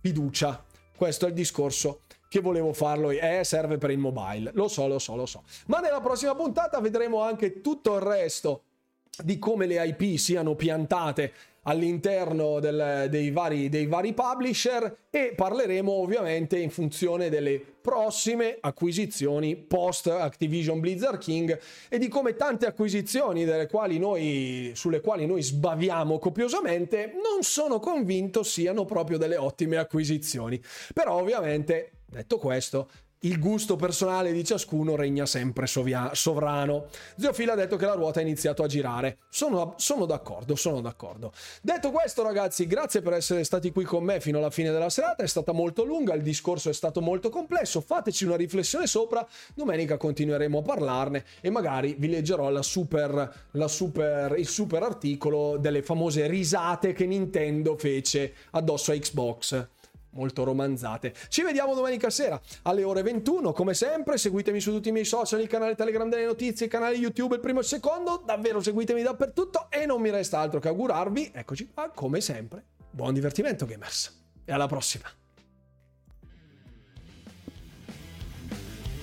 fiducia. Questo è il discorso che volevo farlo e eh, serve per il mobile. Lo so, lo so, lo so. Ma nella prossima puntata vedremo anche tutto il resto di come le IP siano piantate all'interno del, dei, vari, dei vari publisher e parleremo ovviamente in funzione delle prossime acquisizioni post Activision Blizzard King e di come tante acquisizioni quali noi, sulle quali noi sbaviamo copiosamente non sono convinto siano proprio delle ottime acquisizioni. Però ovviamente Detto questo, il gusto personale di ciascuno regna sempre sovia- sovrano. Phil ha detto che la ruota ha iniziato a girare. Sono, sono, d'accordo, sono d'accordo. Detto questo, ragazzi, grazie per essere stati qui con me fino alla fine della serata. È stata molto lunga, il discorso è stato molto complesso. Fateci una riflessione sopra. Domenica continueremo a parlarne e magari vi leggerò la super, la super, il super articolo delle famose risate che Nintendo fece addosso a Xbox molto romanzate. Ci vediamo domenica sera alle ore 21. Come sempre, seguitemi su tutti i miei social, il canale Telegram delle notizie, il canale YouTube, il primo e il secondo. Davvero seguitemi dappertutto e non mi resta altro che augurarvi, eccoci qua, come sempre, buon divertimento gamers. E alla prossima.